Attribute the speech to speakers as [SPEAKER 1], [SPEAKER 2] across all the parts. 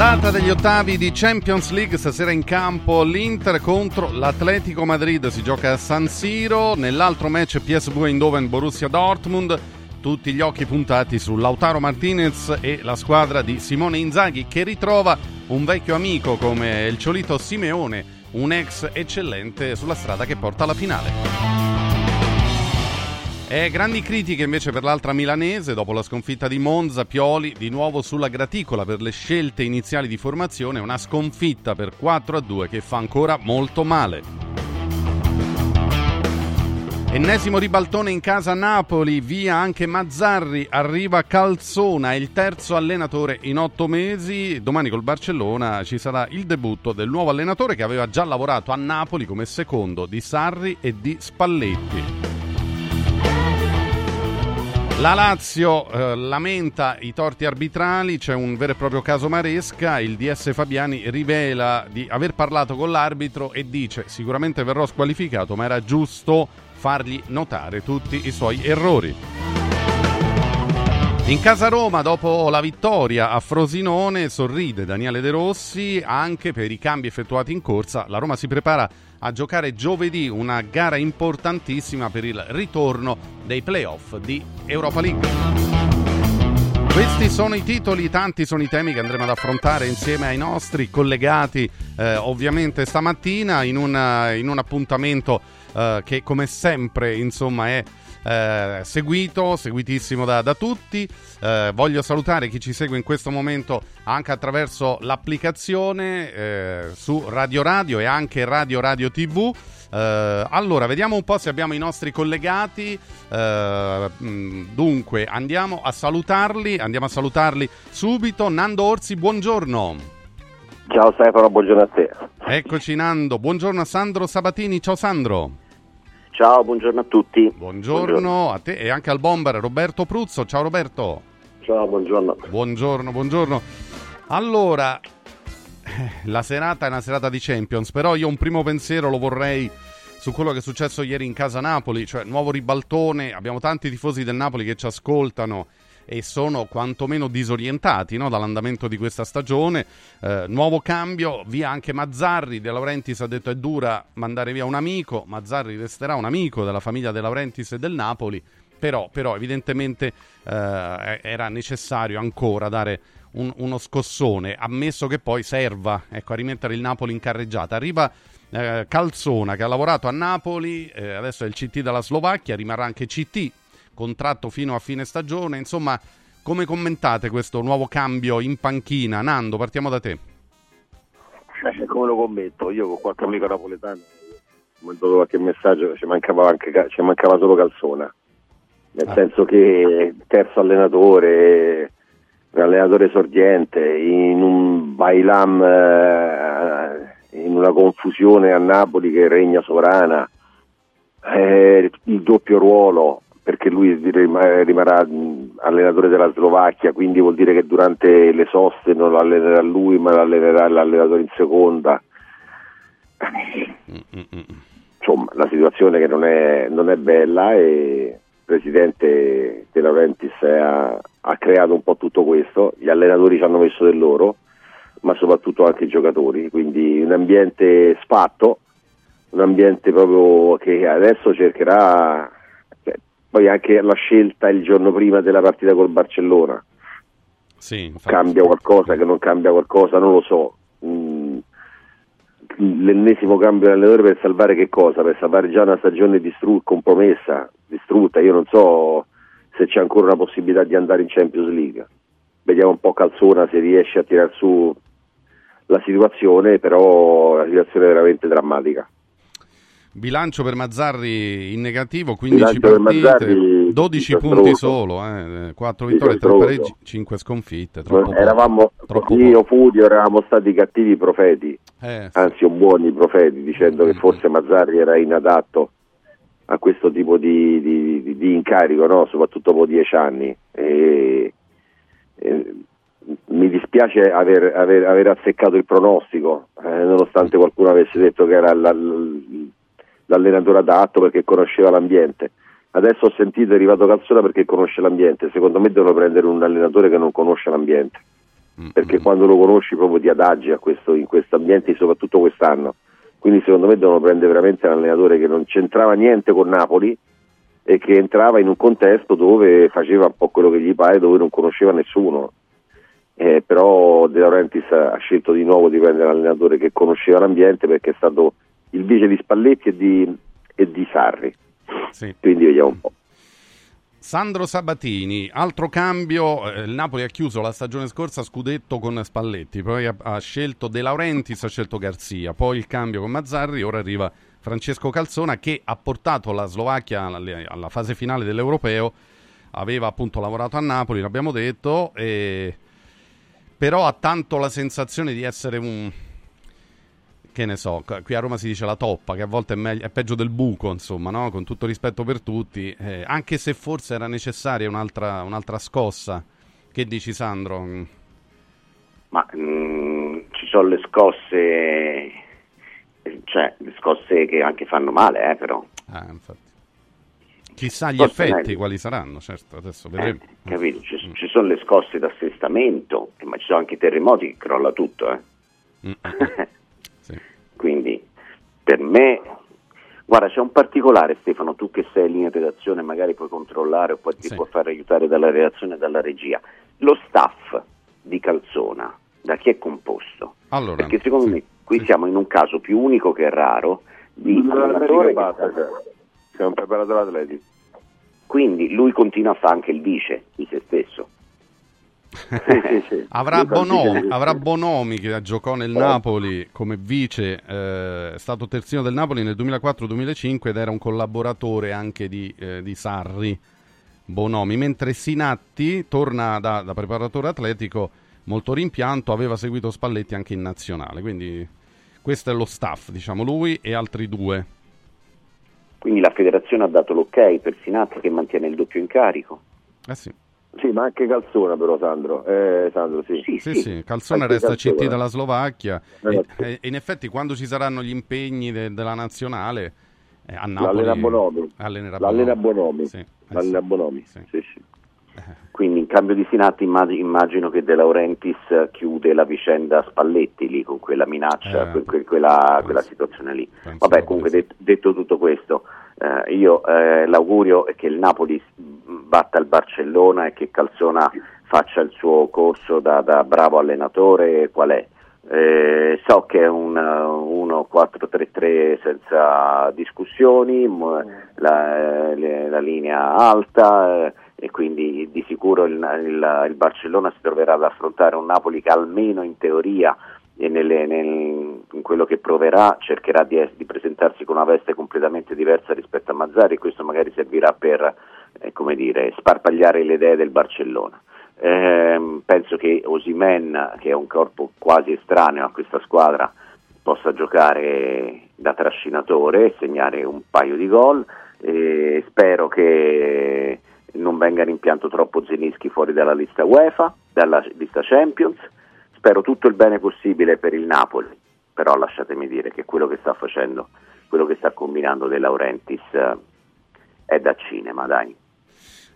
[SPEAKER 1] Andata degli ottavi di Champions League, stasera in campo l'Inter contro l'Atletico Madrid, si gioca a San Siro, nell'altro match PSV Eindhoven Borussia Dortmund, tutti gli occhi puntati su Lautaro Martinez e la squadra di Simone Inzaghi che ritrova un vecchio amico come il Ciolito Simeone, un ex eccellente sulla strada che porta alla finale. E grandi critiche invece per l'altra milanese, dopo la sconfitta di Monza, Pioli di nuovo sulla graticola per le scelte iniziali di formazione, una sconfitta per 4-2 che fa ancora molto male. Ennesimo ribaltone in casa Napoli, via anche Mazzarri, arriva Calzona, il terzo allenatore in otto mesi. Domani col Barcellona ci sarà il debutto del nuovo allenatore che aveva già lavorato a Napoli come secondo di Sarri e di Spalletti. La Lazio eh, lamenta i torti arbitrali, c'è un vero e proprio caso Maresca, il DS Fabiani rivela di aver parlato con l'arbitro e dice sicuramente verrò squalificato ma era giusto fargli notare tutti i suoi errori. In casa Roma, dopo la vittoria a Frosinone, sorride Daniele De Rossi anche per i cambi effettuati in corsa. La Roma si prepara a giocare giovedì una gara importantissima per il ritorno dei playoff di Europa League. Questi sono i titoli, tanti sono i temi che andremo ad affrontare insieme ai nostri collegati eh, ovviamente stamattina in, una, in un appuntamento eh, che come sempre insomma è eh, seguito, seguitissimo da, da tutti. Eh, voglio salutare chi ci segue in questo momento anche attraverso l'applicazione eh, su Radio Radio e anche Radio Radio TV. Uh, allora, vediamo un po' se abbiamo i nostri collegati. Uh, dunque, andiamo a salutarli. Andiamo a salutarli subito. Nando Orsi, buongiorno.
[SPEAKER 2] Ciao Stefano, buongiorno a te.
[SPEAKER 1] Eccoci Nando. Buongiorno a Sandro Sabatini. Ciao Sandro.
[SPEAKER 2] Ciao, buongiorno a tutti.
[SPEAKER 1] Buongiorno, buongiorno, a te e anche al bomber Roberto Pruzzo. Ciao Roberto.
[SPEAKER 3] Ciao, buongiorno.
[SPEAKER 1] Buongiorno, buongiorno. Allora, eh, la serata è una serata di Champions, però io un primo pensiero lo vorrei su quello che è successo ieri in casa Napoli, cioè nuovo ribaltone, abbiamo tanti tifosi del Napoli che ci ascoltano e sono quantomeno disorientati no, dall'andamento di questa stagione. Eh, nuovo cambio, via anche Mazzarri. De Laurentiis ha detto è dura mandare via un amico. Mazzarri resterà un amico della famiglia De Laurentiis e del Napoli. Però, però evidentemente eh, era necessario ancora dare un, uno scossone, ammesso che poi serva ecco, a rimettere il Napoli in carreggiata. Arriva eh, Calzona che ha lavorato a Napoli, eh, adesso è il CT della Slovacchia, rimarrà anche CT contratto fino a fine stagione. Insomma, come commentate questo nuovo cambio in panchina? Nando, partiamo da te.
[SPEAKER 3] Eh, come lo commento? Io con qualche amico napoletano ho mandato qualche messaggio, ci mancava, anche, ci mancava solo Calzona. Nel ah. senso che terzo allenatore, un allenatore sorgente, in un bailam, eh, in una confusione a Napoli che regna sovrana, eh, il doppio ruolo, perché lui rimarrà allenatore della Slovacchia, quindi vuol dire che durante le soste non lo allenerà lui, ma lo allenerà l'allenatore in seconda. Insomma, la situazione che non è, non è bella e il presidente De Laurentiis ha, ha creato un po' tutto questo, gli allenatori ci hanno messo del loro, ma soprattutto anche i giocatori, quindi un ambiente sfatto, un ambiente proprio che adesso cercherà poi anche la scelta il giorno prima della partita col Barcellona.
[SPEAKER 1] Sì,
[SPEAKER 3] cambia qualcosa, che non cambia qualcosa, non lo so. Mm, l'ennesimo cambio di allenatore per salvare che cosa? Per salvare già una stagione distru- compromessa, distrutta. Io non so se c'è ancora una possibilità di andare in Champions League. Vediamo un po' Calzona se riesce a tirar su la situazione, però la situazione è veramente drammatica.
[SPEAKER 1] Bilancio per Mazzarri in negativo, 15 Bilancio partite, 12 punti solo, eh, 4 vittorie, 3 pareggi, 5 sconfitte.
[SPEAKER 3] Troppo eravamo, troppo io Fudio eravamo stati cattivi profeti, eh, anzi sì. buoni profeti, dicendo mm-hmm. che forse Mazzarri era inadatto a questo tipo di, di, di incarico, no? soprattutto dopo 10 anni. E, e, mi dispiace aver, aver, aver, azzeccato il pronostico, eh, nonostante qualcuno avesse detto che era la, la, l'allenatore adatto perché conosceva l'ambiente. Adesso ho sentito è arrivato Calzona perché conosce l'ambiente, secondo me devono prendere un allenatore che non conosce l'ambiente. mm, perché mm. quando lo conosci proprio ti adagi questo, in questo ambiente, soprattutto quest'anno. Quindi secondo me devono prendere veramente un allenatore che non c'entrava niente con Napoli e che entrava in un contesto dove faceva un po' quello che gli pare, dove non conosceva nessuno. Eh, però De Laurentiis ha scelto di nuovo di prendere un allenatore che conosceva l'ambiente perché è stato il vice di Spalletti e di, e di Sarri. Sì. Quindi vediamo un po'.
[SPEAKER 1] Sandro Sabatini, altro cambio, eh, il Napoli ha chiuso la stagione scorsa scudetto con Spalletti, poi ha, ha scelto De Laurentiis, ha scelto Garzia, poi il cambio con Mazzarri, ora arriva Francesco Calzona che ha portato la Slovacchia alla, alla fase finale dell'Europeo, aveva appunto lavorato a Napoli, l'abbiamo detto, e... però ha tanto la sensazione di essere un, che ne so, qui a Roma si dice la toppa, che a volte è, meglio, è peggio del buco, insomma, no? con tutto rispetto per tutti, eh, anche se forse era necessaria un'altra, un'altra scossa. Che dici Sandro?
[SPEAKER 4] Ma mh, mm, ci sono le scosse, cioè le scosse che anche fanno male, eh, però.
[SPEAKER 1] Ah, infatti. Chissà gli effetti meglio. quali saranno, certo, adesso vedremo.
[SPEAKER 4] Eh, capito? Ci, mm. ci, sono le scosse d'assestamento, ma ci sono anche i terremoti che crolla tutto, eh. Mm. Quindi per me, guarda, c'è un particolare Stefano, tu che sei in linea di redazione magari puoi controllare o poi ti sì. puoi far aiutare dalla redazione e dalla regia. Lo staff di Calzona, da chi è composto? Allora, Perché secondo sì, me qui sì. siamo in un caso più unico che raro di allenatore
[SPEAKER 3] basta, cioè, siamo preparatore atletico.
[SPEAKER 4] Quindi lui continua a fare anche il vice di se stesso.
[SPEAKER 1] Sì, sì, avrà, Bonomi, avrà, Bonomi, che giocò nel oh. Napoli come vice, eh, è stato terzino del Napoli nel 2004-2005 ed era un collaboratore anche di, eh, di Sarri, Bonomi, mentre Sinatti torna da, da, preparatore atletico molto rimpianto, aveva seguito Spalletti anche in nazionale, quindi questo è lo staff, diciamo lui e altri due.
[SPEAKER 4] Quindi la federazione ha dato l'ok per Sinatti che mantiene il doppio incarico?
[SPEAKER 1] Eh sì.
[SPEAKER 3] Sì, ma anche Calzona però Sandro, eh, Sandro sì.
[SPEAKER 1] Sì, sì, sì. Calzona anche resta Calzona. CT dalla Slovacchia e, e, in effetti quando ci saranno gli impegni de, della nazionale eh, a Napoli
[SPEAKER 3] l'allena Bonomi, l'allena Bonomi, sì, l'allena Bonomi. Sì. Sì, sì.
[SPEAKER 4] Quindi in cambio di Sinatti immagino che De Laurentiis chiude la vicenda Spalletti lì con quella minaccia, eh, que- quella, quella, situazione lì. Vabbè, comunque det- detto tutto questo, eh, io eh, l'augurio è che il Napoli batta il Barcellona e che Calzona faccia il suo corso da, da bravo allenatore qual è. Eh, so che è un 1-4-3-3 senza discussioni, la, la linea alta eh, e quindi di sicuro il, il, il, Barcellona si troverà ad affrontare un Napoli che almeno in teoria e nelle, nel, in quello che proverà cercherà di, di, presentarsi con una veste completamente diversa rispetto a Mazzari e questo magari servirà per eh, dire, sparpagliare le idee del Barcellona. Eh, penso che Osimen, che è un corpo quasi estraneo a questa squadra, possa giocare da trascinatore e segnare un paio di gol. Eh, spero che non venga rimpianto troppo Zenischi fuori dalla lista UEFA, dalla lista Champions. Spero tutto il bene possibile per il Napoli, però lasciatemi dire che quello che sta facendo, quello che sta combinando De Laurentiis eh, è da cinema, dai.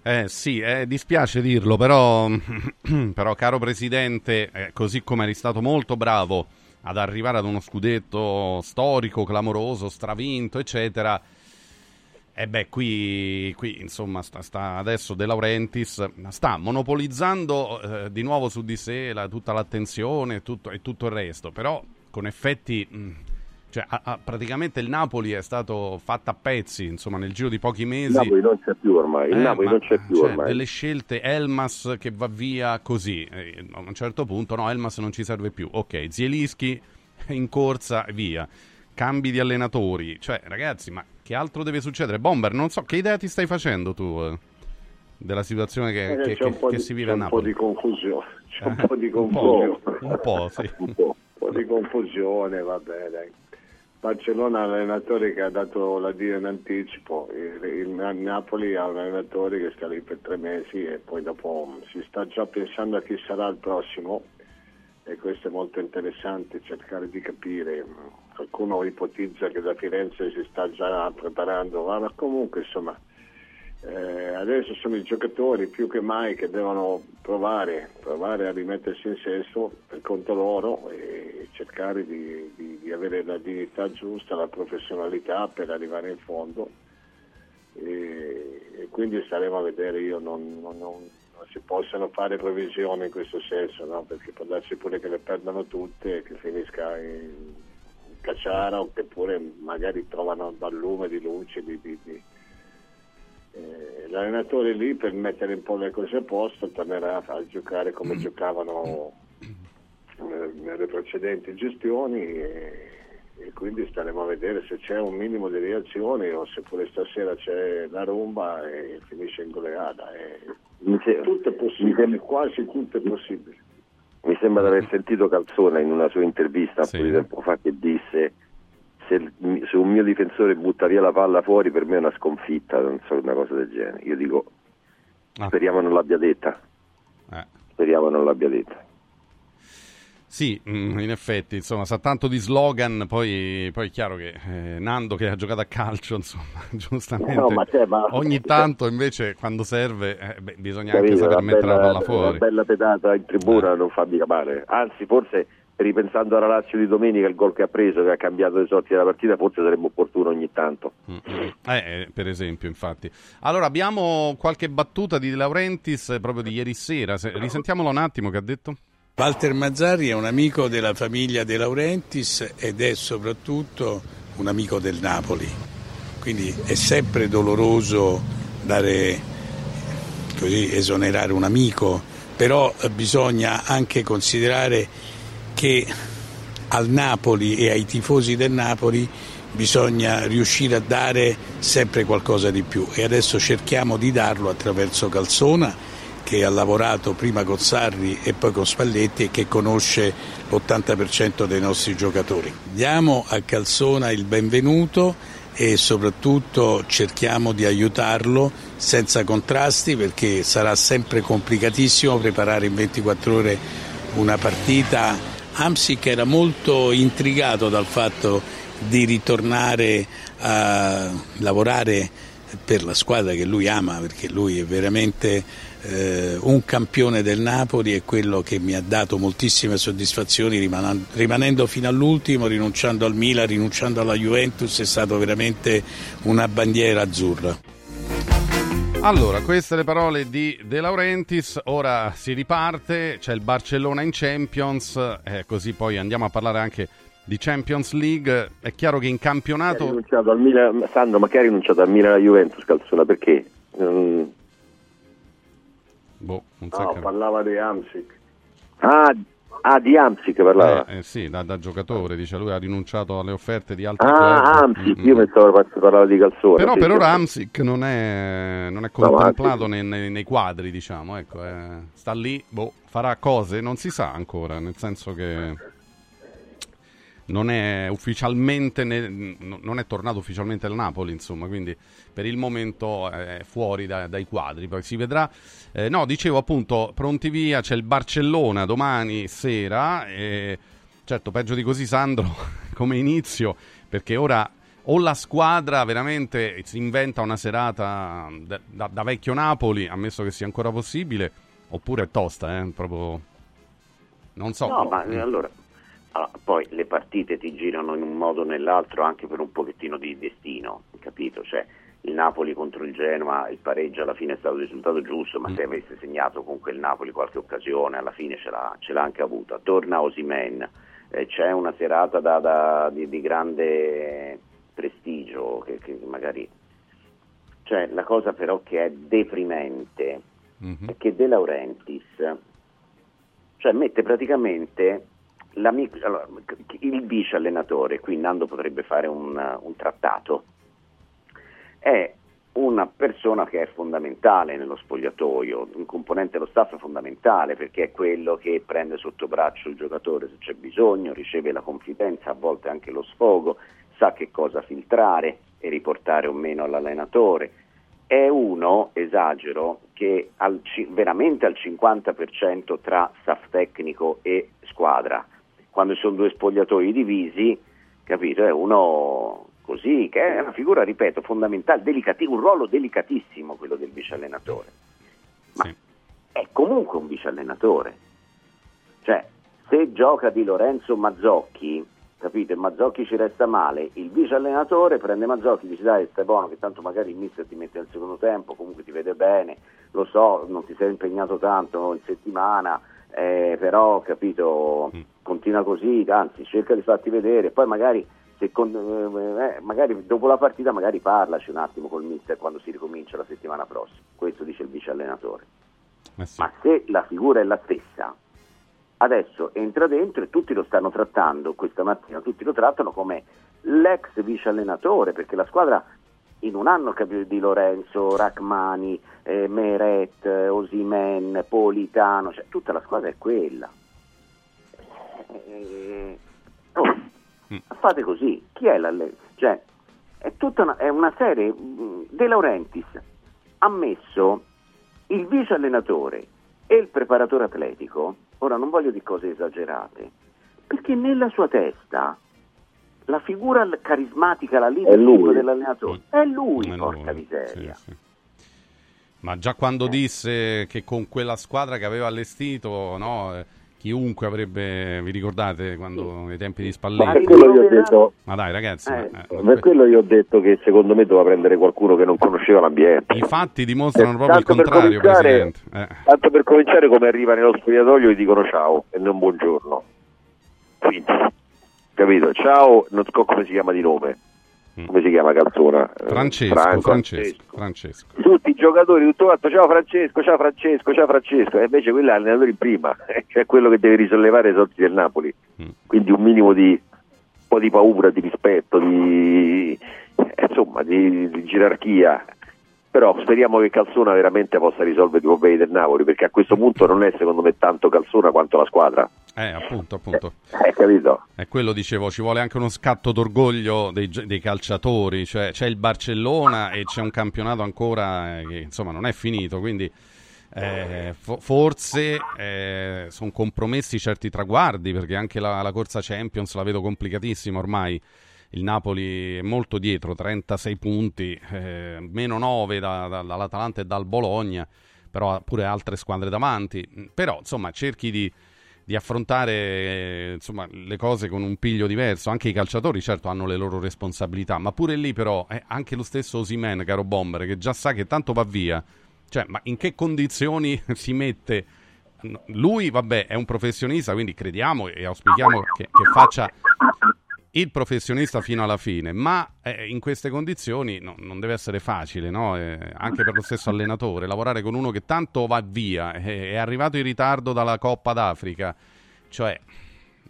[SPEAKER 1] Eh sì, eh, dispiace dirlo, però, però caro Presidente, eh, così come eri stato molto bravo ad arrivare ad uno scudetto storico, clamoroso, stravinto, eccetera, e eh beh, qui, qui insomma sta, sta, adesso De Laurentiis sta monopolizzando eh, di nuovo su di sé la, tutta l'attenzione tutto, e tutto il resto, però con effetti... Mh, cioè, a, a, praticamente il Napoli è stato fatto a pezzi, insomma, nel giro di pochi mesi. Il
[SPEAKER 3] Napoli non c'è più ormai. Il eh, Napoli non c'è più
[SPEAKER 1] cioè,
[SPEAKER 3] ormai.
[SPEAKER 1] Delle scelte, Elmas che va via così. Eh, a un certo punto, no, Elmas non ci serve più. Ok, Zielischi in corsa, via. Cambi di allenatori. Cioè, ragazzi, ma che altro deve succedere? Bomber, non so, che idea ti stai facendo tu eh, della situazione che, eh, che, che, che
[SPEAKER 3] di,
[SPEAKER 1] si vive a
[SPEAKER 3] C'è
[SPEAKER 1] Napoli?
[SPEAKER 3] un po' di confusione. C'è un po' di confusione.
[SPEAKER 1] un po', un po' sì.
[SPEAKER 3] un po', un po' di confusione, va bene. Barcellona ha un allenatore che ha dato la dire in anticipo, il, il, Napoli ha un allenatore che sta lì per tre mesi e poi dopo si sta già pensando a chi sarà il prossimo e questo è molto interessante cercare di capire. Qualcuno ipotizza che da Firenze si sta già preparando, ma comunque insomma
[SPEAKER 5] Eh, adesso sono i giocatori più che mai che devono provare, provare a rimettersi in senso per conto loro e cercare di, di, di avere la dignità giusta, la professionalità per arrivare in fondo. E, e quindi staremo a vedere, io non, non, non, si possono fare previsioni in questo senso, no? perché può darsi pure che le perdano tutte e che finisca in, in cacciara oppure magari trovano dal lume di luce di, di, di eh, l'allenatore lì per mettere un po' le cose a posto tornerà a giocare come giocavano eh, nelle precedenti gestioni e, e, quindi staremo a vedere se c'è un minimo di reazioni o se pure stasera c'è la rumba e finisce in goleada. E tutto è possibile, quasi tutto è possibile.
[SPEAKER 3] Mi sembra di aver sentito Calzona in una sua intervista sì. un po' di tempo fa che disse se, se, un mio difensore butta via la palla fuori per me è una sconfitta, non so, una cosa del genere. Io dico, ah. speriamo non l'abbia detta. Eh. Speriamo non l'abbia detta.
[SPEAKER 1] Sì, mm, in effetti, insomma, sa tanto di slogan, poi, poi è chiaro che eh, Nando che ha giocato a calcio, insomma, giustamente, no, ma ma... ogni tanto invece quando serve eh, beh, bisogna Capito, anche saper mettere bella, la palla fuori. Una
[SPEAKER 3] bella pedata in tribuna eh. non fa mica male, anzi forse ripensando alla Lazio di domenica, il gol che ha preso, che ha cambiato le sorti della partita, forse sarebbe opportuno ogni tanto.
[SPEAKER 1] Eh, eh, per esempio, infatti. Allora, abbiamo qualche battuta di De Laurentiis eh, proprio di ieri sera. Se, risentiamolo un attimo che ha detto.
[SPEAKER 6] Walter Mazzarri è un amico della famiglia De Laurentiis ed è soprattutto un amico del Napoli. Quindi è sempre doloroso dare, così, esonerare un amico, però bisogna anche considerare che al Napoli e ai tifosi del Napoli bisogna riuscire a dare sempre qualcosa di più e adesso cerchiamo di darlo attraverso Calzona che ha lavorato prima con Sarri e poi con Spalletti e che conosce l'80% dei nostri giocatori. Diamo a Calzona il benvenuto e soprattutto cerchiamo di aiutarlo senza contrasti perché sarà sempre complicatissimo preparare in 24 ore una partita Amsic era molto intrigato dal fatto di ritornare a lavorare per la squadra che lui ama, perché lui è veramente eh, un campione del Napoli e quello che mi ha dato moltissime soddisfazioni rimanendo, rimanendo fino all'ultimo, rinunciando al Milan, rinunciando alla Juventus, è stato veramente una bandiera azzurra.
[SPEAKER 1] Allora, queste le parole di De Laurentiis, ora si riparte, c'è il Barcellona in Champions, eh, così poi andiamo a parlare anche di Champions League. È chiaro che in campionato...
[SPEAKER 3] rinunciato al Milan, Sandro, ma che ha rinunciato al Milan e alla Juventus, Calzona, perché? Mm.
[SPEAKER 1] Boh, non
[SPEAKER 5] so no, parlava di Amsic.
[SPEAKER 3] Ah, Ah, di Amsic parlava?
[SPEAKER 1] Eh, eh, sì, da, da, giocatore, dice lui ha rinunciato alle offerte di altri
[SPEAKER 3] ah,
[SPEAKER 1] club.
[SPEAKER 3] Amsic, mm-hmm. io pensavo parlava di Calzone.
[SPEAKER 1] Però sì, per ora Amsic non è, non è contemplato no, nei, nei, nei, quadri, diciamo, ecco, eh, sta lì, boh, farà cose, non si sa ancora, nel senso che non è ufficialmente ne, non è tornato ufficialmente al Napoli, insomma, quindi per il momento è fuori da, dai quadri, poi si vedrà. Eh, no, dicevo appunto, pronti via, c'è il Barcellona domani sera e certo, peggio di così Sandro come inizio, perché ora o la squadra veramente si inventa una serata da, da, da vecchio Napoli, ammesso che sia ancora possibile, oppure è tosta, eh, proprio non so.
[SPEAKER 4] No, ma allora allora, poi le partite ti girano in un modo o nell'altro anche per un pochettino di destino, capito? Cioè, il Napoli contro il Genoa, il pareggio alla fine è stato il risultato giusto, ma mm. se avesse segnato con quel Napoli qualche occasione, alla fine ce l'ha, ce l'ha anche avuta. Torna Osimen, eh, c'è una serata da, da, di, di, grande prestigio che, che, magari... Cioè, la cosa però che è deprimente mm-hmm. è che De Laurentiis cioè, mette praticamente allora, il vice allenatore, qui Nando potrebbe fare un, un trattato, è una persona che è fondamentale nello spogliatoio, un componente dello staff fondamentale perché è quello che prende sotto braccio il giocatore se c'è bisogno, riceve la confidenza, a volte anche lo sfogo, sa che cosa filtrare e riportare o meno all'allenatore. È uno, esagero, che al, veramente al 50% tra staff tecnico e squadra quando sono due spogliatoi divisi, capito? È uno così, che è una figura, ripeto, fondamentale, delicati- un ruolo delicatissimo quello del vice allenatore. Ma
[SPEAKER 1] Sì.
[SPEAKER 4] è comunque un vice allenatore. Cioè, se gioca di Lorenzo Mazzocchi, capite, Mazzocchi ci resta male, il vice allenatore prende Mazzocchi, dice dai stai buono che tanto magari il mister ti mette al secondo tempo, comunque ti vede bene, lo so, non ti sei impegnato tanto in settimana, eh, però capito,
[SPEAKER 1] Mm.
[SPEAKER 4] continua così, anzi cerca di farti vedere, poi magari, con- eh, magari dopo la partita magari parlaci un attimo col mister quando si ricomincia la settimana prossima, questo dice il vice allenatore.
[SPEAKER 1] Eh sì.
[SPEAKER 4] Ma se la figura è la stessa, adesso entra dentro e tutti lo stanno trattando, questa mattina tutti lo trattano come l'ex vice allenatore, perché la squadra in un anno capito di Lorenzo, Rachmani, eh, Meret, eh, Osimen, Politano, cioè tutta la squadra è quella. Eh, oh,
[SPEAKER 1] Mm.
[SPEAKER 4] fate così, chi è l'allenatore? Cioè, è tutta una, è una serie, mh, De Laurentiis ha messo il vice allenatore e il preparatore atletico, ora non voglio di cose esagerate, perché nella sua testa la figura carismatica, la leadership dell'allenatore è lui,
[SPEAKER 1] Eh,
[SPEAKER 4] porca
[SPEAKER 1] lui,
[SPEAKER 4] miseria.
[SPEAKER 1] sì, sì. Ma già quando disse che con quella squadra che aveva allestito, no, eh, chiunque avrebbe, vi ricordate quando ai tempi di
[SPEAKER 3] Ma
[SPEAKER 1] Spalletti?
[SPEAKER 3] per quello io ho detto,
[SPEAKER 1] Ma dai ragazzi,
[SPEAKER 4] Eh,
[SPEAKER 1] ma- eh,
[SPEAKER 3] per quello io ho detto che secondo me doveva prendere qualcuno che non conosceva l'ambiente.
[SPEAKER 1] i fatti dimostrano
[SPEAKER 3] Eh,
[SPEAKER 1] proprio il
[SPEAKER 3] per
[SPEAKER 1] contrario,
[SPEAKER 3] cominciare-
[SPEAKER 1] Presidente. Eh.
[SPEAKER 3] Tanto per cominciare come arriva nello spogliatoio gli dicono ciao e non buongiorno. Quindi, capito? Ciao, non so come si chiama di nome.
[SPEAKER 1] Mm.
[SPEAKER 3] Come si chiama Calzona?
[SPEAKER 1] Francesco,
[SPEAKER 3] Franco,
[SPEAKER 1] Francesco, Francesco.
[SPEAKER 3] Tutti i giocatori, tutto quanto, ciao Francesco, ciao Francesco, ciao Francesco. E invece quello è l'allenatore in prima, che è quello che deve risollevare i sorti del Napoli.
[SPEAKER 1] Mm.
[SPEAKER 3] Quindi un minimo di un po' di paura, di rispetto, di eh, insomma, di, di gerarchia. Però speriamo che Calzona veramente possa risolvere i problemi del Napoli, perché a questo punto non è secondo me tanto Calzona quanto la squadra.
[SPEAKER 1] Eh, appunto, appunto.
[SPEAKER 3] Hai capito?
[SPEAKER 1] È quello dicevo, ci vuole anche uno scatto d'orgoglio dei, dei calciatori, cioè c'è il Barcellona e c'è un campionato ancora eh, che insomma non è finito, quindi eh, fo- forse sono compromessi certi traguardi perché anche la, la corsa Champions la vedo complicatissima ormai. Il Napoli è molto dietro, 36 punti, eh, meno 9 da- da- dall'Atalanta e dal Bologna, però ha pure altre squadre davanti. Però insomma cerchi di, di affrontare eh, insomma, le cose con un piglio diverso. Anche i calciatori, certo, hanno le loro responsabilità, ma pure lì, però, eh, anche lo stesso Osimen, caro Bomber, che già sa che tanto va via. Cioè, ma in che condizioni si mette? Lui, vabbè, è un professionista, quindi crediamo e auspichiamo che, che faccia il professionista fino alla fine, ma eh, in queste condizioni no- non deve essere facile, no? Eh, anche per lo stesso allenatore, lavorare con uno che tanto va via, eh, è arrivato in ritardo dalla Coppa d'Africa, cioè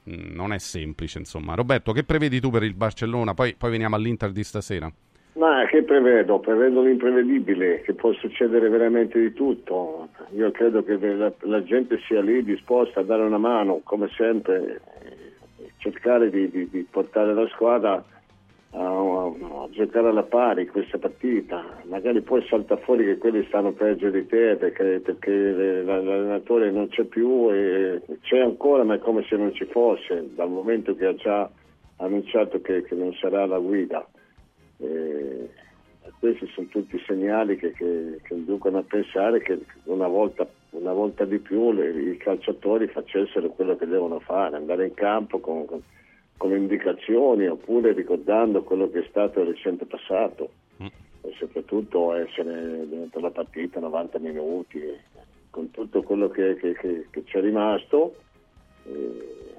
[SPEAKER 1] mh, non è semplice, insomma. Roberto, che prevedi tu per il Barcellona? Poi, poi veniamo all'Inter di stasera.
[SPEAKER 5] Ma che prevedo? Prevedo l'imprevedibile, che può succedere veramente di tutto. Io credo che la, la gente sia lì disposta a dare una mano, come sempre, cercare di, di- di portare la squadra a, a giocare alla pari questa partita. Magari poi salta fuori che quelli stanno peggio di te perché, perché l'allenatore non c'è più e c'è ancora, ma è come se non ci fosse, dal momento che ha già annunciato che- che non sarà la guida. Eh, questi sono tutti segnali che, che- che inducono a pensare che una volta, una volta di più le- i calciatori facessero quello che devono fare, andare in campo con, con- con indicazioni oppure ricordando quello che è stato il recente passato
[SPEAKER 1] Mm.
[SPEAKER 5] e soprattutto essere dentro la partita 90 minuti con tutto quello che, che- che- che ci è rimasto. eh,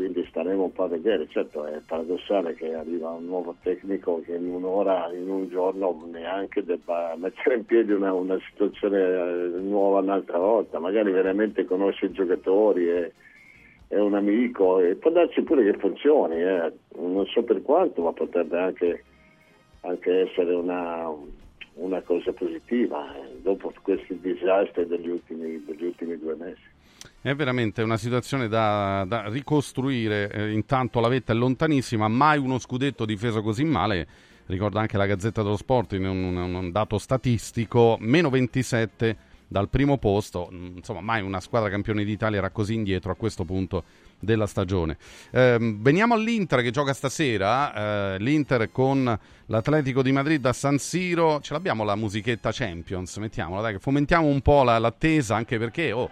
[SPEAKER 5] quindi staremo un po' a vedere. Certo è paradossale che arriva un nuovo tecnico che in un'ora, in un giorno neanche debba mettere in piedi una, una situazione eh, nuova un'altra volta, magari veramente conosce i giocatori, è, è un amico e può darsi pure che funzioni, eh. non so per quanto, ma potrebbe anche, anche essere una, una cosa positiva eh, dopo questi disastri degli ultimi, degli ultimi due mesi.
[SPEAKER 1] È veramente una situazione da, da ricostruire. eh, intanto la vetta è lontanissima, mai uno scudetto difeso così male. Ricorda anche la Gazzetta dello Sport in un, un- un dato statistico: meno 27 dal primo posto. Mm, insomma, mai una squadra campione d'Italia era così indietro a questo punto della stagione. Eh, veniamo all'Inter che gioca stasera. Eh, L'Inter con l'Atletico di Madrid a San Siro. Ce l'abbiamo la musichetta Champions, mettiamola, dai, fomentiamo un po' la, l'attesa, anche perché, oh,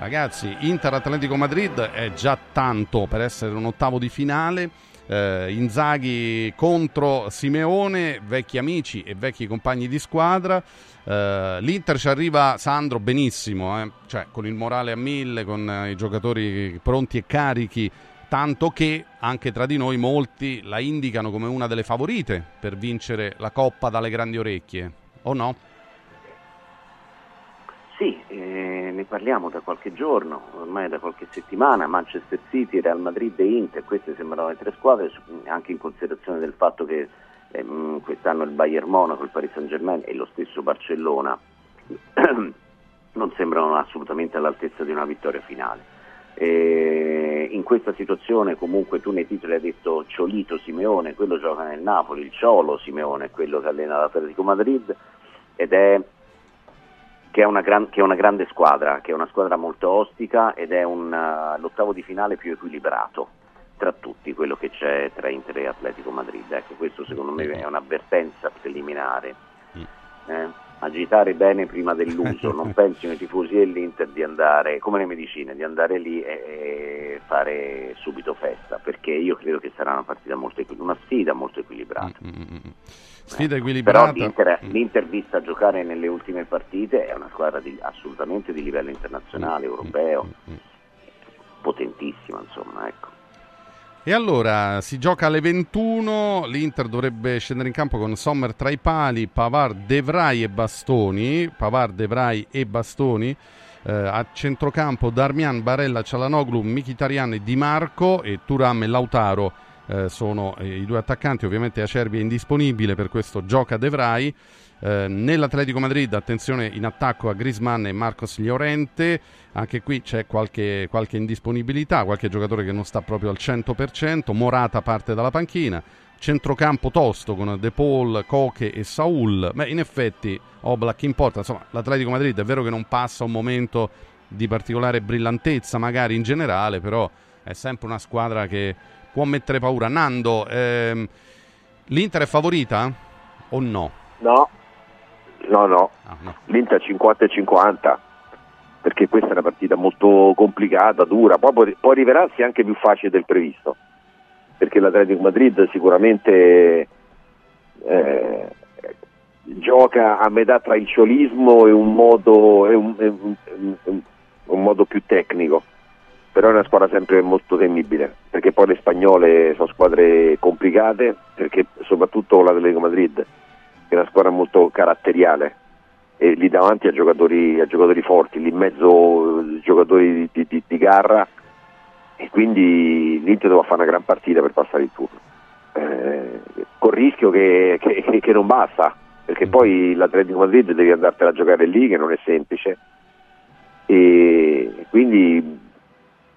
[SPEAKER 1] ragazzi, Inter Atletico Madrid è già tanto per essere un ottavo di finale eh, Inzaghi contro Simeone, vecchi amici e vecchi compagni di squadra. Eh, L'Inter ci arriva Sandro benissimo, eh? cioè, con il morale a mille, con eh, i giocatori pronti e carichi, tanto che anche tra di noi molti la indicano come una delle favorite per vincere la Coppa dalle grandi orecchie, o no?
[SPEAKER 4] Sì, eh, ne parliamo da qualche giorno, ormai da qualche settimana, Manchester City, Real Madrid e Inter, queste sembrano le tre squadre, anche in considerazione del fatto che eh, quest'anno il Bayern Monaco, il Paris Saint Germain e lo stesso Barcellona non sembrano assolutamente all'altezza di una vittoria finale. Eh, in questa situazione comunque tu nei titoli hai detto Ciolito Simeone, quello gioca nel Napoli, il Ciolo Simeone, quello che allena l'Atletico Madrid ed è che è, gran, che è, una grande squadra, che è una squadra molto ostica ed è un, uh, l'ottavo di finale più equilibrato tra tutti, quello che c'è tra Inter e Atletico Madrid. Ecco, questo secondo me è un'avvertenza preliminare. Mm. Eh? Agitare bene prima dell'uso, non pensino i tifosi dell'Inter di andare, come le medicine, di andare lì e, e fare subito festa, perché io credo che sarà una partita molto una sfida molto equilibrata.
[SPEAKER 1] Sfida equilibrata.
[SPEAKER 4] Però l'Inter, mm. l'Inter, vista giocare nelle ultime partite è una squadra di, assolutamente di livello internazionale, mm. europeo, mm. potentissima insomma. Ecco.
[SPEAKER 1] E allora si gioca alle 21, l'Inter dovrebbe scendere in campo con Sommer tra i pali, Pavard, Devrai e Bastoni, Pavard, Devrai e Bastoni. Eh, a centrocampo Darmian, Barella, Cialanoglu, Mkhitaryan e Di Marco e Turam e Lautaro eh, sono eh, i due attaccanti, ovviamente Acerbi è indisponibile, per questo gioca De Vrij. Eh, nell'Atletico Madrid, attenzione in attacco a Grisman e Marcos Llorente, anche qui c'è qualche, qualche, indisponibilità, qualche giocatore che non sta proprio al 100%, Morata parte dalla panchina, centrocampo tosto con De Paul, Coche e Saul, beh in effetti Oblak importa, insomma l'Atletico Madrid è vero che non passa un momento di particolare brillantezza magari in generale, però è sempre una squadra che può mettere paura. Nando, ehm, l'Inter è favorita o no?
[SPEAKER 3] No, no, no. Ah, no. L'Inter 50 e 50 perché questa è una partita molto complicata, dura, poi può, rivelarsi anche più facile del previsto, perché l'Atletico Madrid sicuramente eh, gioca a metà tra il ciolismo e un modo, e un, e un, un modo più tecnico però è una squadra sempre molto temibile, perché poi le spagnole sono squadre complicate, perché soprattutto la Atletico Madrid è una squadra molto caratteriale. E lì davanti a giocatori, a giocatori forti, lì in mezzo giocatori di, di, di, garra. E quindi l'Inter doveva fare una gran partita per passare il turno, eh, col rischio che, che, che non basta, perché poi l'Atletico Madrid devi andartela a giocare lì che non è semplice. E quindi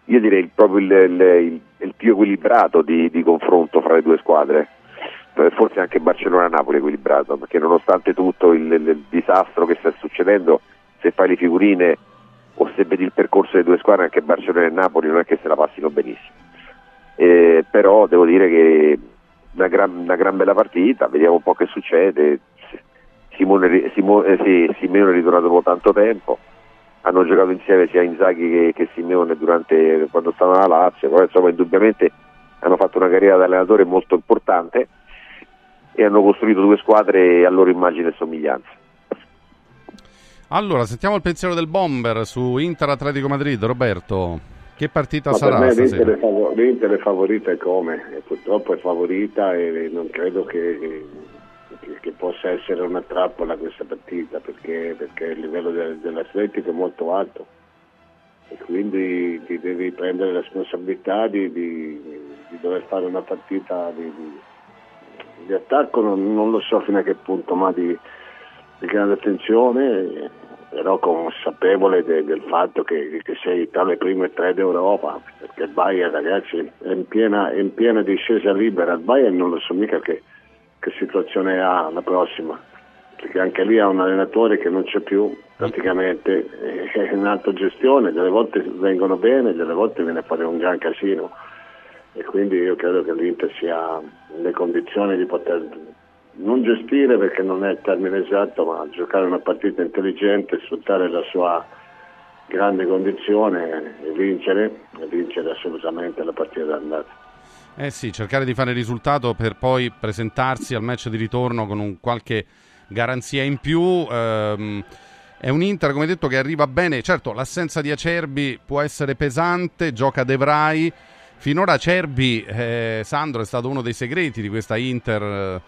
[SPEAKER 3] io direi proprio il, il, il più equilibrato di, di, confronto fra le due squadre. Eh, forse anche Barcellona-Napoli equilibrato, perché nonostante tutto il, il, disastro che sta succedendo, se fai le figurine o se vedi il percorso delle due squadre, anche Barcellona e Napoli non è che se la passino benissimo. Eh, però devo dire che una gran, una gran bella partita, vediamo un po' che succede. Simone, Simone, eh, sì, Simeone è ritornato dopo tanto tempo hanno giocato insieme sia Inzaghi che, che Simeone durante, quando stavano alla Lazio, però insomma indubbiamente hanno fatto una carriera da allenatore molto importante e hanno costruito due squadre a loro immagine e somiglianza.
[SPEAKER 1] Allora, sentiamo il pensiero del Bomber su Inter Atletico Madrid, Roberto. Che partita
[SPEAKER 5] Ma
[SPEAKER 1] sarà
[SPEAKER 5] per? L'Inter è, favor- l'Inter è favorita e come? Purtroppo è favorita e non credo che che possa essere una trappola questa partita perché, perché il livello de, dell'Atletico è molto alto. E quindi ti devi prendere la responsabilità di, di, di dover fare una partita di, di attacco, non, non, lo so fino a che punto, ma di, grande attenzione, però consapevole de, del fatto che, che, sei tra le prime tre d'Europa, perché il Bayern ragazzi è in piena, è in piena discesa libera, il Bayern non lo so mica che che situazione ha la prossima, perché che anche lì ha un allenatore che non c'è più praticamente, è un'altra gestione, delle volte vengono bene, delle volte viene fuori un gran casino e quindi io credo che l'Inter sia nelle condizioni di poter non gestire perché non è il termine esatto, ma giocare una partita intelligente, sfruttare la sua grande condizione e vincere, e vincere assolutamente la partita d'andata.
[SPEAKER 1] Eh sì, cercare di fare risultato per poi presentarsi al match di ritorno con un qualche garanzia in più. Ehm, è un Inter, come detto, che arriva bene. Certo, l'assenza di Acerbi può essere pesante, gioca De Vrij. Finora Acerbi, eh, Sandro, è stato uno dei segreti di questa Inter eh,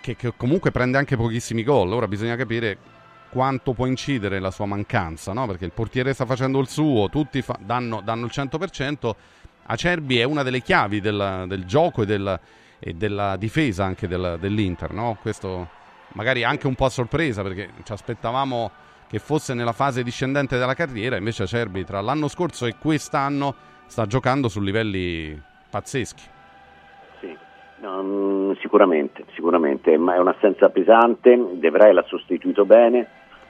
[SPEAKER 1] che, che, comunque prende anche pochissimi gol. Ora bisogna capire quanto può incidere la sua mancanza, no? perché il portiere sta facendo il suo, tutti fa- danno, danno il 100%. Acerbi è una delle chiavi del, del gioco e, del, e, della difesa anche del, dell'Inter, no? Questo magari anche un po' a sorpresa perché ci aspettavamo che fosse nella fase discendente della carriera, invece Acerbi tra l'anno scorso e quest'anno sta giocando su livelli pazzeschi.
[SPEAKER 4] Sì, no, sicuramente, sicuramente, ma è un'assenza pesante, De Vrij l'ha sostituito bene,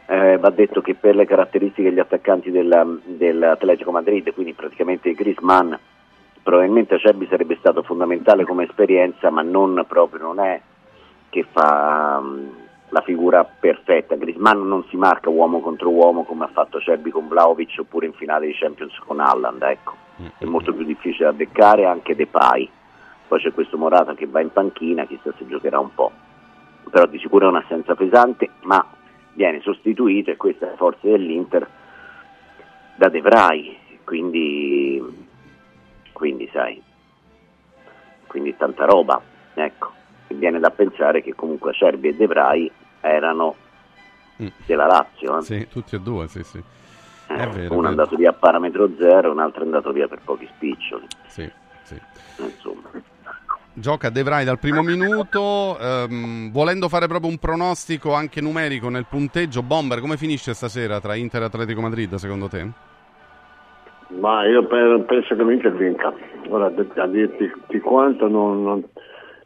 [SPEAKER 4] eh, va detto che per le caratteristiche degli attaccanti del, dell'Atletico Madrid, quindi praticamente Grisman, probabilmente Acerbi sarebbe stato fondamentale come esperienza, ma non proprio, non è che fa um, la figura perfetta. Grisman non si marca uomo contro uomo come ha fatto Acerbi con Vlaovic oppure in finale di Champions con Alland, ecco. È molto più difficile da beccare anche Depay. Poi c'è questo Morata che va in panchina, chissà se giocherà un po'. Però di sicuro è un'assenza pesante, ma viene sostituito, e questa è la forza dell'Inter, da De Vrij, quindi quindi sai, quindi tanta roba, ecco, e viene da pensare che comunque Acerbi e De Vrij erano mm. della Lazio. Eh?
[SPEAKER 1] Sì, tutti e due, sì, sì.
[SPEAKER 4] Eh, è vero, uno è andato via a parametro zero, un altro è andato via per pochi spiccioli.
[SPEAKER 1] Sì, sì.
[SPEAKER 4] Eh, insomma.
[SPEAKER 1] Gioca De Vrij dal primo minuto, ehm, volendo fare proprio un pronostico anche numerico nel punteggio, Bomber, come finisce stasera tra Inter e Atletico Madrid secondo te?
[SPEAKER 5] Ma io penso che l'Inter vinca. Ora a dirti di quanto non, non,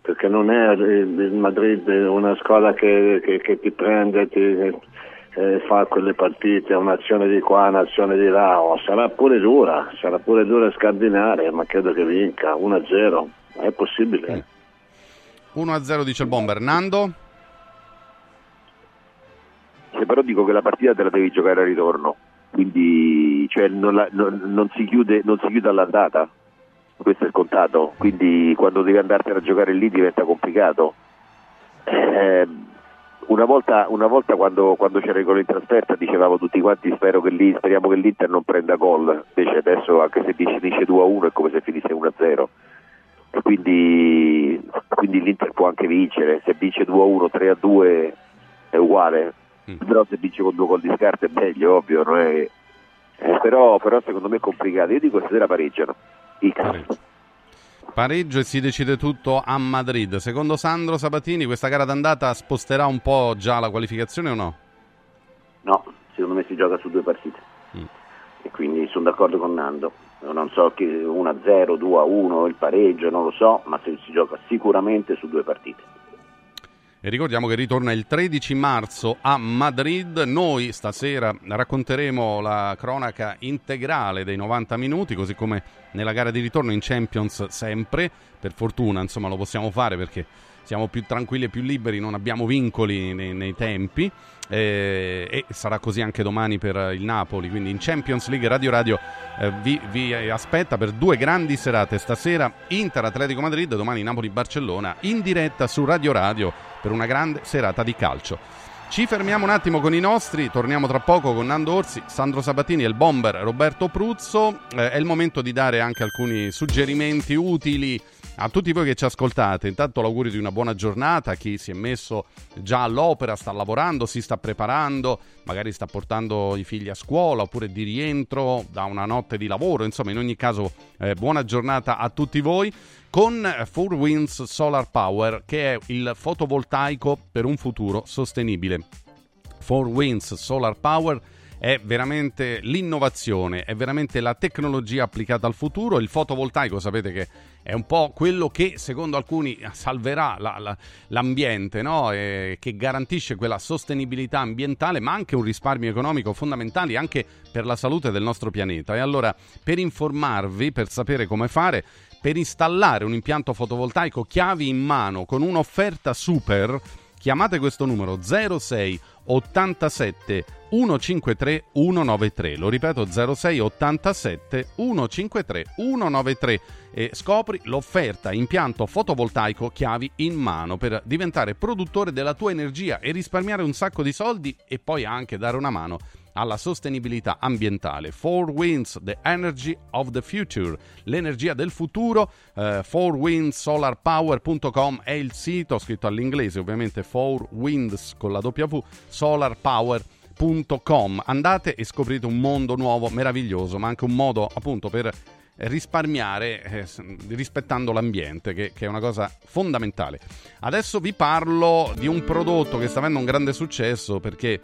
[SPEAKER 5] perché non è il Madrid una squadra che, che, che ti prende, ti eh, fa quelle partite, un'azione di qua, un'azione di là, oh, sarà pure dura, sarà pure dura scardinare, ma credo che vinca 1-0, è possibile.
[SPEAKER 1] Mm. 1-0 dice il Bomber. Nando?
[SPEAKER 3] Se però dico che la partita te la devi giocare al ritorno quindi cioè, non, la, non, non, si chiude, non, si chiude, all'andata, questo è il contato, quindi quando devi andartene a giocare lì diventa complicato. Eh, una volta, una volta quando, quando, c'era il gol in trasferta dicevamo tutti quanti che lì, speriamo che l'Inter non prenda gol, invece adesso anche se finisce 2-1 è come se finisse 1-0. Quindi, quindi l'Inter può anche vincere, se vince 2-1, 3-2 è uguale, mm. però se vince con due gol di scarto è meglio, ovvio, non è... eh, però, però, secondo me è complicato. Io dico stasera pareggiano.
[SPEAKER 1] Pareggio. pareggio e si decide tutto a Madrid. Secondo Sandro Sabatini questa gara d'andata sposterà un po' già la qualificazione o no?
[SPEAKER 4] No, secondo me si gioca su due partite. Mm. E quindi sono d'accordo con Nando. Non so che 1-0, 2-1, il pareggio, non lo so, ma si gioca sicuramente su due partite.
[SPEAKER 1] E ricordiamo che ritorna il 13 marzo a Madrid. Noi stasera racconteremo la cronaca integrale dei 90 minuti, così come nella gara di ritorno in Champions sempre. Per fortuna, insomma, lo possiamo fare perché siamo più tranquilli e più liberi, non abbiamo vincoli nei, nei tempi. Eh, e sarà così anche domani per il Napoli. Quindi in Champions League Radio Radio eh, vi, vi, aspetta per due grandi serate. Stasera Inter Atletico Madrid, domani Napoli Barcellona in diretta su Radio Radio per una grande serata di calcio. Ci fermiamo un attimo con i nostri, torniamo tra poco con Nando Orsi, Sandro Sabatini e il bomber Roberto Pruzzo. Eh, è il momento di dare anche alcuni suggerimenti utili a tutti voi che ci ascoltate, intanto l'augurio di una buona giornata, chi si è messo già all'opera, sta lavorando, si sta preparando, magari sta portando i figli a scuola oppure di rientro da una notte di lavoro, insomma in ogni caso eh, buona giornata a tutti voi con 4 Winds Solar Power che è il fotovoltaico per un futuro sostenibile. 4 Winds Solar Power è veramente l'innovazione, è veramente la tecnologia applicata al futuro. Il fotovoltaico sapete che è un po' quello che secondo alcuni salverà la, la, l'ambiente, no? che garantisce quella sostenibilità ambientale, ma anche un risparmio economico fondamentale anche per la salute del nostro pianeta. E allora, per informarvi, per sapere come fare, per installare un impianto fotovoltaico chiavi in mano con un'offerta super, chiamate questo numero 06 87 153 193. Lo ripeto 06 87 153 193 e scopri l'offerta impianto fotovoltaico chiavi in mano per diventare produttore della tua energia e risparmiare un sacco di soldi e poi anche dare una mano alla sostenibilità ambientale. 4 Winds, the energy of the future, l'energia del futuro. Uh, 4windsolarpower.com è il sito, scritto all'inglese ovviamente 4winds con la W, solarpower.com. Andate e scoprite un mondo nuovo, meraviglioso, ma anche un modo appunto per risparmiare eh, rispettando l'ambiente, che, che, è una cosa fondamentale. Adesso vi parlo di un prodotto che sta avendo un grande successo perché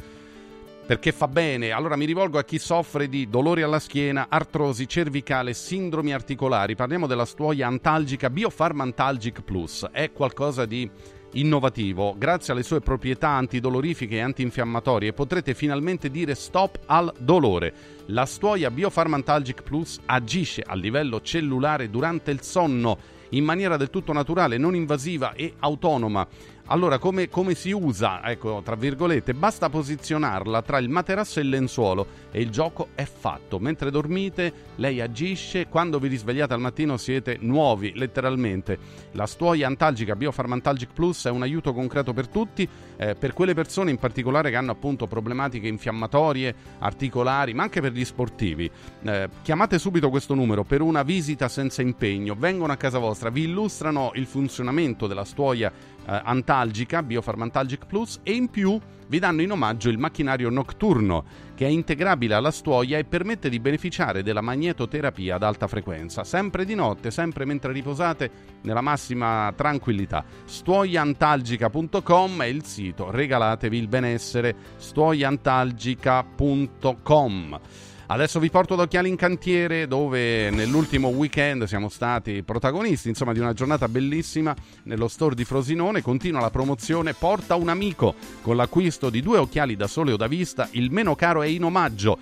[SPEAKER 1] perché fa bene. Allora mi rivolgo a chi soffre di dolori alla schiena, artrosi cervicale, sindromi articolari. Parliamo della stuoia antalgica Biofarma Antalgic Plus. È qualcosa di innovativo. Grazie alle sue proprietà antidolorifiche e antinfiammatorie potrete finalmente dire stop al dolore. La stuoia Biofarma Antalgic Plus agisce a livello cellulare durante il sonno in maniera del tutto naturale, non invasiva e autonoma. Allora, come, come, si usa? Ecco, tra virgolette, basta posizionarla tra il materasso e il lenzuolo e il gioco è fatto. Mentre dormite, lei agisce, quando vi risvegliate al mattino siete nuovi, letteralmente. La stuoia antalgica Biofarmantalgic Plus è un aiuto concreto per tutti, eh, per quelle persone in particolare che hanno appunto problematiche infiammatorie, articolari, ma anche per gli sportivi. Eh, chiamate subito questo numero per una visita senza impegno, vengono a casa vostra, vi illustrano il funzionamento della stuoia eh, antalgica, Biofarmantalgic Plus, e in più vi danno in omaggio il macchinario notturno, che è integrabile alla stuoia e permette di beneficiare della magnetoterapia ad alta frequenza, sempre di notte, sempre mentre riposate, nella massima tranquillità. Stuoiantalgica.com è il sito, regalatevi il benessere, stuoiantalgica.com. Adesso vi porto ad Occhiali in Cantiere dove nell'ultimo weekend siamo stati protagonisti insomma, di una giornata bellissima nello store di Frosinone. Continua la promozione Porta un amico con l'acquisto di due occhiali da sole o da vista. Il meno caro è in omaggio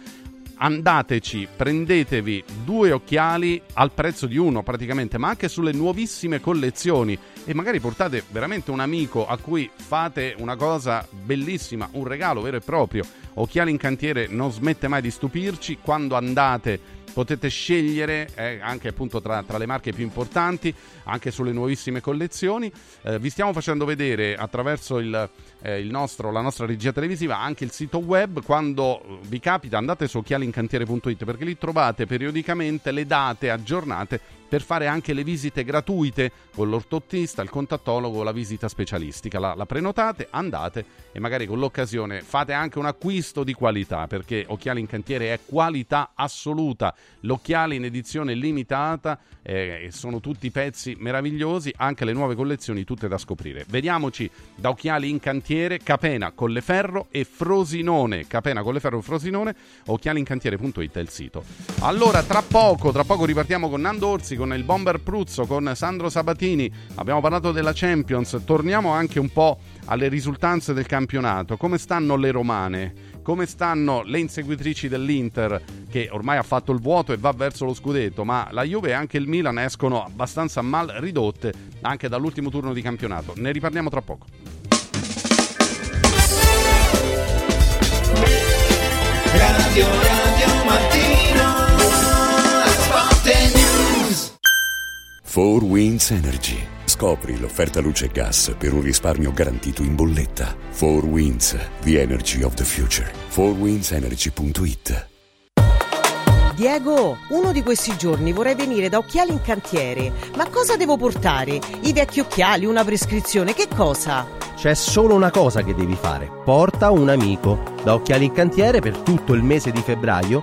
[SPEAKER 1] andateci, prendetevi due occhiali al prezzo di uno praticamente, ma anche sulle nuovissime collezioni e magari portate veramente un amico a cui fate una cosa bellissima, un regalo vero e proprio. Occhiali in cantiere non smette mai di stupirci quando andate potete scegliere eh, anche appunto tra, tra, le marche più importanti, anche sulle nuovissime collezioni. Eh, vi stiamo facendo vedere attraverso il, eh, il nostro, la nostra regia televisiva anche il sito web. Quando vi capita andate su occhialincantiere.it perché lì trovate periodicamente le date aggiornate per fare anche le visite gratuite con l'ortottista, il contattologo, la visita specialistica. La, la, prenotate, andate e magari con l'occasione fate anche un acquisto di qualità perché Occhiali in Cantiere è qualità assoluta. L'occhiale in edizione limitata eh, sono tutti pezzi meravigliosi, anche le nuove collezioni tutte da scoprire. Vediamoci da Occhiali in Cantiere, Capena, Colleferro e Frosinone. Capena, Colleferro e Frosinone, occhialincantiere.it è il sito. Allora, tra poco, tra poco ripartiamo con Nando Orsi con il Bomber Pruzzo, con Sandro Sabatini, abbiamo parlato della Champions, torniamo anche un po' alle risultanze del campionato, come stanno le romane? Come stanno le inseguitrici dell'Inter che ormai ha fatto il vuoto e va verso lo scudetto, ma la Juve e anche il Milan escono abbastanza mal ridotte anche dall'ultimo turno di campionato. Ne riparliamo tra poco.
[SPEAKER 7] Radio
[SPEAKER 8] 4 Winds Energy. Scopri l'offerta luce e gas per un risparmio garantito in bolletta. 4 Winds, the energy of the future. 4windsenergy.it
[SPEAKER 9] Diego, uno di questi giorni vorrei venire da Occhiali in Cantiere. Ma cosa devo portare? I vecchi occhiali, una prescrizione, che cosa?
[SPEAKER 10] C'è solo una cosa che devi fare. Porta un amico. Da Occhiali in Cantiere per tutto il mese di febbraio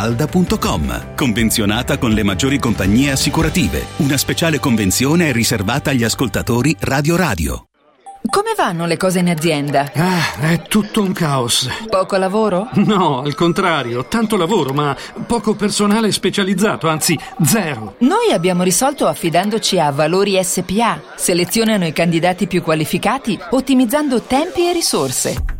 [SPEAKER 11] villamafalda.com. Convenzionata con le maggiori compagnie assicurative. Una speciale convenzione è riservata agli ascoltatori Radio Radio.
[SPEAKER 12] Come vanno le cose in azienda?
[SPEAKER 13] Ah, è tutto un caos.
[SPEAKER 12] Poco lavoro?
[SPEAKER 13] No, al contrario, tanto lavoro, ma poco personale specializzato, anzi zero.
[SPEAKER 12] Noi abbiamo risolto affidandoci a Valori SPA. Selezionano i candidati più qualificati, ottimizzando tempi e risorse.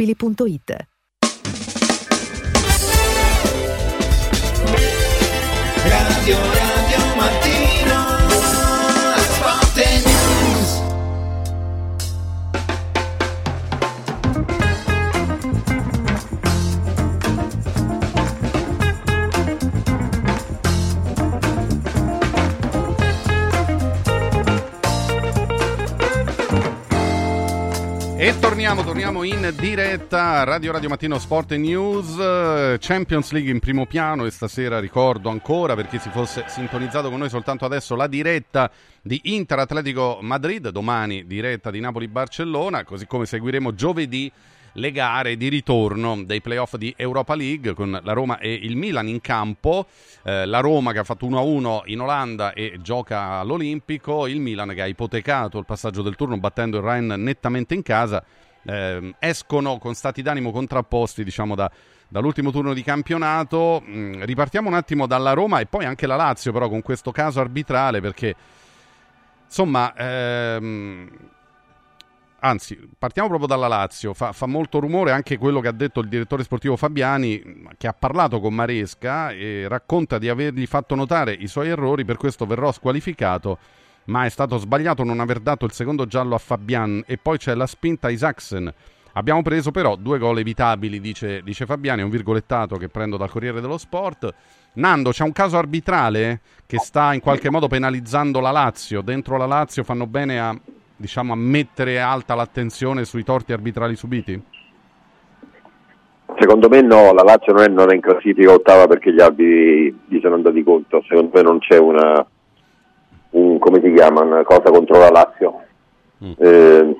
[SPEAKER 14] automobili.it
[SPEAKER 7] Radio
[SPEAKER 1] Torniamo, torniamo in diretta Radio Radio Mattino Sport News, eh, Champions League in primo piano e stasera ricordo ancora per chi si fosse sintonizzato con noi soltanto adesso la diretta di Inter Atletico Madrid, domani diretta di Napoli Barcellona, così come seguiremo giovedì le gare di ritorno dei playoff di Europa League con la Roma e il Milan in campo, eh, la Roma che ha fatto 1-1 in Olanda e gioca all'Olimpico, il Milan che ha ipotecato il passaggio del turno battendo il Rhein nettamente in casa, eh, escono con stati d'animo contrapposti diciamo da, dall'ultimo turno di campionato, mm, ripartiamo un attimo dalla Roma e poi anche la Lazio però con questo caso arbitrale perché insomma... Ehm, anzi, partiamo proprio dalla Lazio. Fa, fa, molto rumore anche quello che ha detto il direttore sportivo Fabiani, che ha parlato con Maresca e racconta di avergli fatto notare i suoi errori, per questo verrò squalificato. Ma è stato sbagliato non aver dato il secondo giallo a Fabian. E poi c'è la spinta Isaacsen. Abbiamo preso però due gol evitabili, dice, dice Fabiani, un virgolettato che prendo dal Corriere dello Sport. Nando, c'è un caso arbitrale che sta in qualche modo penalizzando la Lazio. Dentro la Lazio fanno bene a, diciamo, a mettere alta l'attenzione sui torti arbitrali subiti?
[SPEAKER 3] Secondo me no, la Lazio non è, non è in classifica ottava perché gli arbitri gli sono andati conto, secondo me non c'è una, un, come si chiama, una cosa contro la Lazio. Eh,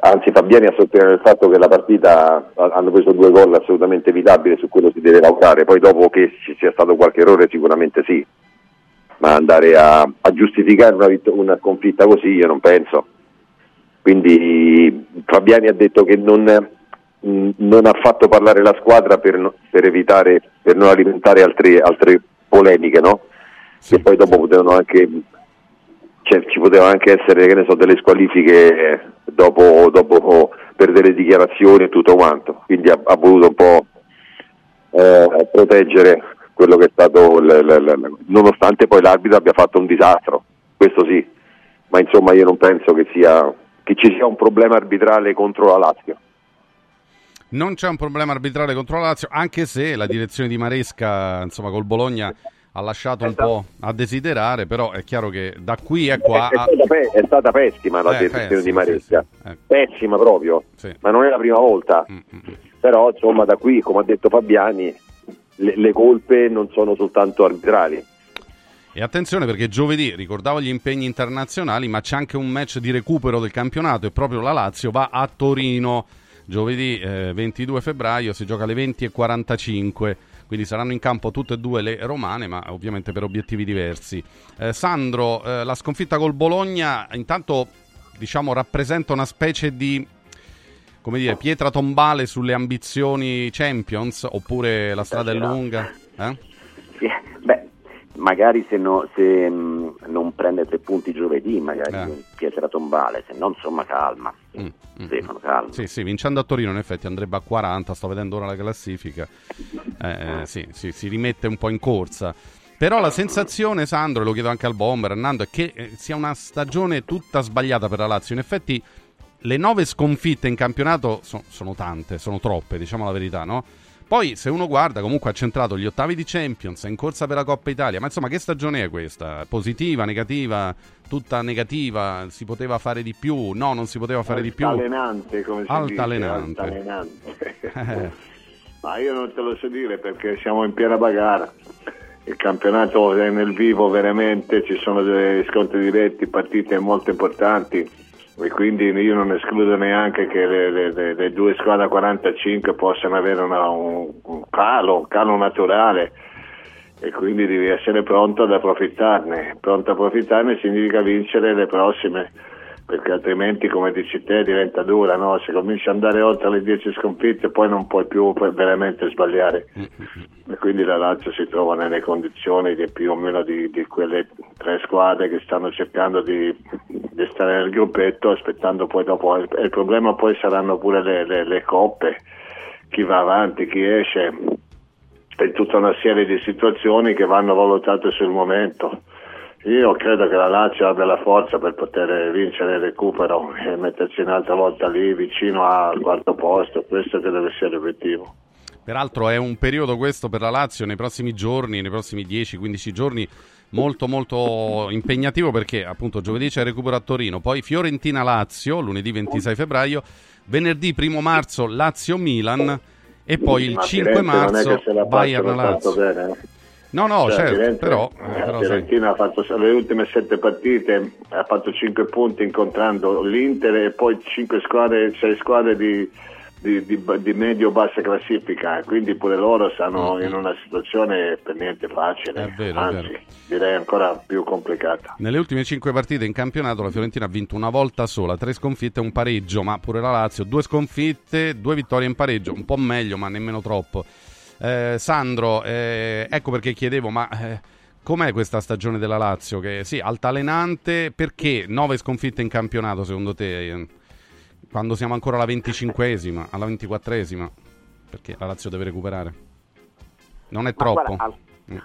[SPEAKER 3] anzi Fabiani ha sottolineato il fatto che la partita ha- hanno preso due gol assolutamente evitabili, su quello si deve lavorare, poi dopo che ci sia stato qualche errore sicuramente sì, ma andare a, a giustificare una, una sconfitta così io non penso. Quindi Fabiani ha detto che non, mh, non ha fatto parlare la squadra per, no- per evitare, per non alimentare altre, altre polemiche, no? Che poi dopo potevano anche, cioè, ci potevano anche essere, che ne so, delle squalifiche dopo, dopo per delle dichiarazioni e tutto quanto. Quindi ha, ha voluto un po' eh, proteggere quello che è stato, l- l- l- nonostante poi l'arbitro abbia fatto un disastro, questo sì, ma insomma io non penso che, sia, che ci sia un problema arbitrale contro la Lazio.
[SPEAKER 1] Non c'è un problema arbitrale contro la Lazio, anche se la direzione di Maresca, insomma, col Bologna ha lasciato un po' a desiderare, però è chiaro che da qui a qua...
[SPEAKER 3] È, è stata, pe- è stata pessima la
[SPEAKER 1] Eh, pessima,
[SPEAKER 3] di Maresca,
[SPEAKER 1] sì, sì. Eh.
[SPEAKER 3] pessima proprio, ma non è la prima volta. Però insomma da qui, come ha detto Fabiani, le, le colpe non sono soltanto arbitrali.
[SPEAKER 1] E attenzione perché giovedì ricordavo gli impegni internazionali, ma c'è anche un match di recupero del campionato e proprio la Lazio va a Torino giovedì eh, 22 febbraio, si gioca alle 20.45. Quindi saranno in campo tutte e due le romane, ma ovviamente per obiettivi diversi. Eh, Sandro, eh, la sconfitta col Bologna intanto diciamo rappresenta una specie di come dire, pietra tombale sulle ambizioni Champions oppure la strada è lunga? Eh?
[SPEAKER 4] Magari se, no- se, mh, non prende tre punti giovedì, magari
[SPEAKER 1] Eh.
[SPEAKER 4] pietra tombale, se no insomma calma. Stefano, calma.
[SPEAKER 1] Sì, sì, vincendo a Torino in effetti andrebbe a 40, sto vedendo ora la classifica. Eh, eh, sì, sì, si rimette un po' in corsa. Però la sensazione, Sandro, e lo chiedo anche al Bomber, a Nando, è che eh, sia una stagione tutta sbagliata per la Lazio. In effetti le nove sconfitte in campionato so- sono tante, sono troppe, diciamo la verità, no? Poi se uno guarda, comunque ha centrato gli ottavi di Champions, è in corsa per la Coppa Italia, ma insomma che stagione è questa? Positiva, negativa, tutta negativa? Si poteva fare di più? No, non si poteva fare di più?
[SPEAKER 5] Altalenante, come si
[SPEAKER 1] Altalenante.
[SPEAKER 5] dice. Altalenante.
[SPEAKER 1] Eh,
[SPEAKER 5] Ma io non te lo so dire perché siamo in piena bagarre. Il campionato è nel vivo veramente, ci sono dei scontri diretti, partite molto importanti e quindi io non escludo neanche che le, le- le- due squadre a 45 possano avere una- un, un calo, un calo naturale e quindi devi essere pronto ad approfittarne. Pronto ad approfittarne significa vincere le prossime, perché altrimenti, come dici te, diventa dura. No? Se cominci ad andare oltre le 10 sconfitte, poi non puoi più veramente sbagliare. E quindi la Lazio si trova nelle condizioni di più o meno di, di quelle tre squadre che stanno cercando di, di stare nel gruppetto, aspettando poi dopo. Il, problema poi saranno pure le, le- le coppe, chi va avanti, chi esce e tutta una serie di situazioni che vanno valutate sul momento. Io credo che la Lazio abbia la forza per poter vincere il recupero e mettersi un'altra volta lì vicino al quarto posto, questo che deve essere l'obiettivo.
[SPEAKER 1] Peraltro è un periodo questo per la Lazio nei prossimi giorni, nei prossimi 10-15 giorni, molto molto impegnativo perché appunto giovedì c'è il recupero a Torino, poi Fiorentina-Lazio lunedì 26 febbraio, venerdì 1 marzo Lazio-Milan e poi il
[SPEAKER 5] Ma
[SPEAKER 1] 5
[SPEAKER 5] Firenze non è
[SPEAKER 1] marzo Bayern-Lazio. No, no,
[SPEAKER 5] Cioè,
[SPEAKER 1] certo,
[SPEAKER 5] Firenze-
[SPEAKER 1] però,
[SPEAKER 5] eh,
[SPEAKER 1] però
[SPEAKER 5] Fiorentina ha fatto le ultime sette partite, ha fatto cinque punti incontrando l'Inter e poi cinque squadre, sei squadre di, di- di- di medio-bassa classifica, quindi pure loro stanno in una situazione per niente facile,
[SPEAKER 1] Mm-hmm. Vero,
[SPEAKER 5] anzi direi ancora più complicata.
[SPEAKER 1] Nelle ultime 5 partite in campionato la Fiorentina ha vinto una volta sola, tre sconfitte e un pareggio, ma pure la Lazio due sconfitte, due vittorie in pareggio, un po' meglio ma nemmeno troppo. Eh, Sandro, eh, ecco perché chiedevo, ma eh, com'è questa stagione della Lazio? Che sì, altalenante, perché nove sconfitte in campionato secondo te? Quando siamo ancora alla 25esima, alla 24esima? Perché la Lazio deve recuperare? Non è
[SPEAKER 4] Ma
[SPEAKER 1] troppo?
[SPEAKER 4] guarda, al,
[SPEAKER 1] Mm.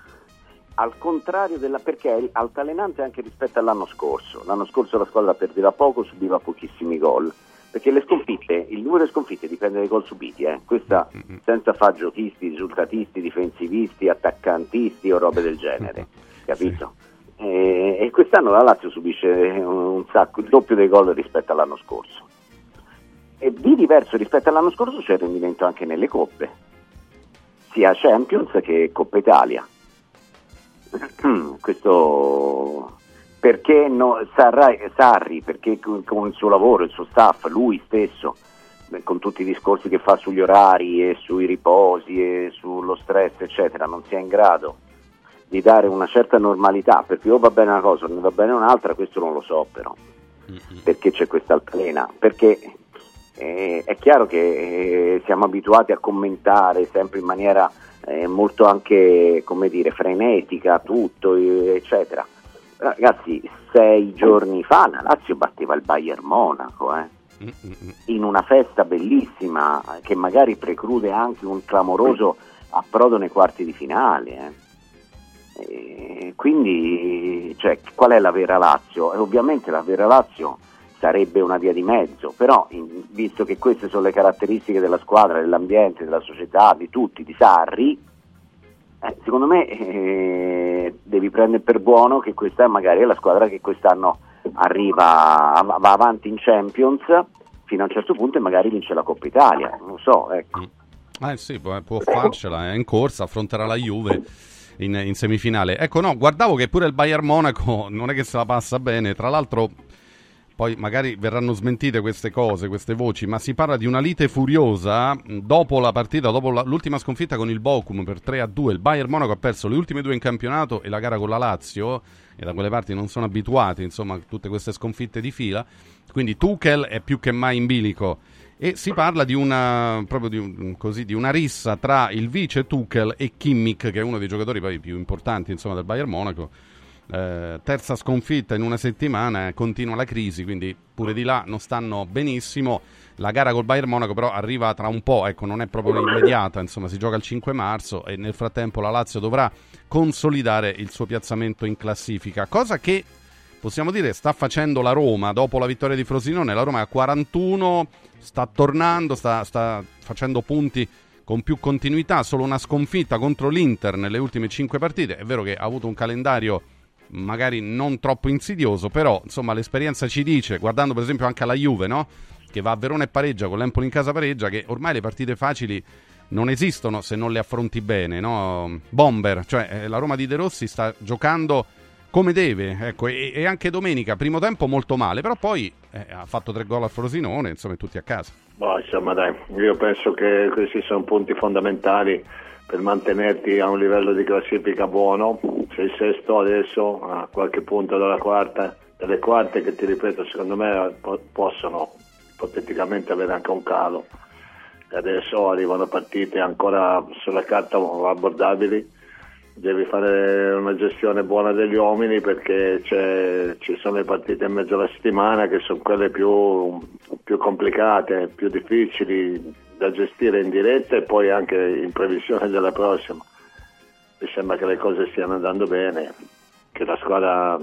[SPEAKER 4] al contrario della perché è altalenante anche rispetto all'anno scorso. L'anno scorso la squadra perdeva poco, subiva pochissimi gol. Perché le sconfitte, il numero di sconfitte dipende dai gol subiti, eh. questa senza far giochisti, risultatisti, difensivisti, attaccantisti o robe del genere, capito? E, e quest'anno la Lazio subisce un sacco, il doppio dei gol rispetto all'anno scorso. E di diverso rispetto all'anno scorso c'è il rendimento anche nelle coppe, sia Champions che Coppa Italia. Questo perché no, Sarri, Sarri, perché con il suo lavoro, il suo staff, lui stesso, eh, con tutti i discorsi che fa sugli orari e sui riposi e sullo stress, eccetera, non sia in grado di dare una certa normalità, perché o va bene una cosa o ne va bene un'altra, questo non lo so però, perché c'è questa altalena, perché eh, è chiaro che eh, siamo abituati a commentare sempre in maniera eh, molto anche, come dire, frenetica tutto, eh, eccetera. Ragazzi, sei giorni fa la Lazio batteva il Bayern Monaco, eh, in una festa bellissima che magari preclude anche un clamoroso approdo nei quarti di finale. eh. Quindi, cioè, qual è la vera Lazio? E ovviamente la vera Lazio sarebbe una via di mezzo, però in- visto che queste sono le caratteristiche della squadra, dell'ambiente, della società, di tutti, di Sarri, eh, secondo me eh, devi prendere per buono che questa magari è la squadra che quest'anno arriva, va avanti in Champions fino a un certo punto e magari vince la Coppa Italia, non so, ecco.
[SPEAKER 1] Eh sì, può, può farcela, è in corsa, affronterà la Juve in, in semifinale. Ecco, no, guardavo che pure il Bayern Monaco non è che se la passa bene, tra l'altro poi magari verranno smentite queste cose, queste voci, ma si parla di una lite furiosa dopo la partita, dopo la- l'ultima sconfitta con il Bochum per 3 a 2. Il Bayern Monaco ha perso le ultime due in campionato e la gara con la Lazio e da quelle parti non sono abituati, insomma, a tutte queste sconfitte di fila. Quindi Tuchel è più che mai in bilico e si parla di una, di, un- così, di una rissa tra il vice Tuchel e Kimmich, che è uno dei giocatori più importanti insomma, del Bayern Monaco. Eh, terza sconfitta in una settimana, eh, continua la crisi, quindi pure di là non stanno benissimo. La gara col Bayern Monaco però arriva tra un po', ecco, non è proprio immediata, insomma, si gioca il 5 marzo e nel frattempo la Lazio dovrà consolidare il suo piazzamento in classifica, cosa che possiamo dire sta facendo la Roma dopo la vittoria di Frosinone. La Roma è a 41, sta tornando, sta, sta facendo punti con più continuità, solo una sconfitta contro l'Inter nelle ultime 5 partite. È vero che ha avuto un calendario magari non troppo insidioso, però insomma l'esperienza ci dice, guardando per esempio anche alla Juve, no? che va a Verona e pareggia, con l'Empoli in casa pareggia, che ormai le partite facili non esistono se non le affronti bene, no? Bomber, cioè eh, la Roma di De Rossi sta giocando come deve, ecco, e, e anche domenica, primo tempo molto male, però poi eh, ha fatto tre gol a Frosinone, insomma, tutti a casa.
[SPEAKER 5] Boh, insomma dai, io penso che questi sono punti fondamentali per mantenerti a un livello di classifica buono. Sei sesto adesso a qualche punto dalla quarta, delle quarte che ti ripeto secondo me po- possono ipoteticamente avere anche un calo. E adesso arrivano partite ancora sulla carta abbordabili. Devi fare una gestione buona degli uomini perché ci sono le partite in mezzo alla settimana che sono quelle più, più complicate, più difficili da gestire in diretta e poi anche in previsione della prossima. Mi sembra che le cose stiano andando bene, che la squadra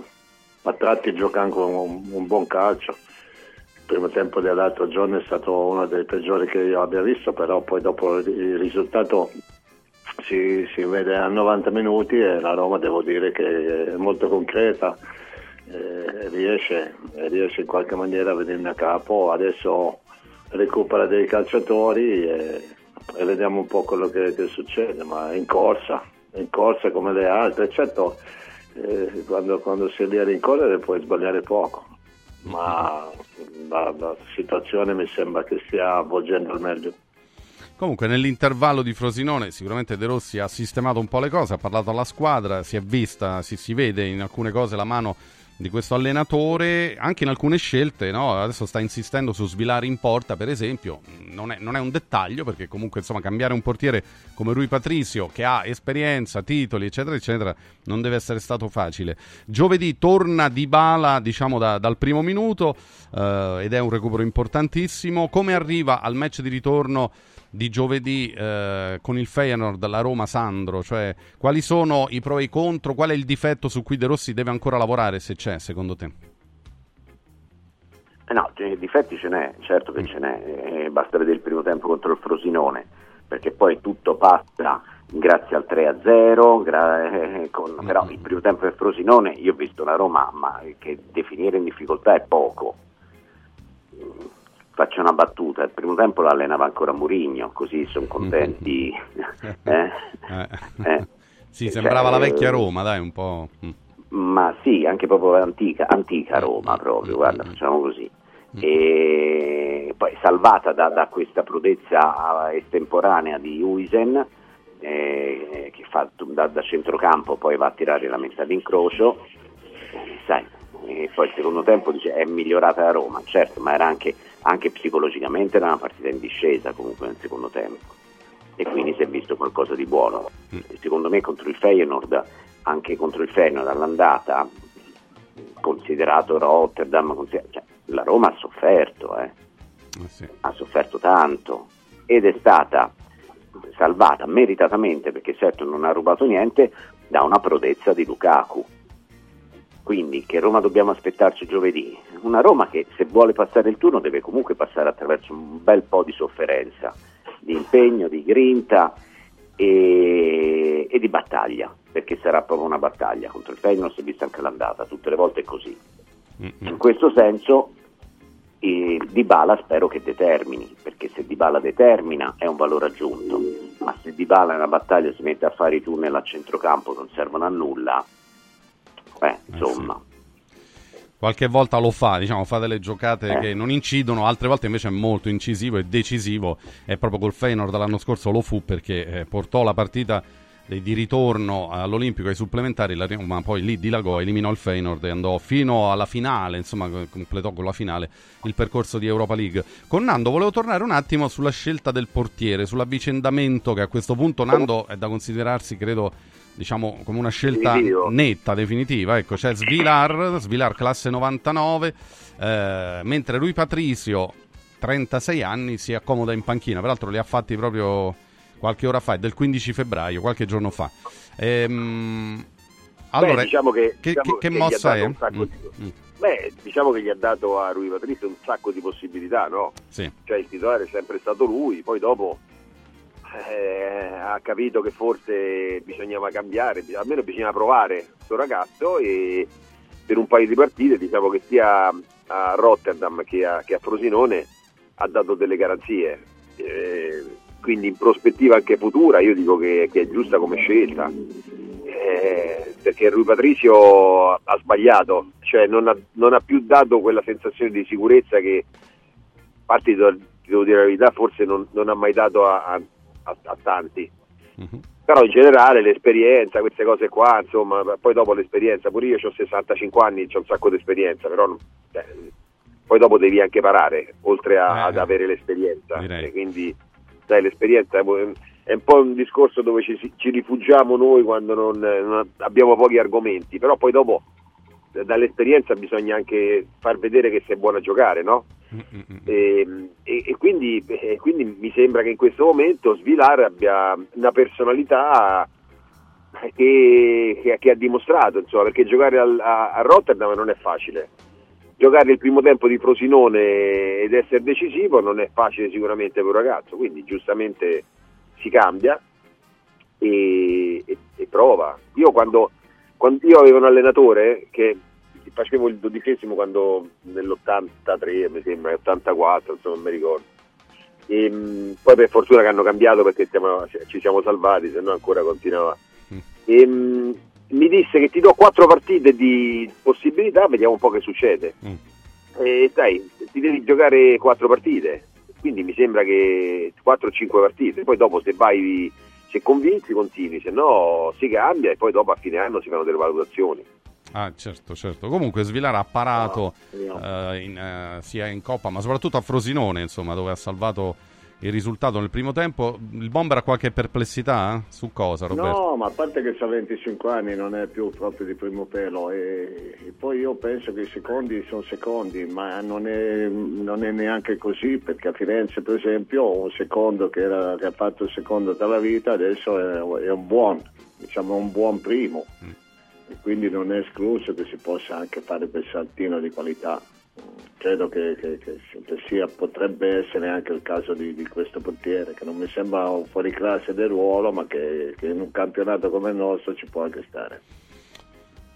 [SPEAKER 5] a tratti gioca anche un, un buon calcio. Il primo tempo dell'altro giorno è stato uno dei peggiori che io abbia visto, però poi dopo il risultato si, si vede a 90 minuti e la Roma devo dire che è molto concreta, eh, riesce, riesce in qualche maniera a venirne a capo, adesso recupera dei calciatori e, e vediamo un po' quello che, che succede, ma è in corsa, è in corsa come le altre, certo eh, quando, quando sei lì a rincorrere puoi sbagliare poco, ma la, la situazione mi sembra che stia avvolgendo al meglio.
[SPEAKER 1] Comunque, nell'intervallo di Frosinone, sicuramente De Rossi ha sistemato un po' le cose, ha parlato alla squadra, si è vista, si, si vede in alcune cose la mano di questo allenatore, anche in alcune scelte, no? adesso sta insistendo su svilare in porta, per esempio, non è, non è un dettaglio perché comunque insomma cambiare un portiere come Rui Patricio che ha esperienza, titoli eccetera eccetera non deve essere stato facile. Giovedì torna Di Bala diciamo da- dal primo minuto eh, ed è un recupero importantissimo, come arriva al match di ritorno di giovedì eh, con il Feyenoord, la Roma Sandro, cioè quali sono i pro e i contro, qual è il difetto su cui De Rossi deve ancora lavorare se c'è secondo te?
[SPEAKER 4] Eh no, cioè, difetti ce n'è, certo che ce n'è, eh, basta vedere il primo tempo contro il Frosinone, perché poi tutto passa grazie al 3-0, gra- eh, con- però il primo tempo del Frosinone io ho visto una Roma ma che definire in difficoltà è poco. Mm, Faccio una battuta, il primo tempo l'allenava ancora Murigno, così sono contenti. eh? Eh.
[SPEAKER 1] Sì,
[SPEAKER 4] Cioè,
[SPEAKER 1] sembrava la vecchia
[SPEAKER 4] eh,
[SPEAKER 1] Roma, dai, un po'. mm.
[SPEAKER 4] Ma sì, anche proprio antica, antica Roma proprio, guarda, facciamo così. E poi salvata da, da questa prodezza estemporanea di Uisen, eh, che fa da, da centrocampo poi va a tirare la messa d'incrocio, Eh, sai, e poi il secondo tempo dice, è migliorata la Roma, certo, ma era anche, anche psicologicamente era una partita in discesa comunque nel secondo tempo e quindi si è visto qualcosa di buono. Secondo me contro il Feyenoord, anche contro il Feyenoord all'andata, considerato Rotterdam, consider- cioè, la Roma ha sofferto, eh. ha sofferto tanto ed è stata salvata meritatamente perché certo non ha rubato niente da una prodezza di Lukaku. Quindi che Roma dobbiamo aspettarci giovedì? Una Roma che se vuole passare il turno deve comunque passare attraverso un bel po' di sofferenza, di impegno, di grinta e, e di battaglia, perché sarà proprio una battaglia contro il Feyenoord, si è vista anche l'andata, tutte le volte è così. In questo senso eh, Dybala spero che determini, perché se Dybala determina è un valore aggiunto, ma se Dybala nella battaglia si mette a fare i tunnel a centrocampo non servono a nulla, eh, insomma.
[SPEAKER 1] Qualche volta lo fa, diciamo, fa delle giocate
[SPEAKER 4] Eh.
[SPEAKER 1] che non incidono, altre volte invece è molto incisivo e decisivo. E proprio col Feyenoord l'anno scorso lo fu perché eh, portò la partita di di ritorno all'Olimpico ai supplementari, la Roma poi lì dilagò, eliminò il Feyenoord e andò fino alla finale, insomma completò con la finale il percorso di Europa League. Con Nando volevo tornare un attimo sulla scelta del portiere, sull'avvicendamento che a questo punto Nando è da considerarsi, credo, diciamo come una scelta
[SPEAKER 3] Definitivo.
[SPEAKER 1] netta, definitiva. Ecco, c'è Svilar, Svilar classe 99, eh, mentre Rui Patricio, 36 anni, si accomoda in panchina. Peraltro li ha fatti proprio qualche ora fa, è del 15 febbraio, qualche giorno fa. Ehm, allora,
[SPEAKER 3] Beh, diciamo che,
[SPEAKER 1] che,
[SPEAKER 3] diciamo
[SPEAKER 1] che- che mossa è? Mm,
[SPEAKER 3] di-
[SPEAKER 1] mm,
[SPEAKER 3] Beh, diciamo che gli ha dato a Rui Patrizio un sacco di possibilità, no?
[SPEAKER 1] sì.
[SPEAKER 3] Cioè il titolare è sempre stato lui, poi dopo eh, ha capito che forse bisognava cambiare, bi- almeno bisognava provare questo ragazzo e per un paio di partite, diciamo che sia a Rotterdam che a, che a Frosinone ha dato delle garanzie. Eh, quindi in prospettiva anche futura io dico che, che è giusta come scelta. Eh, perché Rui Patricio ha sbagliato, cioè non ha, non ha più dato quella sensazione di sicurezza che, a parte ti devo, dire la verità, forse non, non ha mai dato a- a- a tanti. Però in generale l'esperienza, queste cose qua, insomma, poi dopo l'esperienza, pure io ho 65 anni, ho un sacco di esperienza, però non- cioè, poi dopo devi anche parare, oltre a- ad avere l'esperienza. Quindi sai, l'esperienza è è un po' un discorso dove ci, ci rifugiamo noi quando non, non abbiamo pochi argomenti, però poi dopo eh, dall'esperienza bisogna anche far vedere che sei buono a giocare, no? E, e- e quindi, e quindi mi sembra che in questo momento Svilar abbia una personalità che, che- che ha dimostrato, insomma, perché giocare al- a, a Rotterdam non è facile. Giocare il primo tempo di Frosinone ed essere decisivo non è facile sicuramente per un ragazzo, quindi giustamente si cambia e, e- e prova. Io quando, quando io avevo un allenatore che facevo il dodicesimo quando nell'83 mi sembra, 84, insomma non mi ricordo. E, mh, poi per fortuna che hanno cambiato perché siamo- ci siamo salvati, se no ancora continuava. E, mh, mi disse che ti do quattro partite di possibilità, vediamo un po' che succede. E dai, ti devi giocare quattro partite, quindi mi sembra che 4 o 5 partite, poi dopo se vai, se convinci continui, se no si cambia e poi dopo a fine anno si fanno delle valutazioni.
[SPEAKER 1] Ah, certo, certo. Comunque Svilar ha parato eh, in, eh, sia in Coppa, ma soprattutto a Frosinone, insomma, dove ha salvato il risultato nel primo tempo. Il Bomber ha qualche perplessità eh? su cosa, Roberto?
[SPEAKER 5] No, ma a parte che ha 25 anni non è più proprio di primo pelo e, e poi io penso che i secondi sono secondi, ma non è, non è neanche così perché a Firenze per esempio un secondo che, era- che ha fatto il secondo dalla vita adesso è, è un buon, diciamo un buon primo e quindi non è escluso che si possa anche fare quel saltino di qualità. credo che, che- che- che sia, potrebbe essere anche il caso di, di questo portiere, che non mi sembra un fuoriclasse del ruolo, ma che, che in un campionato come il nostro ci può anche stare.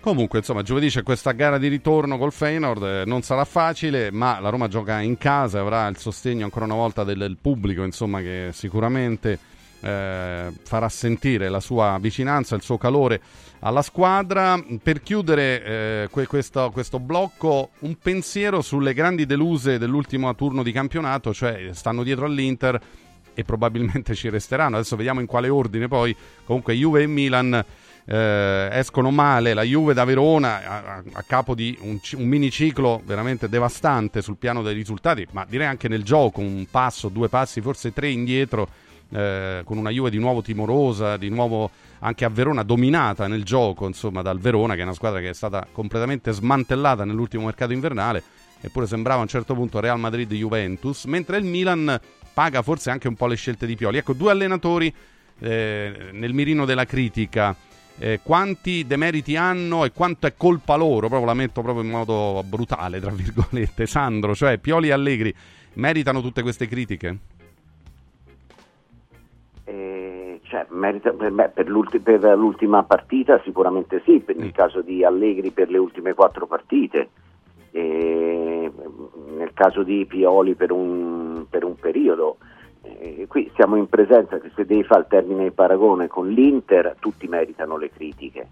[SPEAKER 1] Comunque, insomma, giovedì c'è questa gara di ritorno col Feyenoord, eh, non sarà facile, ma la Roma gioca in casa e avrà il sostegno ancora una volta del, del pubblico, insomma, che sicuramente eh, farà sentire la sua vicinanza, il suo calore alla squadra. Per chiudere eh, que- questo, questo blocco, un pensiero sulle grandi deluse dell'ultimo turno di campionato, cioè stanno dietro all'Inter e probabilmente ci resteranno. Adesso vediamo in quale ordine poi. Comunque Juve e Milan eh, escono male, la Juve da Verona a, a- a capo di un, un miniciclo veramente devastante sul piano dei risultati, ma direi anche nel gioco, un passo, due passi, forse tre indietro, eh, con una Juve di nuovo timorosa, di nuovo anche a Verona dominata nel gioco, insomma, dal Verona, che è una squadra che è stata completamente smantellata nell'ultimo mercato invernale, eppure sembrava a un certo punto Real Madrid-Juventus, mentre il Milan paga forse anche un po' le scelte di Pioli. Ecco, due allenatori eh, nel mirino della critica. Eh, quanti demeriti hanno e quanto è colpa loro, proprio la metto proprio in modo brutale, tra virgolette. Sandro, cioè Pioli e Allegri, meritano tutte queste critiche?
[SPEAKER 4] Eh, cioè, merita- per, beh, per per l'ultima partita sicuramente sì, per- nel caso di Allegri per le ultime quattro partite, eh, nel caso di Pioli per un, per un periodo. Eh, qui siamo in presenza che se devi fare il termine di paragone con l'Inter tutti meritano le critiche.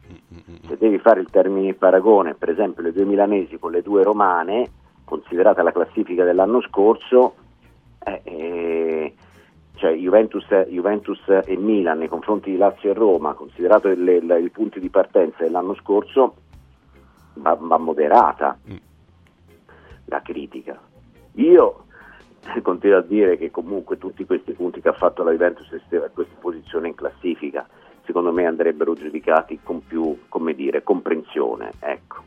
[SPEAKER 4] Se devi fare il termine di paragone, per esempio le due milanesi con le due romane, considerata la classifica dell'anno scorso, eh, eh, cioè Juventus, Juventus e Milan nei confronti di Lazio e Roma, considerato il, il- i punti di partenza dell'anno scorso, va, va moderata la critica. Io continuo a dire che comunque tutti questi punti che ha fatto la Juventus ste- questa posizione in classifica, secondo me andrebbero giudicati con più, come dire, comprensione. Ecco.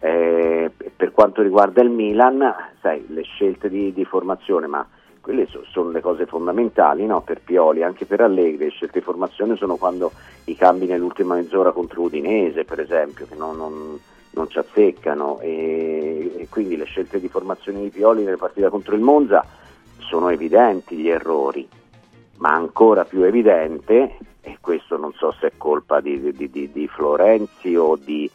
[SPEAKER 4] Eh, per quanto riguarda il Milan, sai, le scelte di, di formazione, ma quelle so- sono le cose fondamentali no? per Pioli, anche per Allegri. Le scelte di formazione sono quando i cambi nell'ultima mezz'ora contro Udinese, per esempio, che non, non- non ci azzeccano. E, e quindi le scelte di formazione di Pioli nella partita contro il Monza sono evidenti gli errori, ma ancora più evidente, e questo non so se è colpa di, di- di- di Florenzi o dei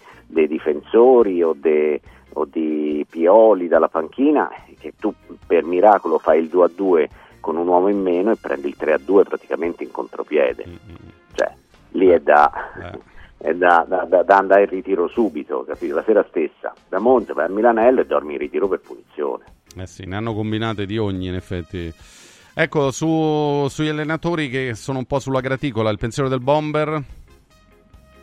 [SPEAKER 4] difensori o, de- o di Pioli dalla panchina, che tu per miracolo fai il 2-2 con un uomo in meno e prendi il 3-2 praticamente in contropiede. Cioè, lì è da, è da, da- da- da andare in ritiro subito, capito? La sera stessa, da Monza vai a Milanello e dormi in ritiro per punizione.
[SPEAKER 1] Eh sì, ne hanno combinate di ogni in effetti. Ecco, su- sugli allenatori che sono un po' sulla graticola, il pensiero del Bomber.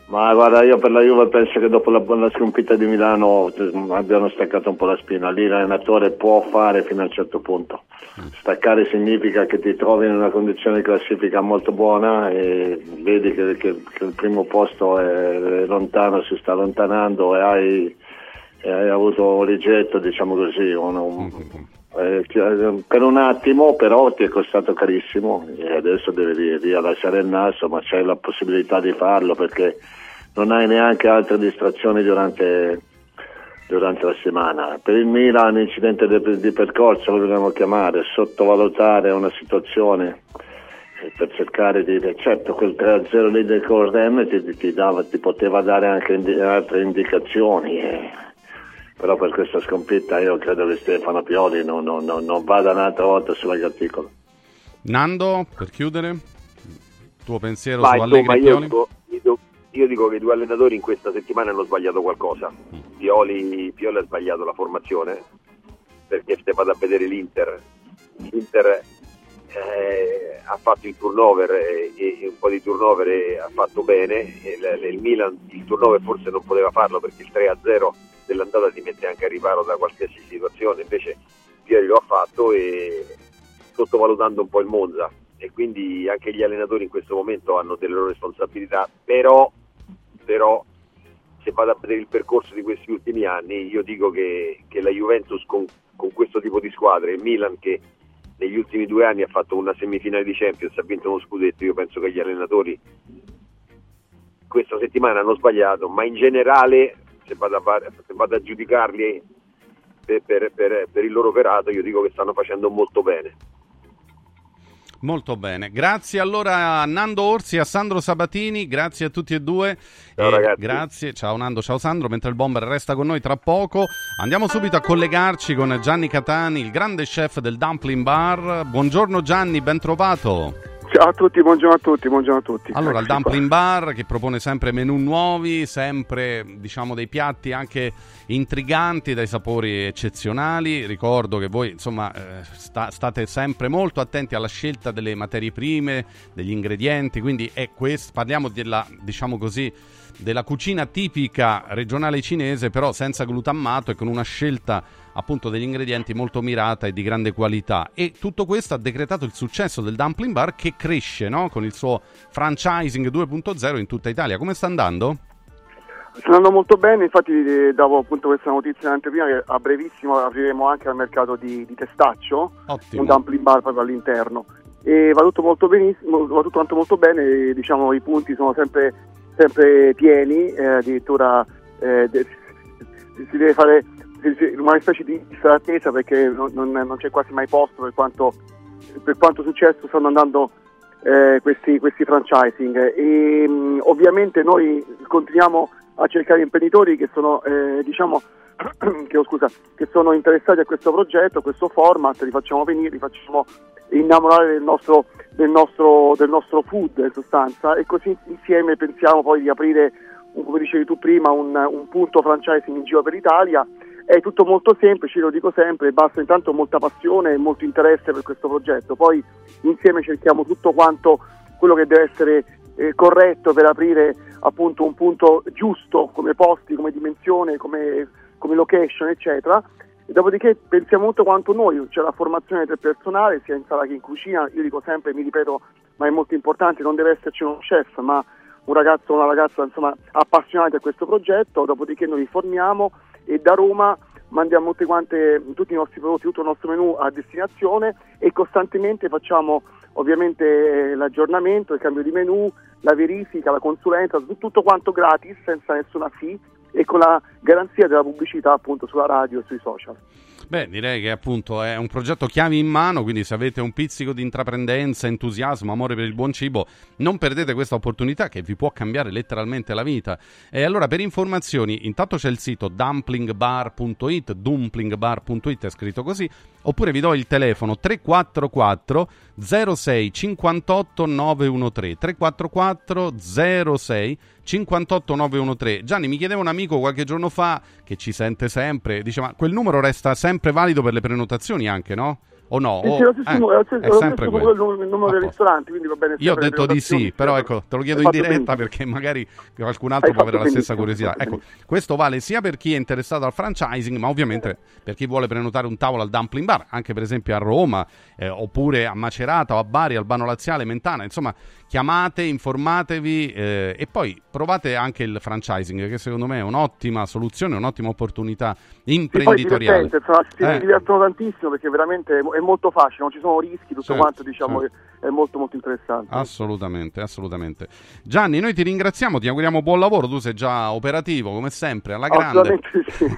[SPEAKER 5] Ma guarda, io per la Juve penso che dopo la, la sconfitta di Milano eh, abbiano staccato un po' la spina. Lì l'allenatore può fare fino a un certo punto. Staccare significa che ti trovi in una condizione di classifica molto buona e vedi che, che- che il primo posto è lontano, si sta allontanando e hai, hai avuto un rigetto, diciamo così, un- un- eh, ti- per un attimo però ti è costato carissimo e adesso devi ri- rilasciare il naso, ma c'è la possibilità di farlo perché non hai neanche altre distrazioni durante, durante la settimana. Per il Milan incidente di, di percorso lo dobbiamo chiamare, sottovalutare una situazione eh, per cercare di certo quel 3-0 lì del Correm ti, ti dava- ti poteva dare anche indi- altre indicazioni eh. Però per questa sconfitta io credo che Stefano Pioli non, non- non- non vada un'altra volta sulla graticola
[SPEAKER 1] Nando, per chiudere, tuo pensiero
[SPEAKER 3] Ma
[SPEAKER 1] su Allegri
[SPEAKER 3] io dico, io- io dico che i due allenatori in questa settimana hanno sbagliato qualcosa. Pioli, Pioli ha sbagliato la formazione perché se vado a vedere l'Inter, l'Inter eh, ha fatto il turnover e, e un po' di turnover e ha fatto bene. Il, il Milan il turnover forse non poteva farlo perché il 3-0 dell'andata ti mette anche a riparo da qualsiasi situazione, invece Pioli lo ha fatto e sottovalutando un po' il Monza. E quindi anche gli allenatori in questo momento hanno delle loro responsabilità, però, però se vado a vedere il percorso di questi ultimi anni io dico che, che la Juventus con, con questo tipo di squadre e il Milan che negli ultimi due anni ha fatto una semifinale di Champions, ha vinto uno scudetto, io penso che gli allenatori questa settimana hanno sbagliato, ma in generale se vado a, se vado a giudicarli per, per- per- per il loro operato io dico che stanno facendo molto bene.
[SPEAKER 1] Molto bene, grazie allora a Nando Orsi e a Sandro Sabatini, grazie a tutti e due.
[SPEAKER 3] Ciao,
[SPEAKER 1] E
[SPEAKER 3] ragazzi.
[SPEAKER 1] Grazie, ciao Nando, ciao Sandro, mentre il bomber resta con noi tra poco. Andiamo subito a collegarci con Gianni Catani, il grande chef del Dumpling Bar. Buongiorno Gianni, ben trovato.
[SPEAKER 15] Ciao a tutti, buongiorno a tutti, buongiorno a tutti.
[SPEAKER 1] Allora, il. Dumpling Bar che propone sempre menù nuovi, sempre diciamo dei piatti anche intriganti, dai sapori eccezionali. Ricordo che voi insomma eh, sta- state sempre molto attenti alla scelta delle materie prime, degli ingredienti, quindi è questo, parliamo della diciamo così della cucina tipica regionale cinese, però senza glutammato e con una scelta appunto degli ingredienti molto mirata e di grande qualità. E tutto questo ha decretato il successo del Dumpling Bar che cresce no? con il suo franchising 2.0 in tutta Italia. Come sta andando?
[SPEAKER 15] Sta andando molto bene, infatti eh, davo appunto questa notizia in anteprima che a brevissimo apriremo anche al mercato di, di testaccio,
[SPEAKER 1] Ottimo.
[SPEAKER 15] un dumpling bar proprio all'interno. E va tutto molto benissimo, va tutto quanto molto bene, diciamo i punti sono sempre, sempre pieni, eh, addirittura eh, si deve fare una specie di lista d'attesa perché non, non- non c'è quasi mai posto per quanto, per quanto successo stanno andando eh, questi, questi franchising e mh, ovviamente noi continuiamo a cercare imprenditori che sono eh, diciamo che, oh, scusa, che sono interessati a questo progetto, a questo format, li facciamo venire, li facciamo innamorare del nostro, del nostro, del nostro food in sostanza e così insieme pensiamo poi di aprire, come dicevi tu prima, un, un punto franchising in giro per l'Italia. È tutto molto semplice, lo dico sempre, basta intanto molta passione e molto interesse per questo progetto. Poi insieme cerchiamo tutto quanto quello che deve essere eh, corretto per aprire appunto un punto giusto come posti, come dimensione, come, come location, eccetera. E dopodiché pensiamo molto quanto noi, c'è la formazione del personale, sia in sala che in cucina, io dico sempre, mi ripeto, ma è molto importante, non deve esserci uno chef, ma un ragazzo o una ragazza insomma appassionati a questo progetto, dopodiché noi li formiamo e da Roma mandiamo quante, tutti i nostri prodotti, tutto il nostro menù a destinazione e costantemente facciamo ovviamente l'aggiornamento, il cambio di menù, la verifica, la consulenza, tut- tutto quanto gratis, senza nessuna fee e con la garanzia della pubblicità appunto sulla radio e sui social.
[SPEAKER 1] Beh, direi che appunto è un progetto chiavi in mano, quindi se avete un pizzico di intraprendenza, entusiasmo, amore per il buon cibo, non perdete questa opportunità che vi può cambiare letteralmente la vita. E allora per informazioni, intanto c'è il sito dumplingbar.it, dumplingbar.it è scritto così, oppure vi do il telefono 344 06 58 913 344 06 58 913. Gianni, mi chiedeva un amico qualche giorno fa che ci sente sempre, dice ma quel numero resta sempre valido per le prenotazioni anche, no? O no? O-
[SPEAKER 15] lo stesso
[SPEAKER 1] eh,
[SPEAKER 15] stesso-
[SPEAKER 1] è sempre quello.
[SPEAKER 15] numero, il numero del ristorante, quindi va bene
[SPEAKER 1] Io ho detto di sì, però ecco, te lo chiedo in diretta
[SPEAKER 15] benissimo.
[SPEAKER 1] perché magari qualcun altro può avere la stessa curiosità. Ecco, questo vale sia per chi è interessato al franchising, ma ovviamente per chi vuole prenotare un tavolo al Dumpling Bar, anche per esempio a Roma, eh, oppure a Macerata o a Bari, Albano Laziale, Mentana, insomma, chiamate, informatevi eh, e poi provate anche il franchising, che secondo me è un'ottima soluzione, un'ottima opportunità
[SPEAKER 15] Sì, poi
[SPEAKER 1] imprenditoriale.
[SPEAKER 15] divertente, insomma, si
[SPEAKER 1] Eh.
[SPEAKER 15] divertono tantissimo perché veramente è è molto facile, non ci sono rischi, tutto
[SPEAKER 1] Certo,
[SPEAKER 15] quanto diciamo
[SPEAKER 1] certo.
[SPEAKER 15] È molto molto interessante.
[SPEAKER 1] Assolutamente, assolutamente. Gianni, noi ti ringraziamo, ti auguriamo buon lavoro, tu sei già operativo come sempre, alla grande.
[SPEAKER 15] Sì.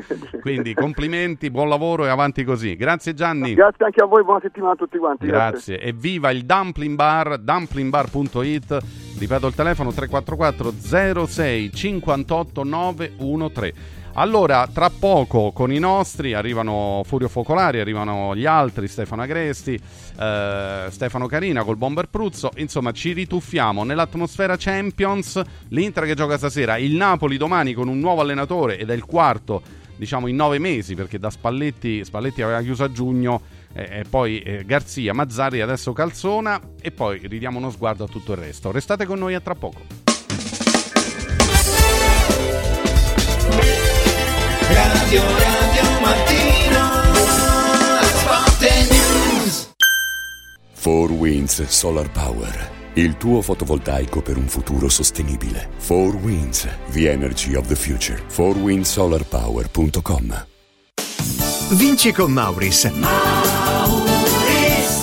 [SPEAKER 1] Quindi complimenti, buon lavoro e avanti così. Grazie Gianni.
[SPEAKER 15] Grazie anche a voi, buona settimana a tutti quanti.
[SPEAKER 1] Grazie. E viva il Dumpling Bar, dumplingbar.it. Ripeto il telefono 344 06 58 913. Allora, tra poco con i nostri arrivano Furio Focolari, arrivano gli altri, Stefano Agresti, eh, Stefano Carina col Bomber Pruzzo. Insomma, ci rituffiamo nell'atmosfera Champions. L'Inter che gioca stasera, il Napoli domani con un nuovo allenatore ed è il quarto, diciamo, in nove mesi, perché da Spalletti, Spalletti aveva chiuso a giugno eh, poi eh, Garzia, Mazzarri, adesso Calzona e poi ridiamo uno sguardo a tutto il resto. Restate con noi a tra poco.
[SPEAKER 7] Radio Radio Mattino Sport News
[SPEAKER 8] 4 Winds Solar Power. Il tuo fotovoltaico per un futuro sostenibile. 4 Winds, the energy of the future. 4windsolarpower.com.
[SPEAKER 16] Vinci con Mauris.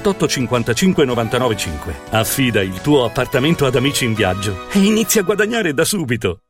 [SPEAKER 17] 55 99 5. Affida il tuo appartamento ad Amici in Viaggio e inizia a guadagnare da subito.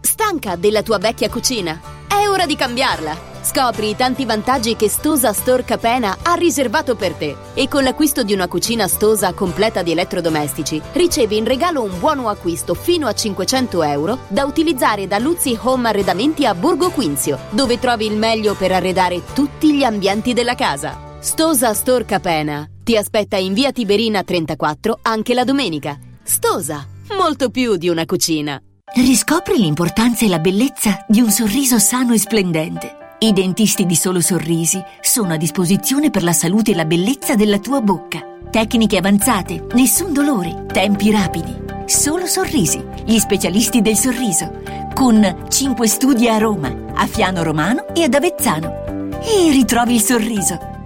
[SPEAKER 18] Stanca della tua vecchia cucina? È ora di cambiarla! Scopri i tanti vantaggi che Stosa Store Capena ha riservato per te e con l'acquisto di una cucina Stosa completa di elettrodomestici ricevi in regalo un buono acquisto fino a 500 euro da utilizzare da Luzzi Home Arredamenti a Borgo Quinzio, dove trovi il meglio per arredare tutti gli ambienti della casa. Stosa Store Capena ti aspetta in via Tiberina 34 anche la domenica. Stosa, molto più di una cucina.
[SPEAKER 19] Riscopri l'importanza e la bellezza di un sorriso sano e splendente. I dentisti di Solo Sorrisi sono a disposizione per la salute e la bellezza della tua bocca. Tecniche avanzate, nessun dolore, tempi rapidi. Solo Sorrisi, gli specialisti del sorriso, con 5 studi a Roma, a Fiano Romano e ad Avezzano. E ritrovi il sorriso.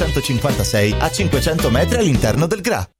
[SPEAKER 16] 956 a 500 metri all'interno del GRA.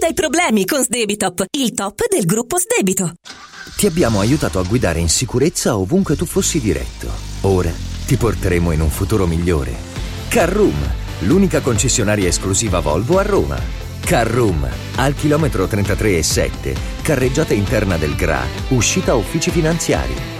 [SPEAKER 20] Dai problemi con Sdebitop, il top del gruppo Sdebito.
[SPEAKER 21] Ti abbiamo aiutato a guidare in sicurezza ovunque tu fossi diretto. Ora ti porteremo in un futuro migliore. Carroom, l'unica concessionaria esclusiva Volvo a Roma. Carroom, al chilometro 33 e 7, carreggiata interna del GRA, uscita uffici finanziari.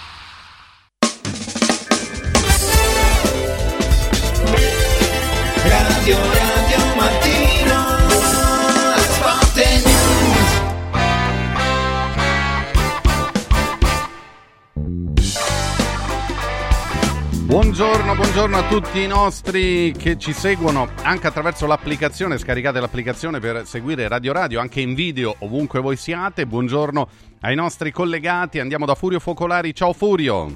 [SPEAKER 1] Buongiorno, buongiorno a tutti i nostri che ci seguono anche attraverso l'applicazione, scaricate l'applicazione per seguire Radio Radio anche in video ovunque voi siate. Buongiorno ai nostri collegati, andiamo da Furio Focolari. Ciao Furio.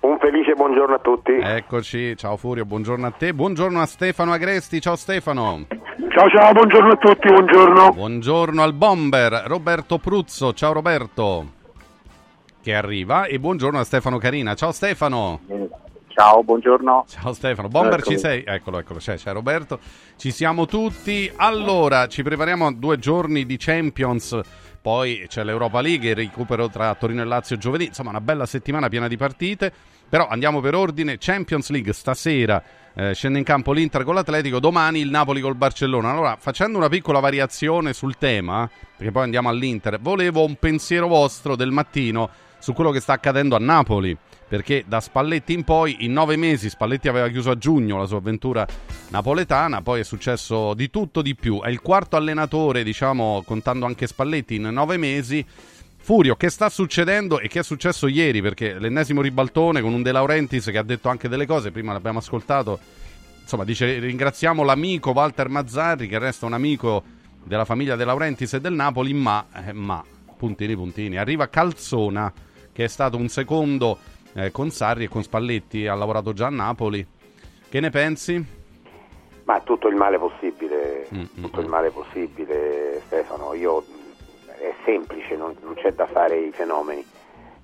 [SPEAKER 3] Un felice buongiorno a tutti.
[SPEAKER 1] Eccoci, ciao Furio, buongiorno a te. Buongiorno a Stefano Agresti, ciao Stefano.
[SPEAKER 22] Ciao ciao, buongiorno a tutti, buongiorno.
[SPEAKER 1] Buongiorno al bomber Roberto Pruzzo, ciao Roberto. Che arriva e buongiorno a Stefano Carina. Ciao Stefano.
[SPEAKER 4] Ciao, buongiorno.
[SPEAKER 1] Ciao Stefano, Bomber
[SPEAKER 4] Eccomi.
[SPEAKER 1] ci sei? Eccolo, eccolo, c'è, c'è Roberto. Ci siamo tutti. Allora, ci prepariamo a due giorni di Champions. Poi c'è l'Europa League, il recupero tra Torino e Lazio giovedì. Insomma, una bella settimana piena di partite. Però andiamo per ordine. Champions League stasera. eh, scende in campo l'Inter con l'Atletico, domani il Napoli col Barcellona. Allora, facendo una piccola variazione sul tema, perché poi andiamo all'Inter, volevo un pensiero vostro del mattino su quello che sta accadendo a Napoli. Perché da Spalletti in poi, in nove mesi, Spalletti aveva chiuso a giugno la sua avventura napoletana, poi è successo di tutto di più. È il quarto allenatore, diciamo, contando anche Spalletti, in nove mesi. Furio, che sta succedendo e che è successo ieri? Perché l'ennesimo ribaltone con un De Laurentiis che ha detto anche delle cose, prima l'abbiamo ascoltato. Insomma, dice ringraziamo l'amico Walter Mazzarri, che resta un amico della famiglia De Laurentiis e del Napoli, ma, eh, ma, puntini puntini, arriva Calzona, che è stato un secondo eh, con Sarri e con Spalletti, ha lavorato già a Napoli. Che ne pensi?
[SPEAKER 23] Ma tutto il male possibile, tutto il male possibile, Stefano. Io è semplice, non, non c'è da fare i fenomeni.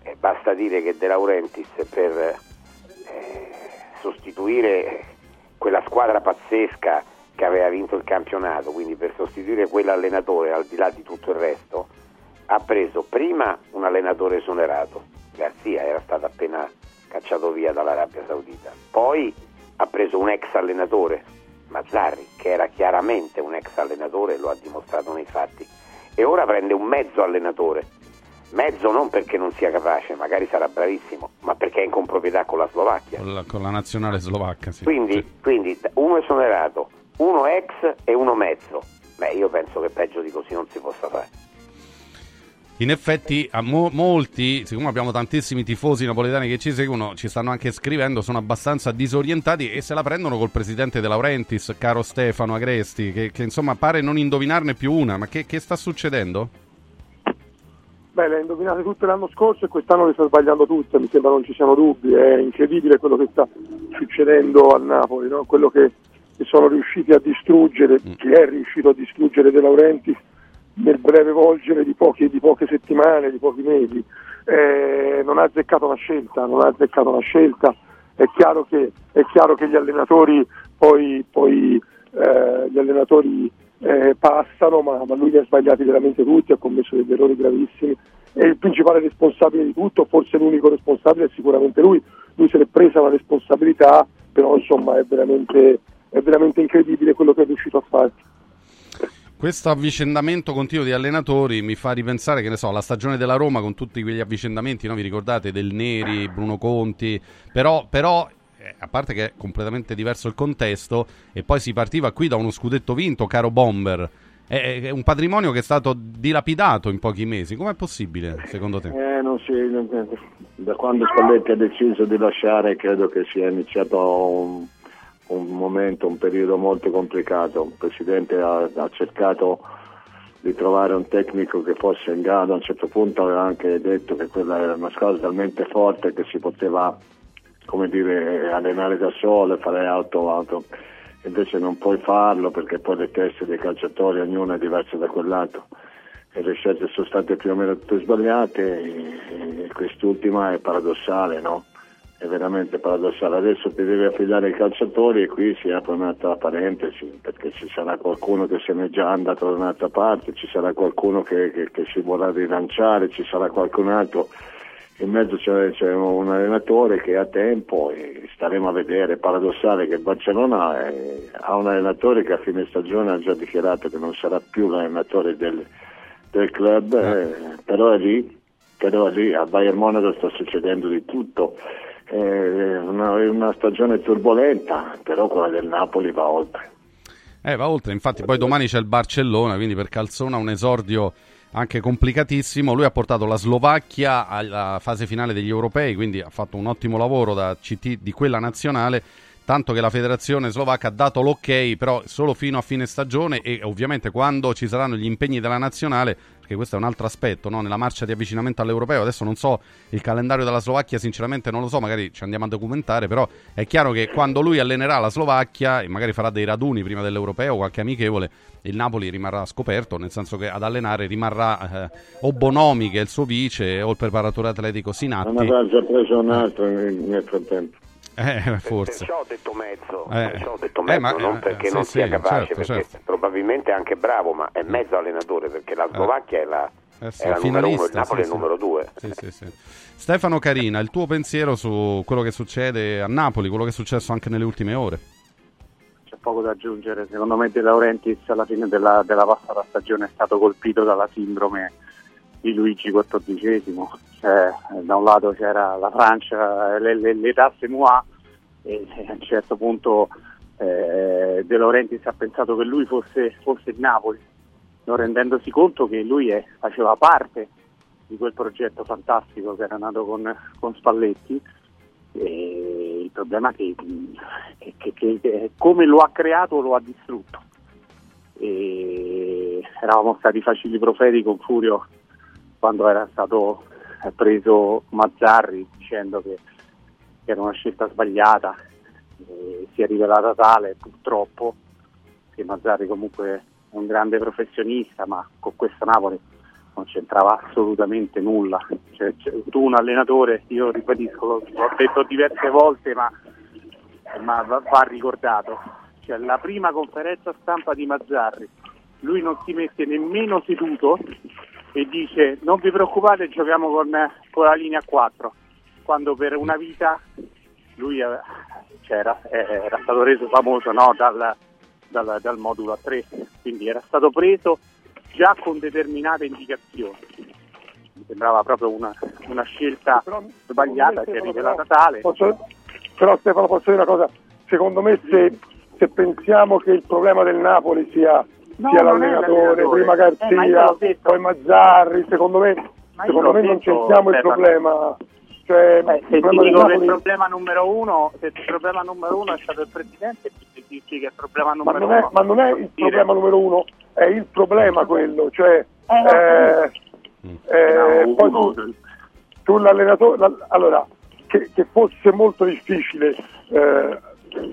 [SPEAKER 23] Eh, basta dire che De Laurentiis per eh, sostituire quella squadra pazzesca che aveva vinto il campionato, quindi per sostituire quell'allenatore al di là di tutto il resto, ha preso prima un allenatore esonerato, Garzia era stato appena cacciato via dall'Arabia Saudita, poi ha preso un ex allenatore, Mazzarri, che era chiaramente un ex allenatore, lo ha dimostrato nei fatti, e ora prende un mezzo allenatore. Mezzo non perché non sia capace, magari sarà bravissimo, ma perché è in comproprietà con la Slovacchia.
[SPEAKER 1] Con la, con la nazionale slovacca, sì.
[SPEAKER 23] Quindi, quindi uno esonerato, uno ex e uno mezzo. Beh, io penso che peggio di così non si possa fare.
[SPEAKER 1] In effetti, a mo- molti, siccome abbiamo tantissimi tifosi napoletani che ci seguono, ci stanno anche scrivendo, sono abbastanza disorientati e se la prendono col presidente De Laurentiis, caro Stefano Agresti, che, che, insomma pare non indovinarne più una. Ma che, che sta succedendo?
[SPEAKER 15] Beh, le ha indovinate tutte l'anno scorso e quest'anno le sta sbagliando tutte, mi sembra non ci siano dubbi, è incredibile quello che sta succedendo a Napoli, no? quello che, che sono riusciti a distruggere, chi è riuscito a distruggere De Laurentiis nel breve volgere di, pochi, di poche settimane, di pochi mesi. Eh, non ha azzeccato una scelta, non ha azzeccato una scelta. È chiaro che, è chiaro che gli allenatori poi, poi eh, gli allenatori eh, passano, ma, ma lui li ha sbagliati veramente tutti, ha commesso degli errori gravissimi. E il principale responsabile di tutto, forse l'unico responsabile, è sicuramente lui. Lui se l'è presa la responsabilità, però insomma è veramente, è veramente incredibile quello che è riuscito a fare.
[SPEAKER 1] Questo avvicendamento continuo di allenatori mi fa ripensare, che ne so, alla stagione della Roma con tutti quegli avvicendamenti, no? vi ricordate, del Neri, Bruno Conti, però, però eh, a parte che è completamente diverso il contesto, e poi si partiva qui da uno scudetto vinto, caro Bomber, è, è un patrimonio che è stato dilapidato in pochi mesi, com'è possibile secondo te?
[SPEAKER 5] Eh, non si, da quando Spalletti ha deciso di lasciare credo che sia iniziato un, un momento, un periodo molto complicato. Il Presidente ha, ha, cercato di trovare un tecnico che fosse in grado, a un certo punto aveva anche detto che quella era una squadra talmente forte che si poteva come dire, allenare da solo e fare auto, auto. Invece non puoi farlo perché poi le teste dei calciatori, ognuno è diverso da quell'altro e le scelte sono state più o meno tutte sbagliate e quest'ultima è paradossale, no? È veramente paradossale. Adesso ti devi affidare ai calciatori e qui si apre un'altra parentesi perché ci sarà qualcuno che se n'è già andato da un'altra parte, ci sarà qualcuno che, che, che si vorrà rilanciare, ci sarà qualcun altro in mezzo c'è, c'è, un allenatore che ha tempo e staremo a vedere. È paradossale che il Barcellona è, ha un allenatore che a fine stagione ha già dichiarato che non sarà più l'allenatore del, del club, eh, però, è lì, però è lì, a Bayern Monaco sta succedendo di tutto. È una, una stagione turbolenta, però quella del Napoli va oltre.
[SPEAKER 1] Eh, va oltre, infatti poi domani c'è il Barcellona, quindi per Calzona un esordio anche complicatissimo. Lui ha portato la Slovacchia alla fase finale degli europei, quindi ha fatto un ottimo lavoro da CT di quella nazionale. Tanto che la federazione slovacca ha dato l'ok, però solo fino a fine stagione e ovviamente quando ci saranno gli impegni della nazionale, perché questo è un altro aspetto, no? nella marcia di avvicinamento all'europeo. Adesso non so il calendario della Slovacchia, sinceramente non lo so, magari ci andiamo a documentare, però è chiaro che quando lui allenerà la Slovacchia e magari farà dei raduni prima dell'europeo, qualche amichevole, il Napoli rimarrà scoperto, nel senso che ad allenare rimarrà eh, o Bonomi che è il suo vice o il preparatore atletico Sinatti.
[SPEAKER 5] Non avrà già preso un altro nel frattempo.
[SPEAKER 1] Eh, forse.
[SPEAKER 23] Perciò ho detto mezzo,
[SPEAKER 1] Eh.
[SPEAKER 23] perciò ho detto
[SPEAKER 1] Eh,
[SPEAKER 23] mezzo
[SPEAKER 1] ma-
[SPEAKER 23] non
[SPEAKER 1] eh,
[SPEAKER 23] perché
[SPEAKER 1] sì,
[SPEAKER 23] non
[SPEAKER 1] sì,
[SPEAKER 23] sia capace,
[SPEAKER 1] certo,
[SPEAKER 23] perché
[SPEAKER 1] certo.
[SPEAKER 23] probabilmente è anche bravo, ma è mezzo allenatore perché la Slovacchia è la,
[SPEAKER 1] Eh sì,
[SPEAKER 23] è la numero uno, il
[SPEAKER 1] finalista,
[SPEAKER 23] Napoli
[SPEAKER 1] sì,
[SPEAKER 23] è il
[SPEAKER 1] sì.
[SPEAKER 23] numero due.
[SPEAKER 1] Sì, sì, sì. Stefano Carina, il tuo pensiero su quello che succede a Napoli, quello che è successo anche nelle ultime ore?
[SPEAKER 24] C'è poco da aggiungere, secondo me De Laurentiis alla fine della, della passata stagione è stato colpito dalla sindrome di Luigi XIV. Cioè, da un lato c'era la Francia, le, le, le tasse Moi e a un certo punto eh, De Laurentiis ha pensato che lui fosse, fosse il Napoli, non rendendosi conto che lui è- faceva parte di quel progetto fantastico che era nato con, con Spalletti. E il problema è che- che- che- che come lo ha creato lo ha distrutto. E eravamo stati facili profeti con Furio quando era stato eh, preso Mazzarri dicendo che, era una scelta sbagliata e si è rivelata tale purtroppo che Mazzarri comunque è un grande professionista ma con questo Napoli non c'entrava assolutamente nulla. Cioè, tu un allenatore io ribadisco l'ho detto diverse volte ma, ma va, va ricordato. Cioè, la prima conferenza stampa di Mazzarri lui non si mette nemmeno seduto e dice non vi preoccupate giochiamo con, con la linea 4 quando per una vita lui eh, era, eh, era stato reso famoso no, dal, dal- dal modulo a 3 quindi era stato preso già con determinate indicazioni. Mi sembrava proprio una, una scelta sbagliata si è rivelata tale.
[SPEAKER 25] Posso- però Stefano posso dire una cosa, secondo me se, se pensiamo che il problema del Napoli sia,
[SPEAKER 24] No,
[SPEAKER 25] sia
[SPEAKER 24] è
[SPEAKER 25] l'allenatore, prima
[SPEAKER 24] Eh, ma
[SPEAKER 25] Garzia,
[SPEAKER 24] detto.
[SPEAKER 25] poi Mazzarri, secondo me,
[SPEAKER 24] Ma
[SPEAKER 25] secondo me non
[SPEAKER 24] detto,
[SPEAKER 25] c'entriamo il problema. Cioè,
[SPEAKER 24] Beh,
[SPEAKER 25] il
[SPEAKER 24] se ti
[SPEAKER 25] problema
[SPEAKER 24] che il
[SPEAKER 25] Napoli-
[SPEAKER 24] problema numero uno, se il problema numero uno è stato il presidente, ti dici che il problema
[SPEAKER 25] ma
[SPEAKER 24] numero
[SPEAKER 25] non è,
[SPEAKER 24] uno
[SPEAKER 25] ma non è il problema numero uno, è il problema quello, cioè
[SPEAKER 24] Eh,
[SPEAKER 25] eh, eh, poi tu, tu l'allenatore, la- allora, che, che fosse molto difficile eh,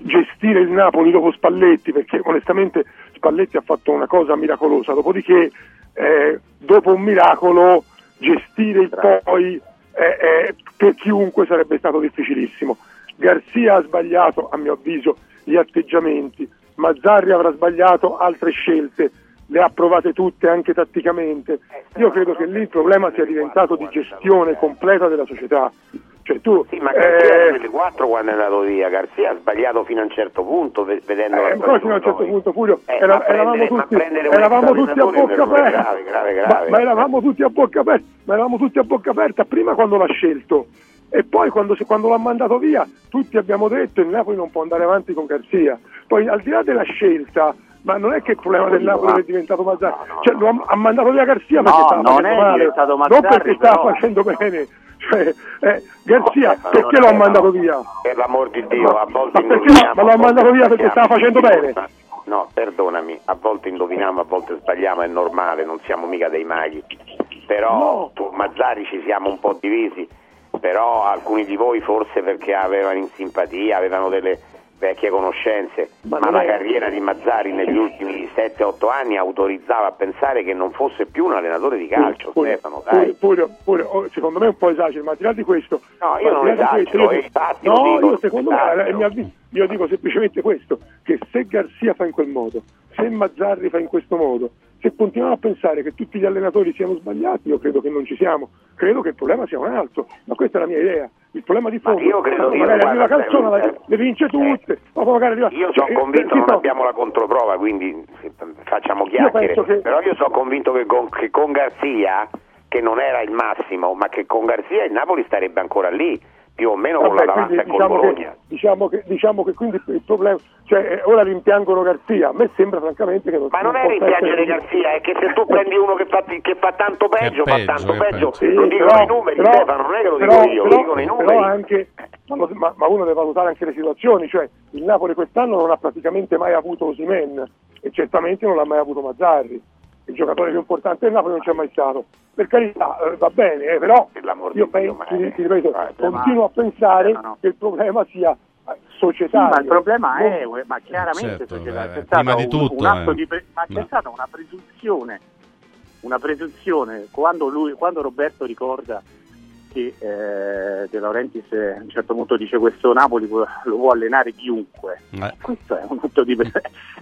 [SPEAKER 25] gestire il Napoli dopo Spalletti, perché onestamente Spalletti ha fatto una cosa miracolosa, dopodiché eh, dopo un miracolo gestire il poi eh, eh, per chiunque sarebbe stato difficilissimo. Garzia ha sbagliato, a mio avviso, gli atteggiamenti, Mazzarri avrà sbagliato altre scelte, le ha provate tutte anche tatticamente. Io credo che lì il problema sia diventato di gestione completa della società. Cioè tu,
[SPEAKER 23] Sì, ma Garzia
[SPEAKER 25] eh,
[SPEAKER 23] era nelle 4 quando è andato via. Garzia ha sbagliato fino a un certo punto, ve- vedendo la
[SPEAKER 25] eh, ancora fino a un certo punto Furio,
[SPEAKER 23] Eh,
[SPEAKER 25] era- eravamo tutti, eravamo tutti a bocca aperta.
[SPEAKER 23] grave, grave,
[SPEAKER 25] Ma,
[SPEAKER 23] grave.
[SPEAKER 25] ma eravamo tutti a bocca aperta, ma eravamo tutti a bocca aperta prima quando l'ha scelto. E poi quando, quando l'ha mandato via, tutti abbiamo detto il Napoli non può andare avanti con Garzia. Poi al di là della scelta, ma non è che il problema del Napoli è diventato Mazzarri, cioè lo ha, ha mandato via Garzia perché
[SPEAKER 24] No,
[SPEAKER 25] stava
[SPEAKER 24] non
[SPEAKER 25] facendo
[SPEAKER 24] è
[SPEAKER 25] male,
[SPEAKER 24] diventato
[SPEAKER 25] non
[SPEAKER 24] Mazzarri,
[SPEAKER 25] perché stava
[SPEAKER 24] però.
[SPEAKER 25] facendo bene. Cioè, eh, Garzia,
[SPEAKER 23] Stefano,
[SPEAKER 25] perché
[SPEAKER 23] non
[SPEAKER 25] lo ha
[SPEAKER 23] è-
[SPEAKER 25] mandato via?
[SPEAKER 23] Per l'amor di Dio,
[SPEAKER 25] Ma-
[SPEAKER 23] a volte
[SPEAKER 25] ma perché
[SPEAKER 23] indoviniamo,
[SPEAKER 25] no? Ma l'ha
[SPEAKER 23] a volte
[SPEAKER 25] mandato via perché stava facendo bene?
[SPEAKER 23] No, perdonami, a volte indoviniamo, a volte sbagliamo, è normale, non siamo mica dei maghi. Però tu, Mazzari ci siamo un po' divisi, però alcuni di voi forse perché avevano in simpatia, avevano delle vecchie conoscenze, ma,
[SPEAKER 25] non
[SPEAKER 23] la
[SPEAKER 25] è-
[SPEAKER 23] carriera di Mazzari negli ultimi 7-8 anni autorizzava a pensare che non fosse più un allenatore di calcio,
[SPEAKER 25] Pure-
[SPEAKER 23] Stefano, dai.
[SPEAKER 25] pure- pure- pure- oh, secondo me è un po' esagero, ma al di là di questo,
[SPEAKER 23] No, io
[SPEAKER 25] ma
[SPEAKER 23] non esagero,
[SPEAKER 25] questo,
[SPEAKER 23] infatti
[SPEAKER 25] no,
[SPEAKER 23] dico,
[SPEAKER 25] io secondo me,
[SPEAKER 23] esagero.
[SPEAKER 25] mi avvi- io dico semplicemente questo, che se Garzia fa in quel modo, se Mazzarri fa in questo modo, se continuiamo a pensare che tutti gli allenatori siano sbagliati, io credo che non ci siamo, credo che il problema sia un altro, ma questa è la mia idea. Il problema di fondo,
[SPEAKER 23] io credo- io
[SPEAKER 25] magari arriva Calzona,
[SPEAKER 23] eh,
[SPEAKER 25] le, vince tutte, ma poi magari arriva...
[SPEAKER 23] Io sono
[SPEAKER 25] eh,
[SPEAKER 23] convinto,
[SPEAKER 25] sì,
[SPEAKER 23] non
[SPEAKER 25] no,
[SPEAKER 23] abbiamo la controprova, quindi eh, facciamo chiacchiere.
[SPEAKER 25] penso che-
[SPEAKER 23] Però io sono convinto che con, che con Garzia, che non era il massimo, ma che con Garzia il Napoli starebbe ancora lì, più o meno con
[SPEAKER 25] Vabbè,
[SPEAKER 23] la Davanza e
[SPEAKER 25] diciamo
[SPEAKER 23] Bologna.
[SPEAKER 25] che, diciamo, che, diciamo che quindi il problema, cioè eh, ora rimpiangono Garzia, a me sembra francamente che non
[SPEAKER 23] Ma non è
[SPEAKER 25] possa
[SPEAKER 23] rimpiangere Garzia, è che se tu prendi uno che fa, che fa tanto peggio, fa
[SPEAKER 25] peggio,
[SPEAKER 23] tanto
[SPEAKER 25] che
[SPEAKER 23] peggio,
[SPEAKER 25] peggio.
[SPEAKER 23] lo dicono
[SPEAKER 25] però-
[SPEAKER 23] i numeri,
[SPEAKER 25] però-
[SPEAKER 23] Stefano, non è che lo
[SPEAKER 25] però-
[SPEAKER 23] dico io,
[SPEAKER 25] però-
[SPEAKER 23] lo dicono i
[SPEAKER 25] però
[SPEAKER 23] numeri.
[SPEAKER 25] anche, ma- ma uno deve valutare anche le situazioni, cioè il Napoli quest'anno non ha praticamente mai avuto Osimen e certamente non l'ha mai avuto Mazzarri, il giocatore più importante del Napoli non c'è mai stato. Per carità, eh, va bene, eh, però io penso, ti, ti ripeto, continuo a pensare che il problema sia eh,
[SPEAKER 24] Sì,
[SPEAKER 25] societario.
[SPEAKER 24] ma il problema
[SPEAKER 25] non-
[SPEAKER 24] è, ma chiaramente
[SPEAKER 1] Certo,
[SPEAKER 24] società,
[SPEAKER 1] eh,
[SPEAKER 24] c'è stato
[SPEAKER 1] di
[SPEAKER 24] un,
[SPEAKER 1] tutto,
[SPEAKER 24] un atto
[SPEAKER 1] eh.
[SPEAKER 24] di pre- ma c'è
[SPEAKER 1] No.
[SPEAKER 24] stata una presunzione, una presunzione quando, lui, quando Roberto ricorda che eh, De Laurentiis eh, a un certo punto dice questo Napoli lo può allenare chiunque.
[SPEAKER 1] Eh,
[SPEAKER 24] Questo è un atto di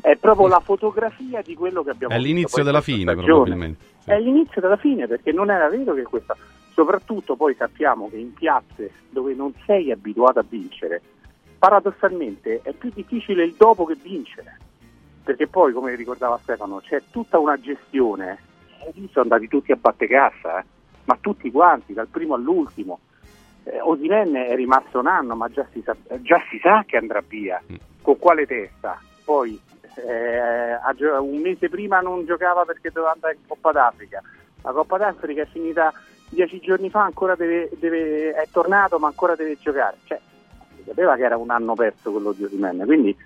[SPEAKER 24] è proprio la fotografia di quello che abbiamo
[SPEAKER 1] è l'inizio della fine,
[SPEAKER 24] stagione.
[SPEAKER 1] probabilmente.
[SPEAKER 24] È l'inizio della fine perché non era vero che questa. Soprattutto poi sappiamo che in piazze dove non sei abituato a vincere, paradossalmente è più difficile il dopo che vincere. Perché poi, come ricordava Stefano, c'è tutta una gestione. E lì sono andati tutti a batte cassa. eh. Ma tutti quanti, dal primo all'ultimo. Eh, Osimhen è rimasto un anno, ma già si, sa, già si sa che andrà via. Con quale testa? Poi eh, un mese prima non giocava perché doveva andare in Coppa d'Africa. La Coppa d'Africa è finita dieci giorni fa, ancora deve, deve- è tornato, ma ancora deve giocare. Cioè, si sapeva che era un anno perso quello di Osimhen, quindi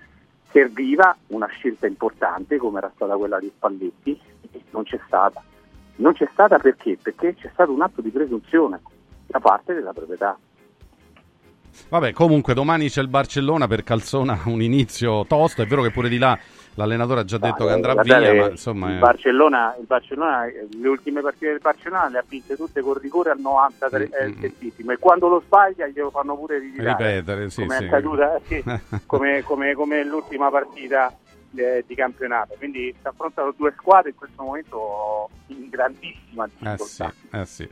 [SPEAKER 24] serviva una scelta importante come era stata quella di Spalletti e non c'è stata. Non c'è stata perché? Perché c'è stato un atto di presunzione da parte della proprietà.
[SPEAKER 1] Vabbè, comunque domani c'è il Barcellona per Calzona, un inizio tosto. È vero che pure di là l'allenatore ha già detto che andrà
[SPEAKER 24] Guardate,
[SPEAKER 1] via, ma insomma...
[SPEAKER 24] il
[SPEAKER 1] è-
[SPEAKER 24] Barcellona, il Barcellona, eh, le ultime partite del Barcellona le ha vinte tutte con rigore al 93 e quando lo sbaglia glielo fanno pure ritirare
[SPEAKER 1] Ripetere, sì,
[SPEAKER 24] come
[SPEAKER 1] sì.
[SPEAKER 24] è accaduta eh, sì, come, come- come l'ultima partita eh, di campionato quindi si affrontano due squadre in questo momento in grandissima
[SPEAKER 1] Eh
[SPEAKER 24] difficoltà
[SPEAKER 1] sì, eh sì.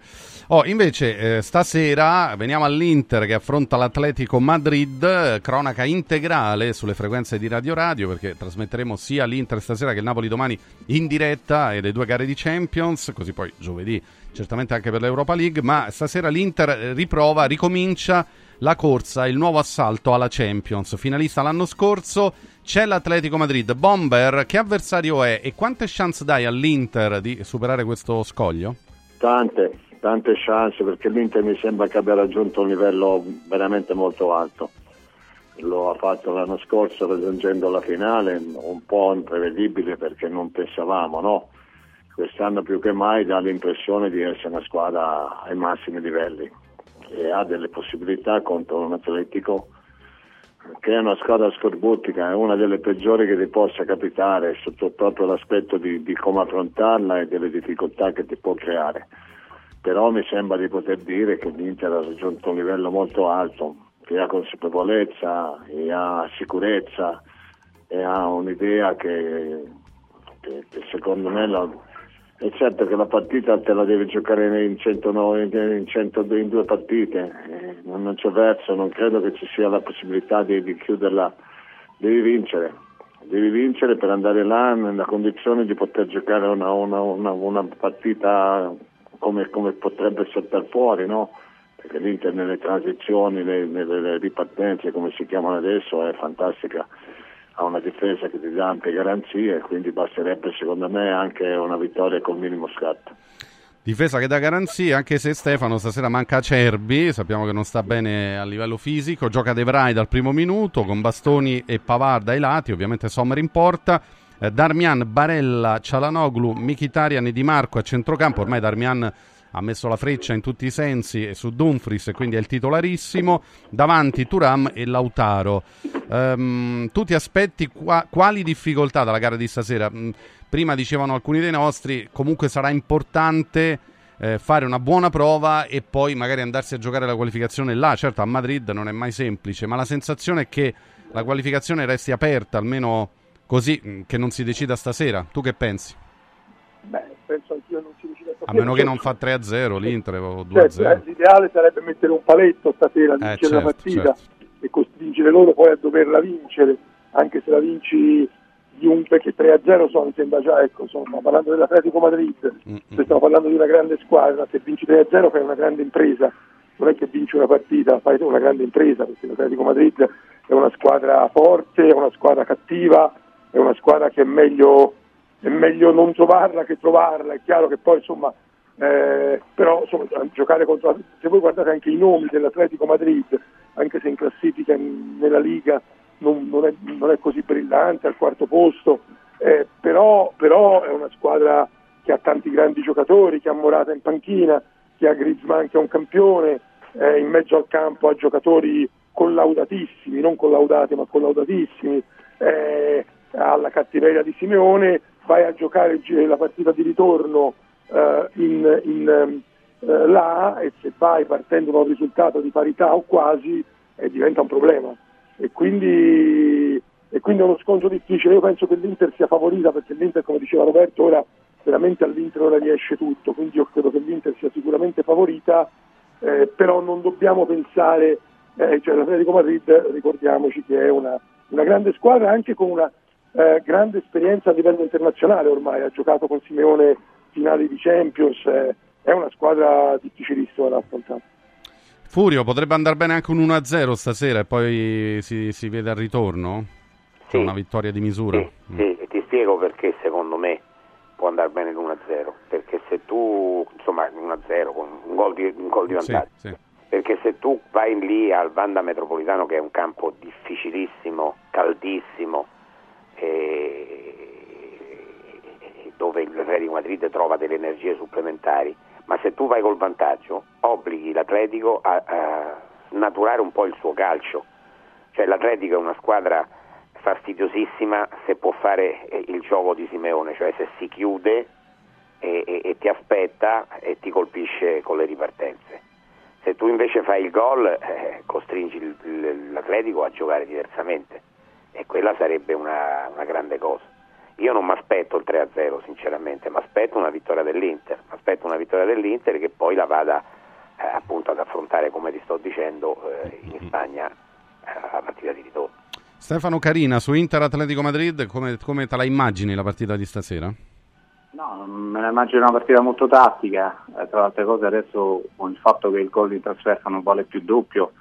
[SPEAKER 1] Oh, invece eh, stasera veniamo all'Inter che affronta l'Atletico Madrid, eh, cronaca integrale sulle frequenze di Radio Radio perché trasmetteremo sia l'Inter stasera che il Napoli domani in diretta e le due gare di Champions, così poi giovedì certamente anche per l'Europa League, ma stasera l'Inter eh, riprova, ricomincia la corsa, il nuovo assalto alla Champions, finalista l'anno scorso, c'è l'Atletico Madrid, Bomber, che avversario è e quante chance dai all'Inter di superare questo scoglio?
[SPEAKER 5] Tante, tante chance perché l'Inter mi sembra che abbia raggiunto un livello veramente molto alto. Lo ha fatto l'anno scorso raggiungendo la finale, un po' imprevedibile perché non pensavamo, no? Quest'anno più che mai dà l'impressione di essere una squadra ai massimi livelli e ha delle possibilità contro un Atletico che è una squadra scorbuttica, è una delle peggiori che ti possa capitare sotto proprio l'aspetto di, di come affrontarla e delle difficoltà che ti può creare. Però mi sembra di poter dire che l'Inter ha raggiunto un livello molto alto, che ha consapevolezza, e ha sicurezza e ha un'idea che, che- che secondo me la- è certo che la partita te la devi giocare in, 109, in, 102 in due partite, eh, non c'è verso, non credo che ci sia la possibilità di, di chiuderla, devi vincere, devi vincere per andare là nella condizione di poter giocare una, una- una- una partita come, come potrebbe saltare fuori, no? perché l'Inter nelle transizioni, le- nelle ripartenze come si chiamano adesso è fantastica ha una difesa che ti dà ampie garanzie, quindi basterebbe secondo me anche una vittoria col minimo scatto.
[SPEAKER 1] Difesa che dà garanzie, anche se Stefano stasera manca Cerbi, sappiamo che non sta bene a livello fisico, gioca De Vrij dal primo minuto con Bastoni e Pavard ai lati, ovviamente Sommer in porta, eh, Darmian, Barella, Cialanoglu, Mkhitaryan e Di Marco a centrocampo, ormai Darmian ha messo la freccia in tutti i sensi su Dumfries, e quindi è il titolarissimo, davanti Turam e Lautaro. Ehm, tu ti aspetti qua- quali difficoltà dalla gara di stasera? Mm, Prima dicevano alcuni dei nostri, comunque sarà importante eh, fare una buona prova e poi magari andarsi a giocare la qualificazione là. Certo, a Madrid non è mai semplice, ma la sensazione è che la qualificazione resti aperta, almeno così, mm, che non si decida stasera. Tu che pensi?
[SPEAKER 25] Beh, penso anch'io non si decida
[SPEAKER 1] A meno che non fa 3-0 l'Inter o
[SPEAKER 25] Certo,
[SPEAKER 1] 2-0.
[SPEAKER 25] eh, l'ideale sarebbe mettere un paletto stasera, vincere
[SPEAKER 1] certo,
[SPEAKER 25] la partita
[SPEAKER 1] certo.
[SPEAKER 25] e costringere loro poi a doverla vincere, anche se la vinci di un perché 3-0 so, mi sembra già, ecco, insomma, parlando dell'Atletico Madrid,
[SPEAKER 1] Mm,
[SPEAKER 25] se stiamo parlando di una grande squadra, se vinci 3-0 fai una grande impresa, non è che vinci una partita, fai una grande impresa, perché l'Atletico Madrid è una squadra forte, è una squadra cattiva, è una squadra che è meglio, è meglio non trovarla che trovarla, è chiaro che poi insomma eh, però insomma, giocare contro se voi guardate anche i nomi dell'Atletico Madrid anche se in classifica nella Liga non, non è, non è così brillante al quarto posto eh, però, però è una squadra che ha tanti grandi giocatori che ha Morata in panchina che ha Griezmann che è un campione eh, in mezzo al campo ha giocatori collaudatissimi non collaudati ma collaudatissimi eh, alla cattiveria di Simeone vai a giocare la partita di ritorno eh, in, in, eh, là e se vai partendo da un risultato di parità o quasi eh, diventa un problema e quindi, e quindi è uno scontro difficile. Io penso che l'Inter sia favorita perché l'Inter, come diceva Roberto, ora veramente all'Inter ora riesce tutto, quindi io credo che l'Inter sia sicuramente favorita, eh, però non dobbiamo pensare, eh, cioè l'Atletico Madrid ricordiamoci che è una, una grande squadra anche con una eh, grande esperienza a livello internazionale ormai, ha giocato con Simeone finali di Champions, eh, è una squadra difficilissima da affrontare.
[SPEAKER 1] Furio, potrebbe andare bene anche un 1-0 stasera e poi si, si vede al ritorno? C'è una vittoria di misura? Mm.
[SPEAKER 23] Sì, e ti spiego perché secondo me può andare bene l'1-0. Perché se tu, insomma, 1-0 con un gol di, un gol di
[SPEAKER 1] Sì,
[SPEAKER 23] vantaggio.
[SPEAKER 1] sì.
[SPEAKER 23] Perché se tu vai lì al Vanda Metropolitano, che è un campo difficilissimo, caldissimo, dove il Atletico Madrid trova delle energie supplementari, ma se tu vai col vantaggio, obblighi l'Atletico a, a snaturare un po' il suo calcio. Cioè l'Atletico è una squadra fastidiosissima se può fare eh, il gioco di Simeone, cioè se si chiude e, e- e ti aspetta e ti colpisce con le ripartenze. Se tu invece fai il gol, eh, costringi l'Atletico a giocare diversamente e quella sarebbe una, una grande cosa. Io non mi aspetto il 3-0 sinceramente, mi aspetto una vittoria dell'Inter, mi aspetto una vittoria dell'Inter che poi la vada eh, appunto ad affrontare, come ti sto dicendo, eh, in Spagna eh, la partita di ritorno.
[SPEAKER 1] Stefano Carina, su Inter Atletico Madrid, come, come te la immagini la partita di stasera?
[SPEAKER 26] No, me la immagino una partita molto tattica, eh, tra le altre cose adesso con il fatto che il gol di trasferta non vale più doppio,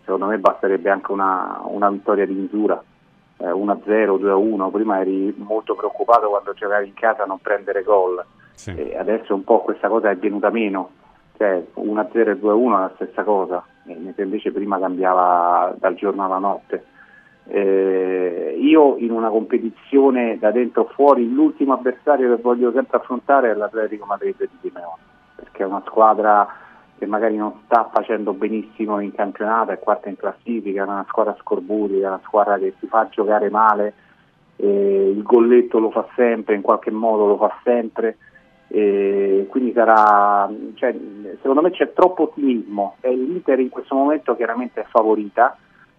[SPEAKER 26] secondo me basterebbe anche una, una vittoria di misura, eh, 1-0, 2-1, prima eri molto preoccupato quando giocavi in casa a non prendere gol, e adesso un po' questa cosa è venuta meno, cioè 1-0 e 2-1 è la stessa cosa, mentre invece prima cambiava dal giorno alla notte. Eh, io in una competizione da dentro o fuori l'ultimo avversario che voglio sempre affrontare è l'Atletico Madrid di Simeone perché è una squadra che magari non sta facendo benissimo in campionato, è quarta in classifica, è una squadra scorbutica, è una squadra che si fa giocare male, eh, il golletto lo fa sempre, in qualche modo lo fa sempre, e quindi sarà, cioè, secondo me c'è troppo ottimismo. E l'Inter in questo momento chiaramente è favorita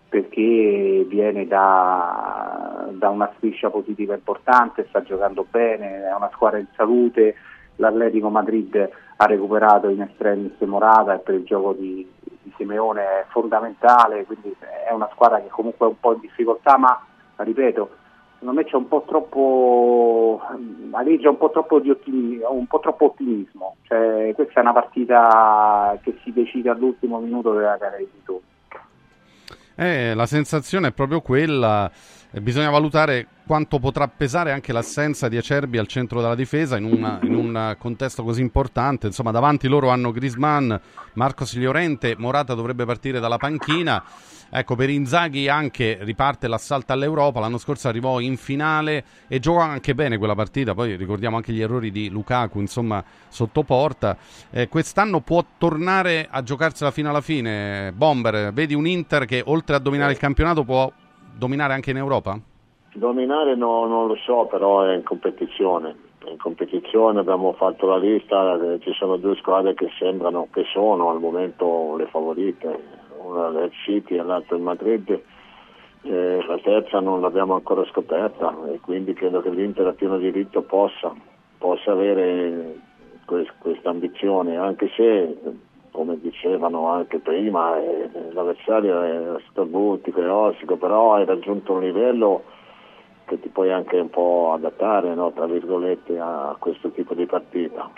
[SPEAKER 26] perché viene da, da una striscia positiva importante, sta giocando bene, è una squadra in salute, l'Atletico Madrid ha recuperato in estremis Morata e per il gioco di, di Simeone è fondamentale, quindi è una squadra che comunque è un po' in difficoltà, ma ripeto, secondo me c'è un po' troppo aleggia un po' troppo ottimismo, un po' troppo ottimismo. Cioè, questa è una partita che si decide all'ultimo minuto della gara di ritorno.
[SPEAKER 1] Eh, la sensazione è proprio quella. eh, Bisogna valutare quanto potrà pesare anche l'assenza di Acerbi al centro della difesa in, una- in un contesto così importante. Insomma, davanti loro hanno Grisman, Marcos Llorente, Morata dovrebbe partire dalla panchina. Ecco, per Inzaghi anche riparte l'assalto all'Europa. L'anno scorso arrivò in finale e giocò anche bene quella partita. Poi ricordiamo anche gli errori di Lukaku, insomma, sotto porta. Eh, quest'anno può tornare a giocarsela fino alla fine. Bomber, vedi un Inter che oltre a dominare il campionato può dominare anche in Europa?
[SPEAKER 5] Dominare no- non lo so, però è in competizione. In competizione abbiamo fatto la lista, eh, ci sono due squadre che sembrano, che sono al momento le favorite, una il City e l'altra il Madrid. Eh, la terza non l'abbiamo ancora scoperta e quindi credo che l'Inter a pieno diritto possa, possa avere quest- questa ambizione, anche se come dicevano anche prima eh, l'avversario è scorbutico, è ossico, però hai raggiunto un livello che ti puoi anche un po' adattare no, tra virgolette a questo tipo di partita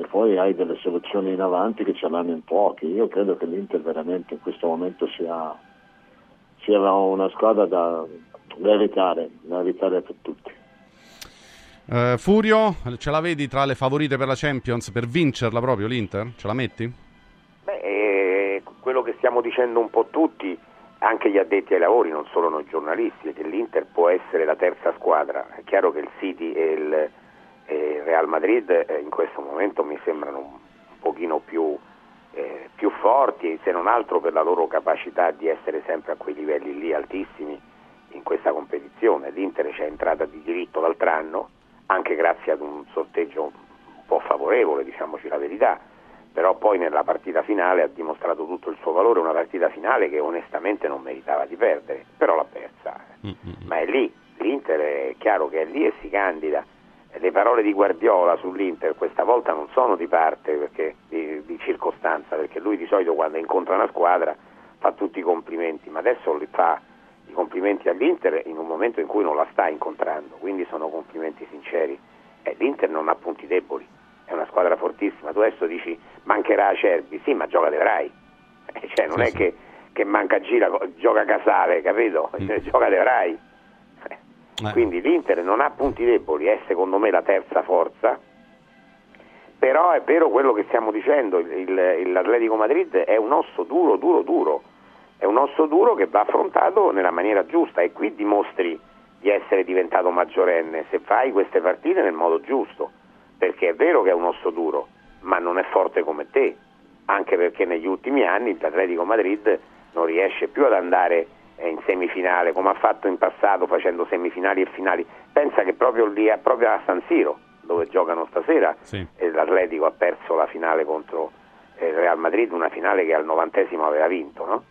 [SPEAKER 5] e poi hai delle soluzioni in avanti che ce l'hanno in pochi io credo che l'Inter veramente in questo momento sia, sia una squadra da, da evitare da evitare per tutti
[SPEAKER 1] Eh, Furio, ce la vedi tra le favorite per la Champions per vincerla proprio l'Inter? Ce la metti?
[SPEAKER 23] Beh, eh, quello che stiamo dicendo un po' tutti, anche gli addetti ai lavori, non solo noi giornalisti, è che l'Inter può essere la terza squadra. È chiaro che il City e il, e Real Madrid eh, in questo momento mi sembrano un pochino più, eh, più forti, se non altro per la loro capacità di essere sempre a quei livelli lì altissimi in questa competizione. L'Inter ci è entrata di diritto l'altro anno, anche grazie ad un sorteggio un po' favorevole, diciamoci la verità però poi nella partita finale ha dimostrato tutto il suo valore, una partita finale che onestamente non meritava di perdere, però l'ha persa. Ma è lì, l'Inter è chiaro che è lì e si candida. Le parole di Guardiola sull'Inter questa volta non sono di parte perché, di, di circostanza, perché lui di solito quando incontra una squadra fa tutti i complimenti, ma adesso li fa i complimenti all'Inter in un momento in cui non la sta incontrando, quindi sono complimenti sinceri. Eh, L'Inter non ha punti deboli, è una squadra fortissima. Tu adesso dici mancherà Acerbi, sì, ma gioca De Vrij. Eh, Cioè, non
[SPEAKER 1] Sì,
[SPEAKER 23] è
[SPEAKER 1] sì.
[SPEAKER 23] Che, che manca Gira, gioca Casale, capito? Cioè, gioca De Vrij.
[SPEAKER 1] Eh.
[SPEAKER 23] Quindi l'Inter non ha punti deboli, è secondo me la terza forza, però è vero quello che stiamo dicendo, il- il- l'Atletico Madrid è un osso duro, duro, duro, è un osso duro che va affrontato nella maniera giusta e qui dimostri di essere diventato maggiorenne se fai queste partite nel modo giusto, perché è vero che è un osso duro, ma non è forte come te, anche perché negli ultimi anni l'Atletico Madrid non riesce più ad andare in semifinale come ha fatto in passato facendo semifinali e finali. Pensa che proprio lì, proprio a San Siro, dove giocano stasera,
[SPEAKER 1] Sì.
[SPEAKER 23] l'Atletico ha perso la finale contro eh, il Real Madrid, una finale che al novantesimo aveva vinto, no?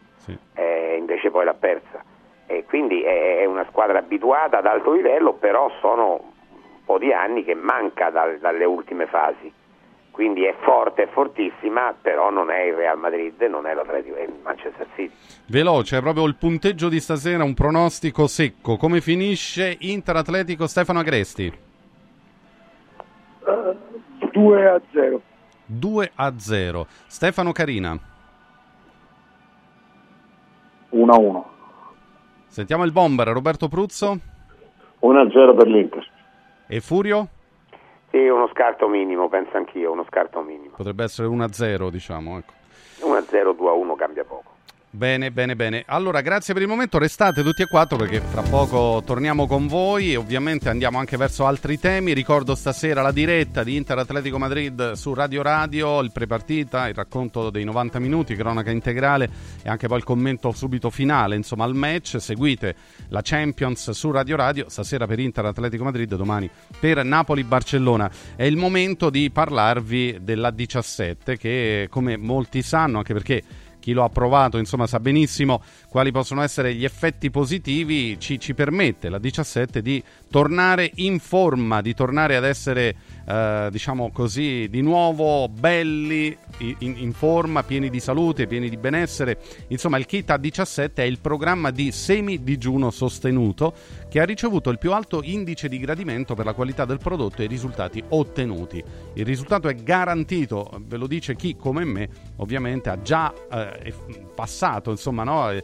[SPEAKER 23] Eh, invece poi l'ha persa. E quindi è, una squadra abituata ad alto livello, però sono un po' di anni che manca dal- dalle ultime fasi. Quindi è forte, è fortissima, però non è il Real Madrid, non è l'Atletico, è il Manchester City.
[SPEAKER 1] Veloce, proprio il punteggio di stasera, un pronostico secco. Come finisce Inter Atletico Stefano Agresti?
[SPEAKER 25] 2 a 0.
[SPEAKER 1] 2 a 0. Stefano Carina.
[SPEAKER 24] 1 a 1.
[SPEAKER 1] Sentiamo il bomber Roberto Pruzzo
[SPEAKER 5] 1 a 0 per l'Inter.
[SPEAKER 1] e Furio.
[SPEAKER 23] Sì, uno scarto minimo, penso anch'io, uno scarto minimo.
[SPEAKER 1] Potrebbe essere 1-0, diciamo. Ecco.
[SPEAKER 23] 1-0, 2-1,
[SPEAKER 1] Bene, bene, bene. Allora, grazie per il momento. Restate tutti e quattro perché fra poco torniamo con voi ovviamente andiamo anche verso altri temi. Ricordo stasera la diretta di Inter Atletico Madrid su Radio Radio, il prepartita, il racconto dei 90 minuti, cronaca integrale e anche poi il commento subito finale, insomma, al match. Seguite la Champions su Radio Radio, stasera per Inter Atletico Madrid, domani per Napoli-Barcellona. È il momento di parlarvi della 17 che come molti sanno, anche perché chi lo ha provato insomma sa benissimo quali possono essere gli effetti positivi ci, ci permette la 17 di tornare in forma di tornare ad essere eh, diciamo così di nuovo belli in, in forma pieni di salute pieni di benessere. Insomma il kit A17 è il programma di semi digiuno sostenuto che ha ricevuto il più alto indice di gradimento per la qualità del prodotto e i risultati ottenuti. Il risultato è garantito ve lo dice chi come me ovviamente ha già eh, passato, insomma, no? Eh,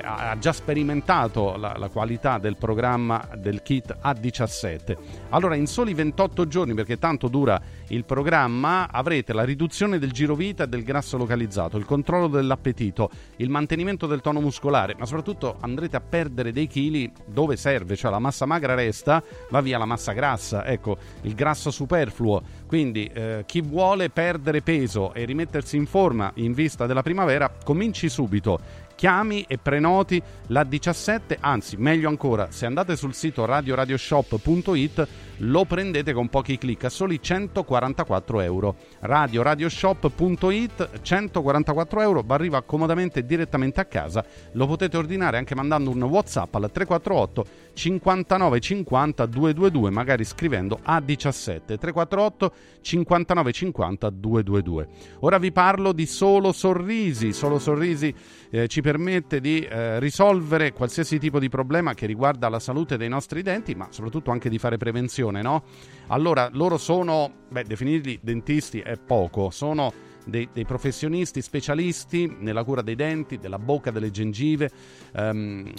[SPEAKER 1] ha già sperimentato la, la qualità del programma del kit A17. Allora, in soli 28 giorni, perché tanto dura il programma, avrete la riduzione del girovita e del grasso localizzato, il controllo dell'appetito, il mantenimento del tono muscolare, ma soprattutto andrete a perdere dei chili dove serve, cioè la massa magra resta, va via la massa grassa, ecco, il grasso superfluo. Quindi eh, chi vuole perdere peso e rimettersi in forma in vista della primavera, cominci subito. Chiami e prenoti la 17, anzi meglio ancora, se andate sul sito radioradioshop.it lo prendete con pochi clic a soli 144 euro. Radioradioshop.it 144 euro, vi arriva comodamente direttamente a casa. Lo potete ordinare anche mandando un WhatsApp al 348 59 50 222, magari scrivendo A17 348 59 50 222. Ora vi parlo di Solo Sorrisi. Solo Sorrisi eh, ci permette di eh, risolvere qualsiasi tipo di problema che riguarda la salute dei nostri denti, ma soprattutto anche di fare prevenzione, no? Allora, loro sono, beh, definirli dentisti è poco, sono dei, dei professionisti specialisti nella cura dei denti, della bocca, delle gengive. Ehm,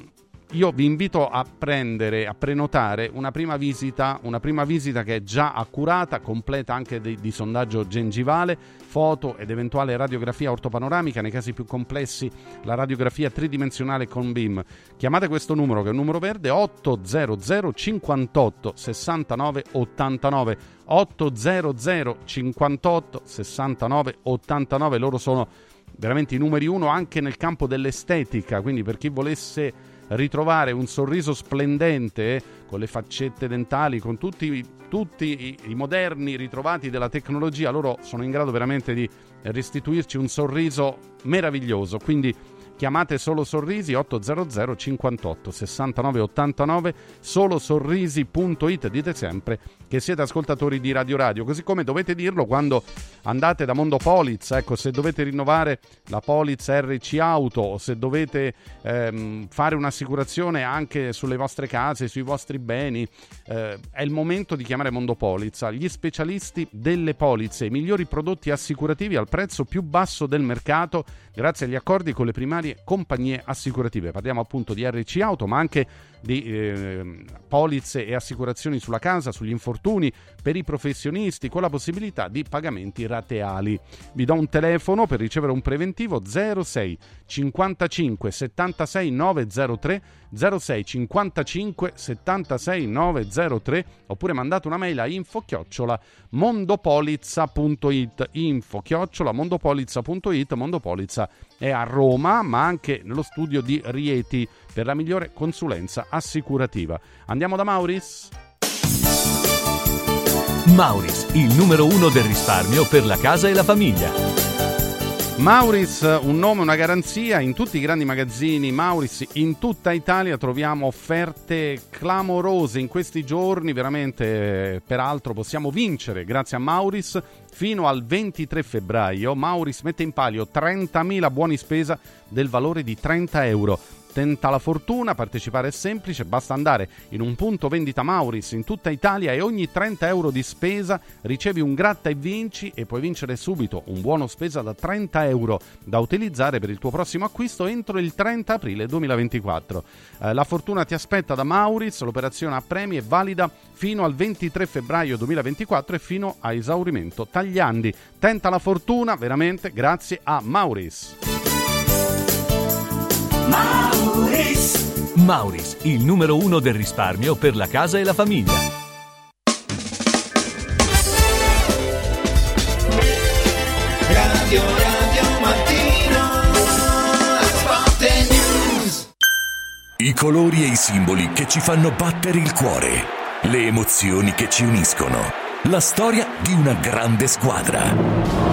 [SPEAKER 1] io vi invito a prendere, a prenotare una prima visita, una prima visita che è già accurata, completa anche di, di sondaggio gengivale, foto ed eventuale radiografia ortopanoramica, nei casi più complessi la radiografia tridimensionale con BIM. Chiamate questo numero che è un numero verde 800 58 69 89 800 58 69 89 loro sono veramente i numeri uno anche nel campo dell'estetica, quindi per chi volesse ritrovare un sorriso splendente con le faccette dentali, con tutti, tutti i, i moderni ritrovati della tecnologia, loro sono in grado veramente di restituirci un sorriso meraviglioso. Quindi Chiamate solo sorrisi 800 58 69 89 solo sorrisi.it. Dite sempre che siete ascoltatori di Radio Radio, così come dovete dirlo quando andate da Mondo Poliz, ecco, se dovete rinnovare la Poliz RC Auto o se dovete ehm, fare un'assicurazione anche sulle vostre case, sui vostri beni, eh, è il momento di chiamare Mondo Polizza, gli specialisti delle polizze, i migliori prodotti assicurativi al prezzo più basso del mercato grazie agli accordi con le primarie compagnie assicurative. Parliamo appunto di RC Auto, ma anche di eh, polizze e assicurazioni sulla casa, sugli infortuni per i professionisti con la possibilità di pagamenti rateali. Vi do un telefono per ricevere un preventivo 06 55 76 903 06 55 76 903 oppure mandate una mail a info chiocciola mondopolizza.it info chiocciola mondopolizza.it Mondopolizza è a Roma ma anche nello studio di Rieti per la migliore consulenza assicurativa. Andiamo da Mauris?
[SPEAKER 27] Mauris, il numero uno del risparmio per la casa e la famiglia.
[SPEAKER 1] Mauris, un nome, una garanzia, in tutti i grandi magazzini Mauris in tutta Italia troviamo offerte clamorose in questi giorni, veramente peraltro possiamo vincere grazie a Mauris fino al 23 febbraio. Mauris mette in palio 30.000 buoni spesa del valore di 30 euro. Tenta la fortuna, partecipare è semplice, basta andare in un punto vendita Mauris in tutta Italia e ogni 30 euro di spesa ricevi un gratta e vinci e puoi vincere subito un buono spesa da 30 euro da utilizzare per il tuo prossimo acquisto entro il 30 aprile 2024. Eh, la fortuna ti aspetta da Mauris, l'operazione a premi è valida fino al 23 febbraio 2024 e fino a esaurimento tagliandi. Tenta la fortuna veramente grazie a Mauris.
[SPEAKER 27] Mauris. Mauris, il numero uno del risparmio per la casa e la famiglia.
[SPEAKER 7] Radio Radio Mattino Sport News
[SPEAKER 28] I colori e i simboli che ci fanno battere il cuore, le emozioni che ci uniscono, la storia di una grande squadra.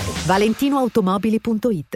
[SPEAKER 29] ValentinoAutomobili.it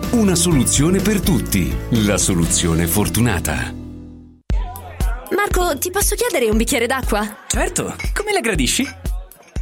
[SPEAKER 28] Una soluzione per tutti. La soluzione fortunata.
[SPEAKER 20] Marco, ti posso chiedere un bicchiere d'acqua?
[SPEAKER 30] Certo, come la gradisci?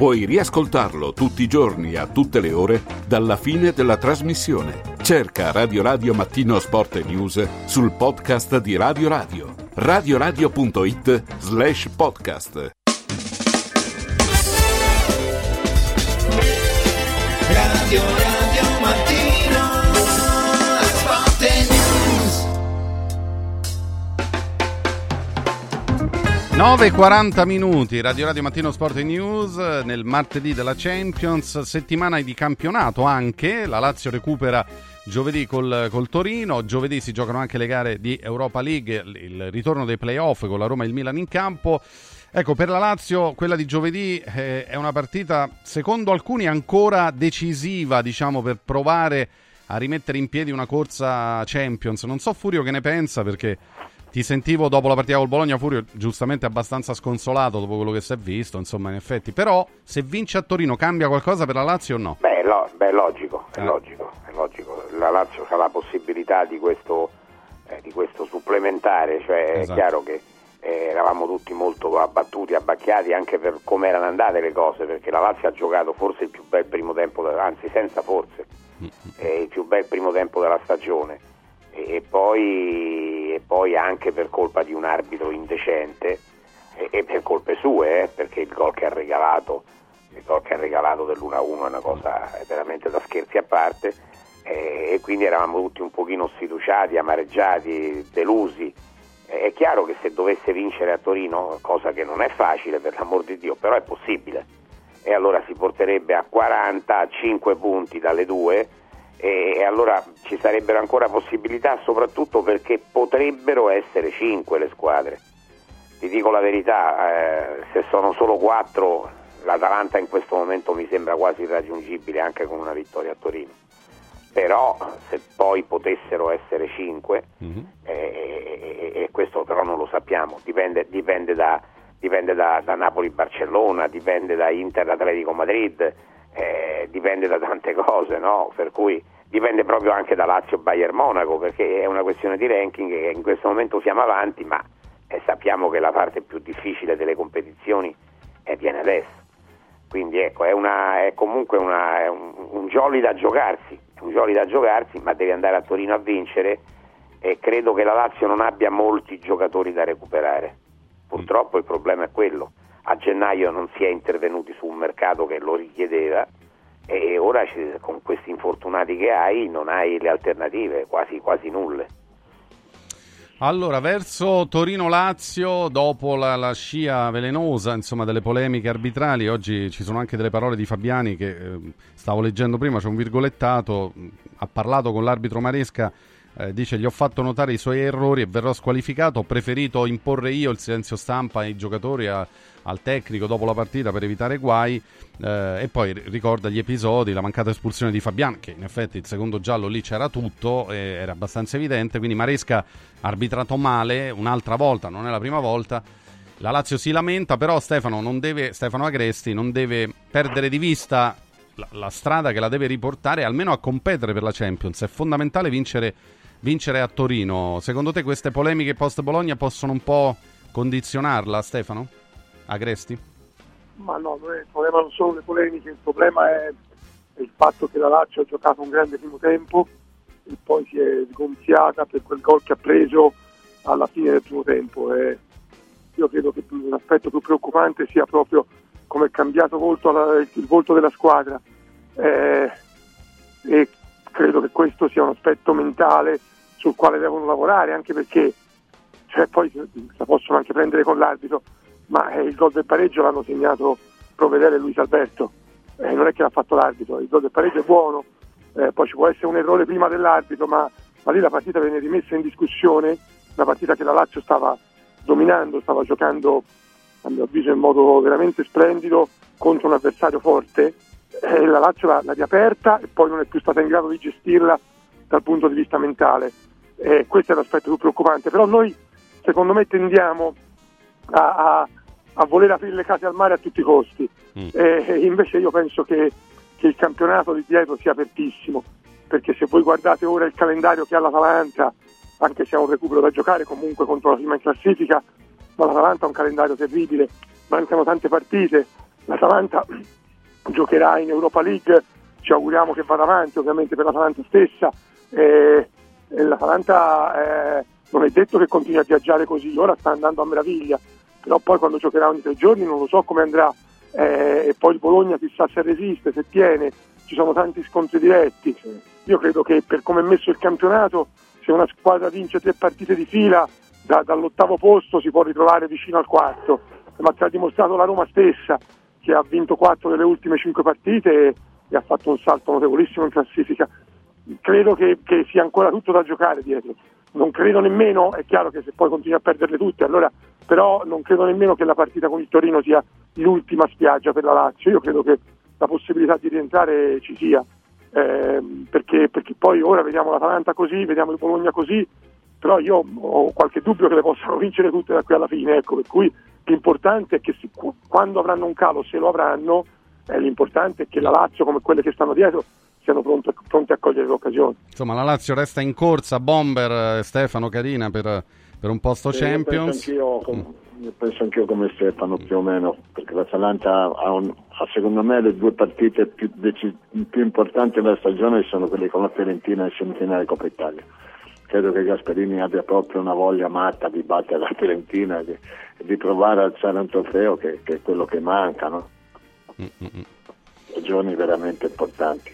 [SPEAKER 31] Puoi riascoltarlo tutti i giorni a tutte le ore dalla fine della trasmissione. Cerca Radio Radio Mattino Sport e News sul podcast di Radio Radio. radioradio.it slash podcast.
[SPEAKER 7] Radio Radio
[SPEAKER 1] 9.40 minuti, Radio Radio Mattino Sport News, nel martedì della Champions, settimana di campionato anche, la Lazio recupera giovedì col, col Torino, giovedì si giocano anche le gare di Europa League, il, il ritorno dei playoff con la Roma e il Milan in campo. Ecco, per la Lazio quella di giovedì eh, è una partita, secondo alcuni, ancora decisiva, diciamo, per provare a rimettere in piedi una corsa Champions. Non so Furio che ne pensa perché ti sentivo dopo la partita col Bologna, Furio, giustamente abbastanza sconsolato dopo quello che si è visto, insomma, in effetti. Però se vince a Torino cambia qualcosa per la Lazio o no?
[SPEAKER 23] Beh, lo- beh, è logico, è
[SPEAKER 1] Eh.
[SPEAKER 23] logico, è logico. La Lazio ha la possibilità di questo, eh, di questo supplementare, cioè
[SPEAKER 1] Esatto.
[SPEAKER 23] è chiaro che eh, eravamo tutti molto abbattuti, abbacchiati anche per come erano andate le cose, perché la Lazio ha giocato forse il più bel primo tempo, anzi senza forse, eh, il più bel primo tempo della stagione. E, e poi, poi anche per colpa di un arbitro indecente e, e per colpe sue, eh, perché il gol che ha regalato il gol che ha regalato dell'1-1 è una cosa veramente da scherzi a parte eh, e quindi eravamo tutti un pochino sfiduciati, amareggiati, delusi. È chiaro che se dovesse vincere a Torino, cosa che non è facile per l'amor di Dio, però è possibile, e allora si porterebbe a 40, a 5 punti dalle due e, allora ci sarebbero ancora possibilità soprattutto perché potrebbero essere 5 le squadre. Ti dico la verità, eh, se sono solo 4 l'Atalanta in questo momento mi sembra quasi irraggiungibile anche con una vittoria a Torino. Però se poi potessero essere 5, e, e questo però non lo sappiamo, dipende, dipende da, dipende da, da Napoli-Barcellona, dipende da Inter-Atletico Madrid, eh, dipende da tante cose, no? per cui dipende proprio anche da Lazio-Bayern Monaco, perché è una questione di ranking che in questo momento siamo avanti, ma eh, sappiamo che la parte più difficile delle competizioni eh, viene adesso. Quindi ecco, è, una, è comunque una, è un, un jolly da giocarsi, un jolly da giocarsi, ma devi andare a Torino a vincere e credo che la Lazio non abbia molti giocatori da recuperare. Purtroppo il problema è quello. A gennaio non si è intervenuti su un mercato che lo richiedeva e ora con questi infortunati che hai non hai le alternative, quasi, quasi nulle.
[SPEAKER 1] Allora, verso Torino-Lazio, dopo la, la scia velenosa, insomma, delle polemiche arbitrali, oggi ci sono anche delle parole di Fabiani che eh, stavo leggendo prima, c'è un virgolettato, ha parlato con l'arbitro Maresca Eh, dice gli ho fatto notare i suoi errori e verrò squalificato. Ho preferito imporre io il silenzio stampa ai giocatori, a- al tecnico dopo la partita per evitare guai. Eh, e poi ri- ricorda gli episodi, la mancata espulsione di Fabian, che in effetti il secondo giallo lì c'era tutto, e era abbastanza evidente. Quindi Maresca arbitrato male un'altra volta, non è la prima volta. La Lazio si lamenta, però Stefano, non deve, Stefano Agresti non deve perdere di vista la, la strada che la deve riportare almeno a competere per la Champions. È fondamentale vincere, vincere a Torino. Secondo te queste polemiche post Bologna possono un po' condizionarla, Stefano? Agresti?
[SPEAKER 25] Ma no, il problema non sono le polemiche, il problema è il fatto che la Lazio ha giocato un grande primo tempo e poi si è sgonfiata per quel gol che ha preso alla fine del primo tempo. E io credo che l'aspetto più preoccupante sia proprio come è cambiato volto alla- il volto della squadra. Eh, e credo che questo sia un aspetto mentale sul quale devono lavorare, anche perché cioè, poi la possono anche prendere con l'arbitro, ma eh, il gol del pareggio l'hanno segnato Provedere e Luis Alberto, Eh, non è che l'ha fatto l'arbitro, il gol del pareggio è buono, eh, poi ci può essere un errore prima dell'arbitro, ma, ma lì la partita viene rimessa in discussione, una partita che la Lazio stava dominando, stava giocando a mio avviso in modo veramente splendido contro un avversario forte, e la Lazio l'ha, l'ha riaperta e poi non è più stata in grado di gestirla dal punto di vista mentale. Eh, questo è l'aspetto più preoccupante, però noi secondo me tendiamo a, a- a voler aprire le case al mare a tutti i costi. Eh, invece io penso che, che il campionato di dietro sia apertissimo, perché se voi guardate ora il calendario che ha l'Atalanta, anche se ha un recupero da giocare comunque contro la prima in classifica, ma l'Atalanta ha un calendario terribile, mancano tante partite, l'Atalanta giocherà in Europa League, ci auguriamo che vada avanti ovviamente per l'Atalanta stessa, eh, l'Atalanta eh, non è detto che continui a viaggiare così, ora sta andando a meraviglia, però poi quando giocherà ogni tre giorni non lo so come andrà, eh, e poi il Bologna chissà se resiste, se tiene, ci sono tanti scontri diretti, io credo che per come è messo il campionato, se una squadra vince tre partite di fila, da- dall'ottavo posto si può ritrovare vicino al quarto, ma ci ha dimostrato la Roma stessa che ha vinto quattro delle ultime cinque partite e, ha fatto un salto notevolissimo in classifica. Credo che, che sia ancora tutto da giocare dietro. Non credo nemmeno, è chiaro che se poi continui a perderle tutte, allora, però non credo nemmeno che la partita con il Torino sia l'ultima spiaggia per la Lazio. Io credo che la possibilità di rientrare ci sia, ehm, perché, perché poi ora vediamo l'Atalanta così, vediamo il Bologna così, però io ho qualche dubbio che le possano vincere tutte da qui alla fine, ecco, per cui l'importante è che si- qu- quando avranno un calo, se lo avranno, eh, l'importante è che la Lazio, come quelle che stanno dietro, siano pronte, pronte a cogliere l'occasione.
[SPEAKER 1] Insomma, la Lazio resta in corsa, Bomber, eh, Stefano, Carina, per, per un posto
[SPEAKER 5] Sì, io
[SPEAKER 1] Champions.
[SPEAKER 5] penso anch'io, penso anch'io come Stefano più o meno, perché l'Atalanta ha, un- ha, secondo me le due partite più, più importanti della stagione sono quelle con la Fiorentina e semifinale Coppa Italia. Credo che Gasperini abbia proprio una voglia matta di battere la Fiorentina e di, di provare a alzare un trofeo che, che è quello che manca, no? Stagioni veramente importanti.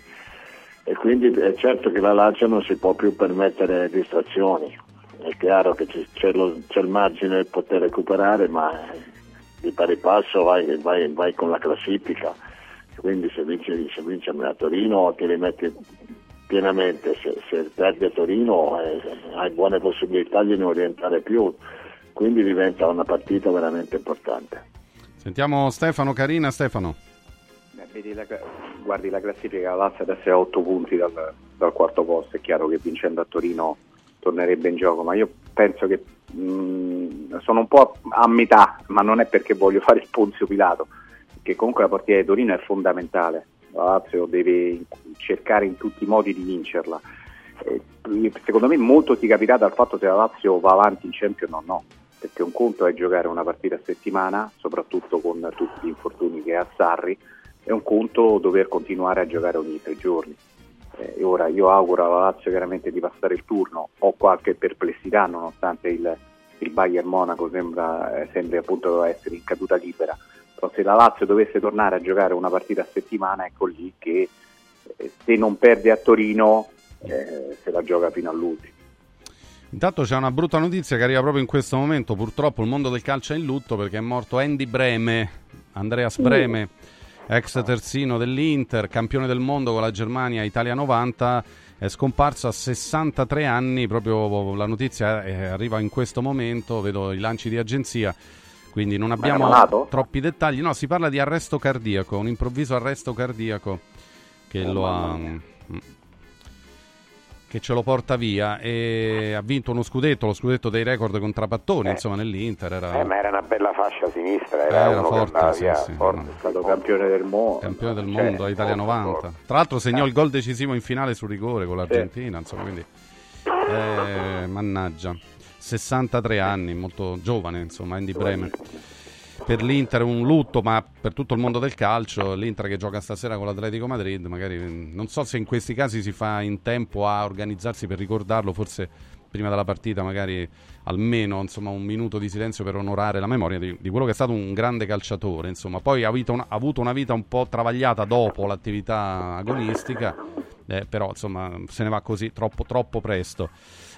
[SPEAKER 5] E quindi è certo che la Lazio non si può più permettere distrazioni. È chiaro che c'è, lo- c'è il margine per poter recuperare, ma eh, di pari passo vai, vai- vai con la classifica. Quindi se vinci, se vinci a Torino ti rimetti pienamente, se, se perdi a Torino eh, hai buone possibilità di non rientrare più. Quindi diventa una partita veramente importante.
[SPEAKER 1] Sentiamo Stefano, Carina, Stefano.
[SPEAKER 26] Eh, vedi la- guardi la classifica, la Lazio adesso è a 8 punti dal, dal quarto posto, è chiaro che vincendo a Torino tornerebbe in gioco, ma io penso che mh, sono un po' a, a metà, ma non è perché voglio fare il Ponzio Pilato, perché comunque la partita di Torino è fondamentale, Lazio deve cercare in tutti i modi di vincerla. Eh, secondo me molto si capirà dal fatto se la Lazio va avanti in Champions o no, perché un conto è giocare una partita a settimana, soprattutto con tutti gli infortuni che ha Sarri, è un conto dover continuare a giocare ogni tre giorni. Eh, ora io auguro alla Lazio chiaramente di passare il turno, ho qualche perplessità nonostante il, il Bayern Monaco sembra, eh, sembri appunto essere in caduta libera, però se la Lazio dovesse tornare a giocare una partita a settimana ecco lì che eh, se non perde a Torino eh, se la gioca fino all'ultimo.
[SPEAKER 1] Intanto c'è una brutta notizia che arriva proprio in questo momento. Purtroppo il mondo del calcio è in lutto perché è morto Andy Breme, Andreas Breme, ex terzino dell'Inter, campione del mondo con la Germania Italia 90 è scomparso a 63 anni, proprio la notizia eh, arriva in questo momento, vedo i lanci di agenzia, quindi non abbiamo troppi dettagli. No, si parla di arresto cardiaco, un improvviso arresto cardiaco che
[SPEAKER 4] Oh,
[SPEAKER 1] lo ha... mm, che ce lo porta via e ha vinto uno scudetto, lo scudetto dei record con Trapattoni, insomma nell'Inter era
[SPEAKER 23] Eh, ma era una bella fascia sinistra,
[SPEAKER 1] Eh,
[SPEAKER 23] era,
[SPEAKER 1] era
[SPEAKER 23] uno che
[SPEAKER 1] forte, sì, sì,
[SPEAKER 23] forte,
[SPEAKER 1] no.
[SPEAKER 23] è stato campione del mondo.
[SPEAKER 1] campione del
[SPEAKER 23] Cioè,
[SPEAKER 1] mondo a Italia
[SPEAKER 23] molto
[SPEAKER 1] 90.
[SPEAKER 23] forte.
[SPEAKER 1] Tra l'altro segnò il gol decisivo in finale sul rigore con l'Argentina, insomma, quindi eh, mannaggia. 63 anni, molto giovane, insomma, Andy Bremer. Per l'Inter è un lutto, ma per tutto il mondo del calcio, l'Inter che gioca stasera con l'Atletico Madrid, magari mm, non so se in questi casi si fa in tempo a organizzarsi per ricordarlo, forse prima della partita magari almeno insomma, un minuto di silenzio per onorare la memoria di, di quello che è stato un grande calciatore, insomma. Poi ha avuto, una, ha avuto una vita un po' travagliata dopo l'attività agonistica, eh, però insomma se ne va così troppo, troppo presto.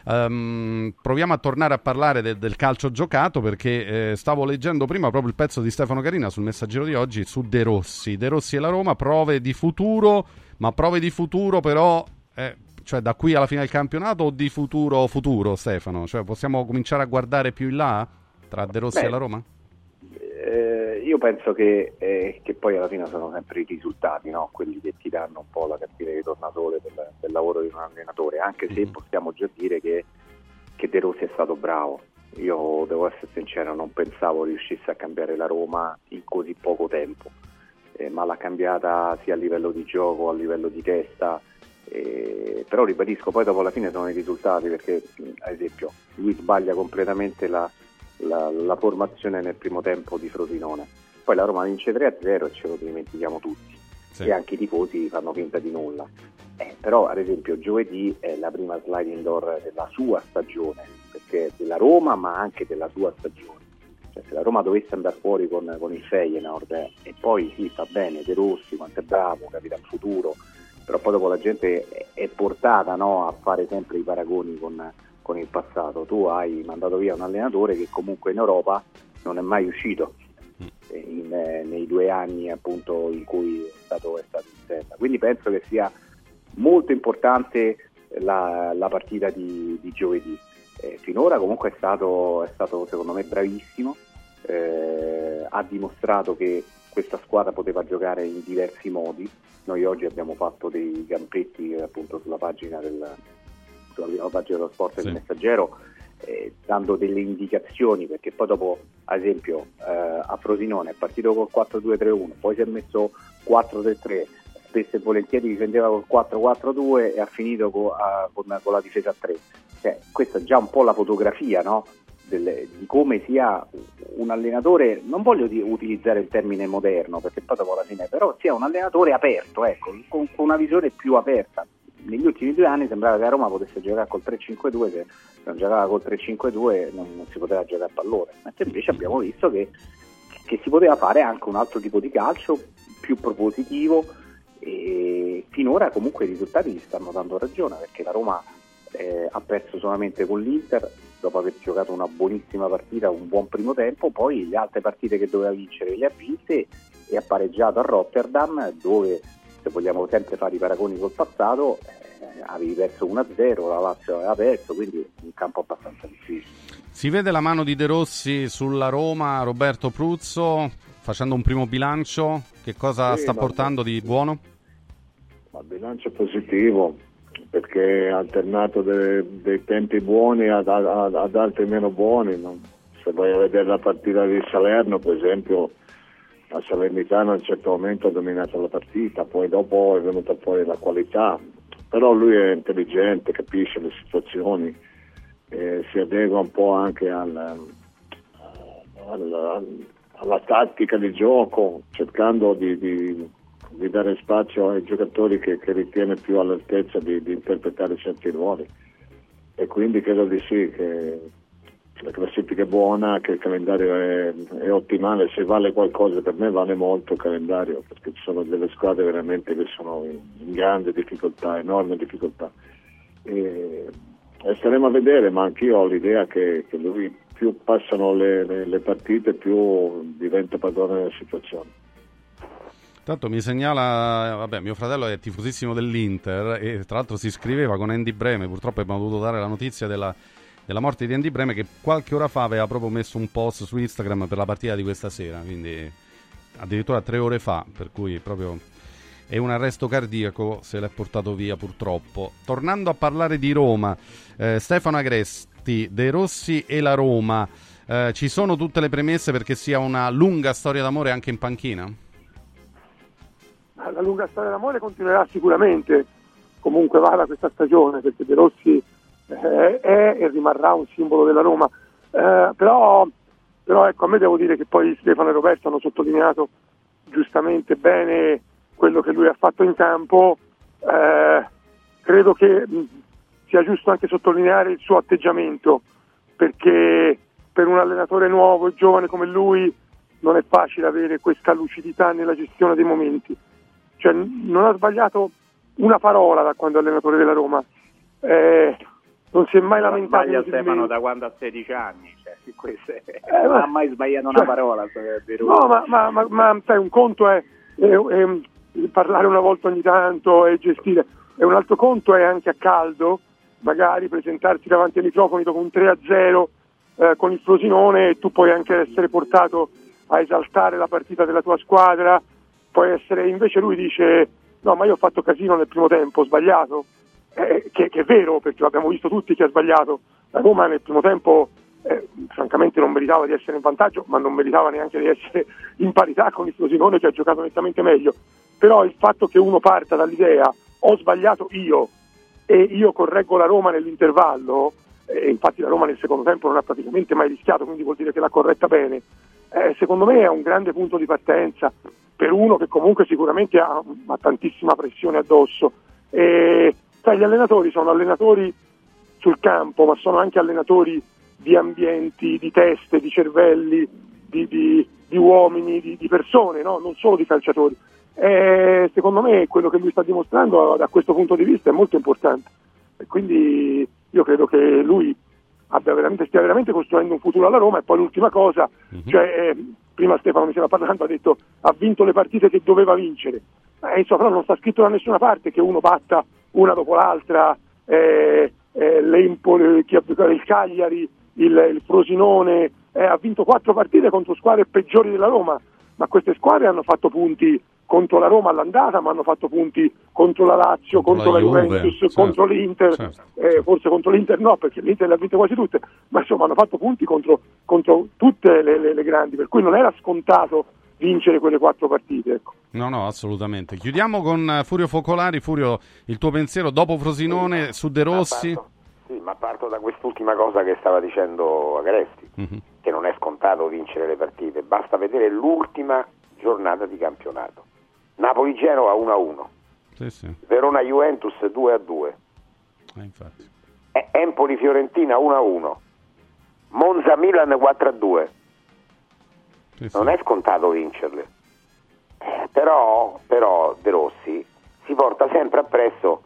[SPEAKER 1] Ehm, proviamo a tornare a parlare de- del calcio giocato perché eh, stavo leggendo prima proprio il pezzo di Stefano Carina sul messaggero di oggi su De Rossi. De Rossi e la Roma, prove di futuro, ma prove di futuro però, eh, cioè da qui alla fine del campionato o di futuro futuro Stefano? Cioè possiamo cominciare a guardare più in là tra De Rossi
[SPEAKER 26] Beh,
[SPEAKER 1] e la Roma?
[SPEAKER 26] Eh, io penso che, eh, che poi alla fine sono sempre i risultati, no? quelli che ti danno un po' la cartina di tornasole del, del lavoro di un allenatore, anche se possiamo già dire che, che De Rossi è stato bravo. Io devo essere sincero, non pensavo riuscisse a cambiare la Roma in così poco tempo, eh, ma l'ha cambiata sia a livello di gioco, a livello di testa. eh, però ribadisco, poi dopo alla fine sono i risultati perché ad esempio lui sbaglia completamente la, la, la formazione nel primo tempo di Frosinone. Poi la Roma vince 3-0 e ce lo dimentichiamo tutti. E anche i tifosi fanno finta di nulla. Eh, però ad esempio giovedì è la prima sliding door della sua stagione, perché della Roma ma anche della sua stagione. Cioè, se la Roma dovesse andare fuori con, con il Feyenoord eh, e poi sì, va bene, De Rossi, quanto è bravo, capita il futuro, però poi dopo la gente è, è portata no, a fare sempre i paragoni con, con il passato. Tu hai mandato via un allenatore che comunque in Europa non è mai uscito eh, in, eh, nei due anni appunto in cui è stato, è stato in sella. Quindi penso che sia molto importante la, la partita di, di giovedì. Eh, finora comunque è stato, è stato secondo me bravissimo, eh, ha dimostrato che questa squadra poteva giocare in diversi modi. Noi oggi abbiamo fatto dei gampetti eh, appunto sulla pagina del, sulla prima pagina dello sport del messaggero eh, dando delle indicazioni perché poi dopo ad esempio eh, a Frosinone è partito col 4-2-3-1 poi si è messo 4-3-3 spesso e volentieri difendeva col 4-4-2 e ha finito co- a- con, con la difesa a 3 cioè, questa è già un po' la fotografia no? Delle- di come sia un allenatore non voglio di- utilizzare il termine moderno perché poi dopo alla fine però sia un allenatore aperto ecco, con, con una visione più aperta negli ultimi due anni sembrava che a Roma potesse giocare col 3-5-2 se non giocava col 3-5-2 non, non si poteva giocare a pallone. Mentre invece abbiamo visto che, che si poteva fare anche un altro tipo di calcio più propositivo e finora comunque i risultati gli stanno dando ragione perché la Roma eh, ha perso solamente con l'Inter dopo aver giocato una buonissima partita, un buon primo tempo, poi le altre partite che doveva vincere le ha vinte e ha pareggiato a Rotterdam dove se vogliamo sempre fare i paragoni col passato eh, avevi perso 1-0, la Lazio aveva perso, quindi un campo abbastanza difficile.
[SPEAKER 1] Si vede la mano di De Rossi sulla Roma, Roberto Pruzzo, facendo un primo bilancio, che cosa
[SPEAKER 5] Sì,
[SPEAKER 1] sta
[SPEAKER 5] ma-
[SPEAKER 1] portando di buono?
[SPEAKER 5] Ma il bilancio è positivo perché ha alternato de- dei tempi buoni ad, ad- ad altri meno buoni. no? Se vai a vedere la partita di Salerno, per esempio, la Salernitana a un certo momento ha dominato la partita, poi dopo è venuta fuori la qualità. Però lui è intelligente, capisce le situazioni, eh, si adegua un po' anche al, al- alla tattica di gioco, cercando di, di- di dare spazio ai giocatori che, che ritiene più all'altezza di, di interpretare certi ruoli. E quindi credo di sì che la classifica è buona, che il calendario è, è ottimale, se vale qualcosa per me vale molto il calendario, perché ci sono delle squadre veramente che sono in, grande difficoltà, enorme difficoltà. E, e staremo a vedere, ma anch'io ho l'idea che, che lui più passano le, le- le partite più diventa padrone della situazione.
[SPEAKER 1] Tanto mi segnala, vabbè, mio fratello è tifosissimo dell'Inter e tra l'altro si iscriveva con Andy Breme, purtroppo abbiamo dovuto dare la notizia della, della morte di Andy Breme che qualche ora fa aveva proprio messo un post su Instagram per la partita di questa sera, quindi addirittura tre ore fa, per cui proprio è un arresto cardiaco, se l'è portato via purtroppo. Tornando a parlare di Roma, eh, Stefano Agresti, De Rossi e la Roma, eh, ci sono tutte le premesse perché sia una lunga storia d'amore anche in panchina?
[SPEAKER 25] la lunga storia d'amore continuerà sicuramente, comunque vada questa stagione, perché De Rossi eh, è e rimarrà un simbolo della Roma. Eh, però, però ecco, a me devo dire che poi Stefano e Roberto hanno sottolineato giustamente bene quello che lui ha fatto in campo. Eh, credo che sia giusto anche sottolineare il suo atteggiamento, perché per un allenatore nuovo e giovane come lui non è facile avere questa lucidità nella gestione dei momenti cioè, non ha sbagliato una parola da quando è allenatore della Roma. Eh, non si è mai
[SPEAKER 26] Non
[SPEAKER 25] lamentato.
[SPEAKER 26] sbaglia
[SPEAKER 25] inutilmente.
[SPEAKER 26] Stefano da quando ha 16 anni, cioè, questo è-
[SPEAKER 25] Eh,
[SPEAKER 26] non
[SPEAKER 25] ma-
[SPEAKER 26] ha mai sbagliato
[SPEAKER 25] cioè-
[SPEAKER 26] una parola.
[SPEAKER 25] No, ma, ma- ma- ma, sai, un conto è, è- è parlare una volta ogni tanto e gestire, e un altro conto è anche a caldo, magari presentarsi davanti ai microfoni dopo un 3-0 eh, con il Frosinone e tu puoi anche essere portato a esaltare la partita della tua squadra, puoi essere, invece lui dice no ma io ho fatto casino nel primo tempo, ho sbagliato, Eh, che, che è vero perché l'abbiamo visto tutti che ha sbagliato, la Roma nel primo tempo eh, francamente non meritava di essere in vantaggio, ma non meritava neanche di essere in parità con il Frosinone che ha giocato nettamente meglio. Però il fatto che uno parta dall'idea ho sbagliato io e io correggo la Roma nell'intervallo, e infatti la Roma nel secondo tempo non ha praticamente mai rischiato, quindi vuol dire che l'ha corretta bene, eh, secondo me è un grande punto di partenza per uno che comunque sicuramente ha, ha tantissima pressione addosso. E, sai, gli allenatori sono allenatori sul campo, ma sono anche allenatori di ambienti, di teste, di cervelli, di, di- di uomini, di, di persone, no? non solo di calciatori. E secondo me quello che lui sta dimostrando da questo punto di vista è molto importante. E quindi io credo che lui abbia veramente, stia veramente costruendo un futuro alla Roma e poi l'ultima cosa, cioè, eh, prima Stefano mi stava parlando, ha detto ha vinto le partite che doveva vincere, eh, insomma però non sta scritto da nessuna parte che uno batta una dopo l'altra, eh, eh, l'Empoli, chi ha giocato il Cagliari, il, il Frosinone, eh, ha vinto quattro partite contro squadre peggiori della Roma, ma queste squadre hanno fatto punti contro la Roma all'andata, ma hanno fatto punti contro la Lazio, contro,
[SPEAKER 1] la
[SPEAKER 25] la,
[SPEAKER 1] Juve,
[SPEAKER 25] Juventus,
[SPEAKER 1] certo,
[SPEAKER 25] contro l'Inter,
[SPEAKER 1] certo.
[SPEAKER 25] eh, forse contro l'Inter no, perché l'Inter le ha vinte quasi tutte, ma insomma hanno fatto punti contro, contro tutte le, le- le grandi, per cui non era scontato vincere quelle quattro partite. Ecco.
[SPEAKER 1] No, no, assolutamente. Chiudiamo con eh, Furio Focolari. Furio, il tuo pensiero dopo Frosinone su De Rossi?
[SPEAKER 23] Sì, ma parto da quest'ultima cosa che stava dicendo Agresti,
[SPEAKER 1] Mhm.
[SPEAKER 23] che non è scontato vincere le partite, basta vedere l'ultima giornata di campionato. Napoli-Genova 1-1,
[SPEAKER 1] Sì, sì.
[SPEAKER 23] Verona-Juventus 2-2,
[SPEAKER 1] Eh, infatti.
[SPEAKER 23] Empoli-Fiorentina 1-1, Monza-Milan 4-2.
[SPEAKER 1] Sì.
[SPEAKER 23] Non è scontato vincerle. Eh, però, però De Rossi si porta sempre appresso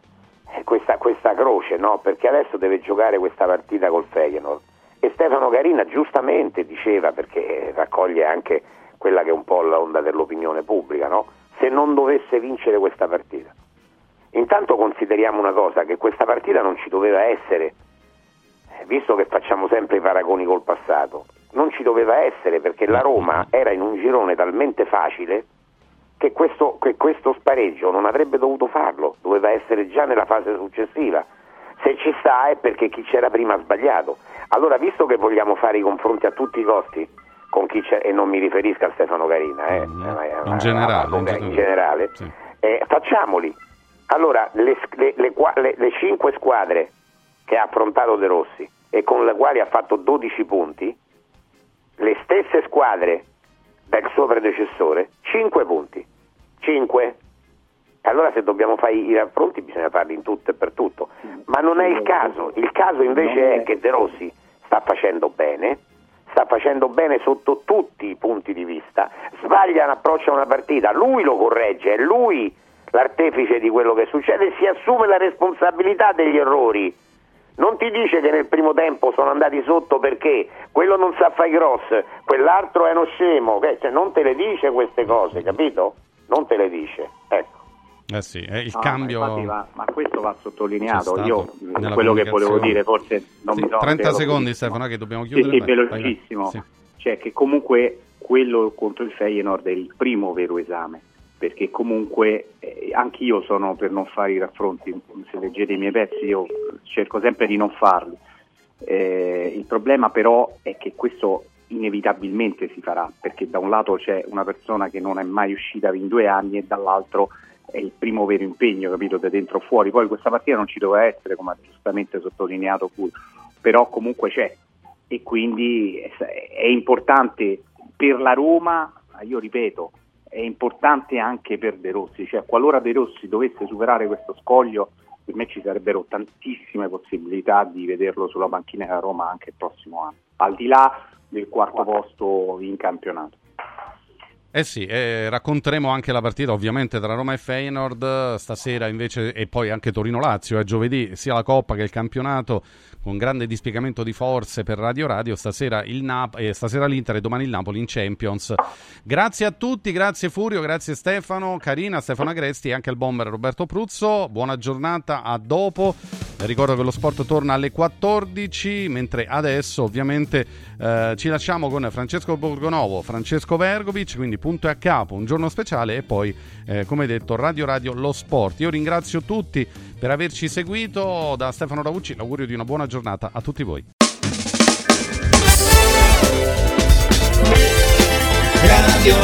[SPEAKER 23] eh, questa, questa croce, no? Perché adesso deve giocare questa partita col Feyenoord. E Stefano Carina giustamente diceva, perché raccoglie anche quella che è un po' l'onda dell'opinione pubblica, no? Se non dovesse vincere questa partita. Intanto consideriamo una cosa, che questa partita non ci doveva essere, eh, visto che facciamo sempre i paragoni col passato, non ci doveva essere perché la Roma era in un girone talmente facile che questo, che questo spareggio non avrebbe dovuto farlo, doveva essere già nella fase successiva. Se ci sta è perché chi c'era prima ha sbagliato. Allora, visto che vogliamo fare i confronti a tutti i costi con chi c'è, e non mi riferisco a Stefano Carina, eh, eh,
[SPEAKER 1] In generale, in
[SPEAKER 23] in
[SPEAKER 1] generale.
[SPEAKER 23] generale, eh, facciamoli. Allora, le, le- le- le cinque squadre che ha affrontato De Rossi e con le quali ha fatto 12 punti, le stesse squadre del suo predecessore, 5 punti. 5. Allora se dobbiamo fare i raffronti bisogna farli in tutto e per tutto. Ma non è il caso. Il caso invece è che De Rossi sta facendo bene, sta facendo bene sotto tutti i punti di vista, sbaglia un approccio a una partita, lui lo corregge, è lui l'artefice di quello che succede e si assume la responsabilità degli errori. Non ti dice che nel primo tempo sono andati sotto perché quello non sa fare i cross, quell'altro è uno scemo, che- cioè, non te le dice queste cose, capito? non te le dice. Ecco.
[SPEAKER 1] Eh sì, è il
[SPEAKER 26] No,
[SPEAKER 1] cambio...
[SPEAKER 26] ma va- ma questo va sottolineato. Io quello che volevo dire, forse non
[SPEAKER 1] Sì,
[SPEAKER 26] mi sono
[SPEAKER 1] 30
[SPEAKER 26] spiegato
[SPEAKER 1] secondi. Stefano, che dobbiamo
[SPEAKER 26] Sì,
[SPEAKER 1] chiudere.
[SPEAKER 26] sì,
[SPEAKER 1] vai, vai.
[SPEAKER 26] velocissimo.
[SPEAKER 1] Sì.
[SPEAKER 26] Cioè che comunque quello contro il Feyenoord è il primo vero esame, perché comunque eh, anch'io sono per non fare i raffronti, se leggete i miei pezzi io cerco sempre di non farli. Eh, il problema però è che questo inevitabilmente si farà, perché da un lato c'è una persona che non è mai uscita in due anni e dall'altro è il primo vero impegno, capito, da dentro o fuori. Poi questa partita non ci doveva essere, come ha giustamente sottolineato Pul, però comunque c'è e quindi è, importante per la Roma, ma io ripeto, è importante anche per De Rossi, cioè qualora De Rossi dovesse superare questo scoglio, per me ci sarebbero tantissime possibilità di vederlo sulla panchina della Roma anche il prossimo anno, al di là del quarto posto in campionato.
[SPEAKER 1] Eh sì, eh, racconteremo anche la partita ovviamente tra Roma e Feyenoord stasera invece e poi anche Torino-Lazio, è giovedì sia la Coppa che il campionato con grande dispiegamento di forze per Radio Radio, stasera, Nap- eh, stasera l'Inter e domani il Napoli in Champions. Grazie a tutti, grazie Furio, grazie Stefano, Carina, Stefano Agresti e anche il bomber Roberto Pruzzo, buona giornata, a dopo. Ricordo che lo sport torna alle 14, mentre adesso ovviamente eh, ci lasciamo con Francesco Borgonovo, Francesco Vergovic, quindi punto e a capo, un giorno speciale e poi, eh, come detto, Radio Radio Lo Sport. Io ringrazio tutti per averci seguito, da Stefano Ravucci l'augurio di una buona giornata a tutti voi.
[SPEAKER 7] Radio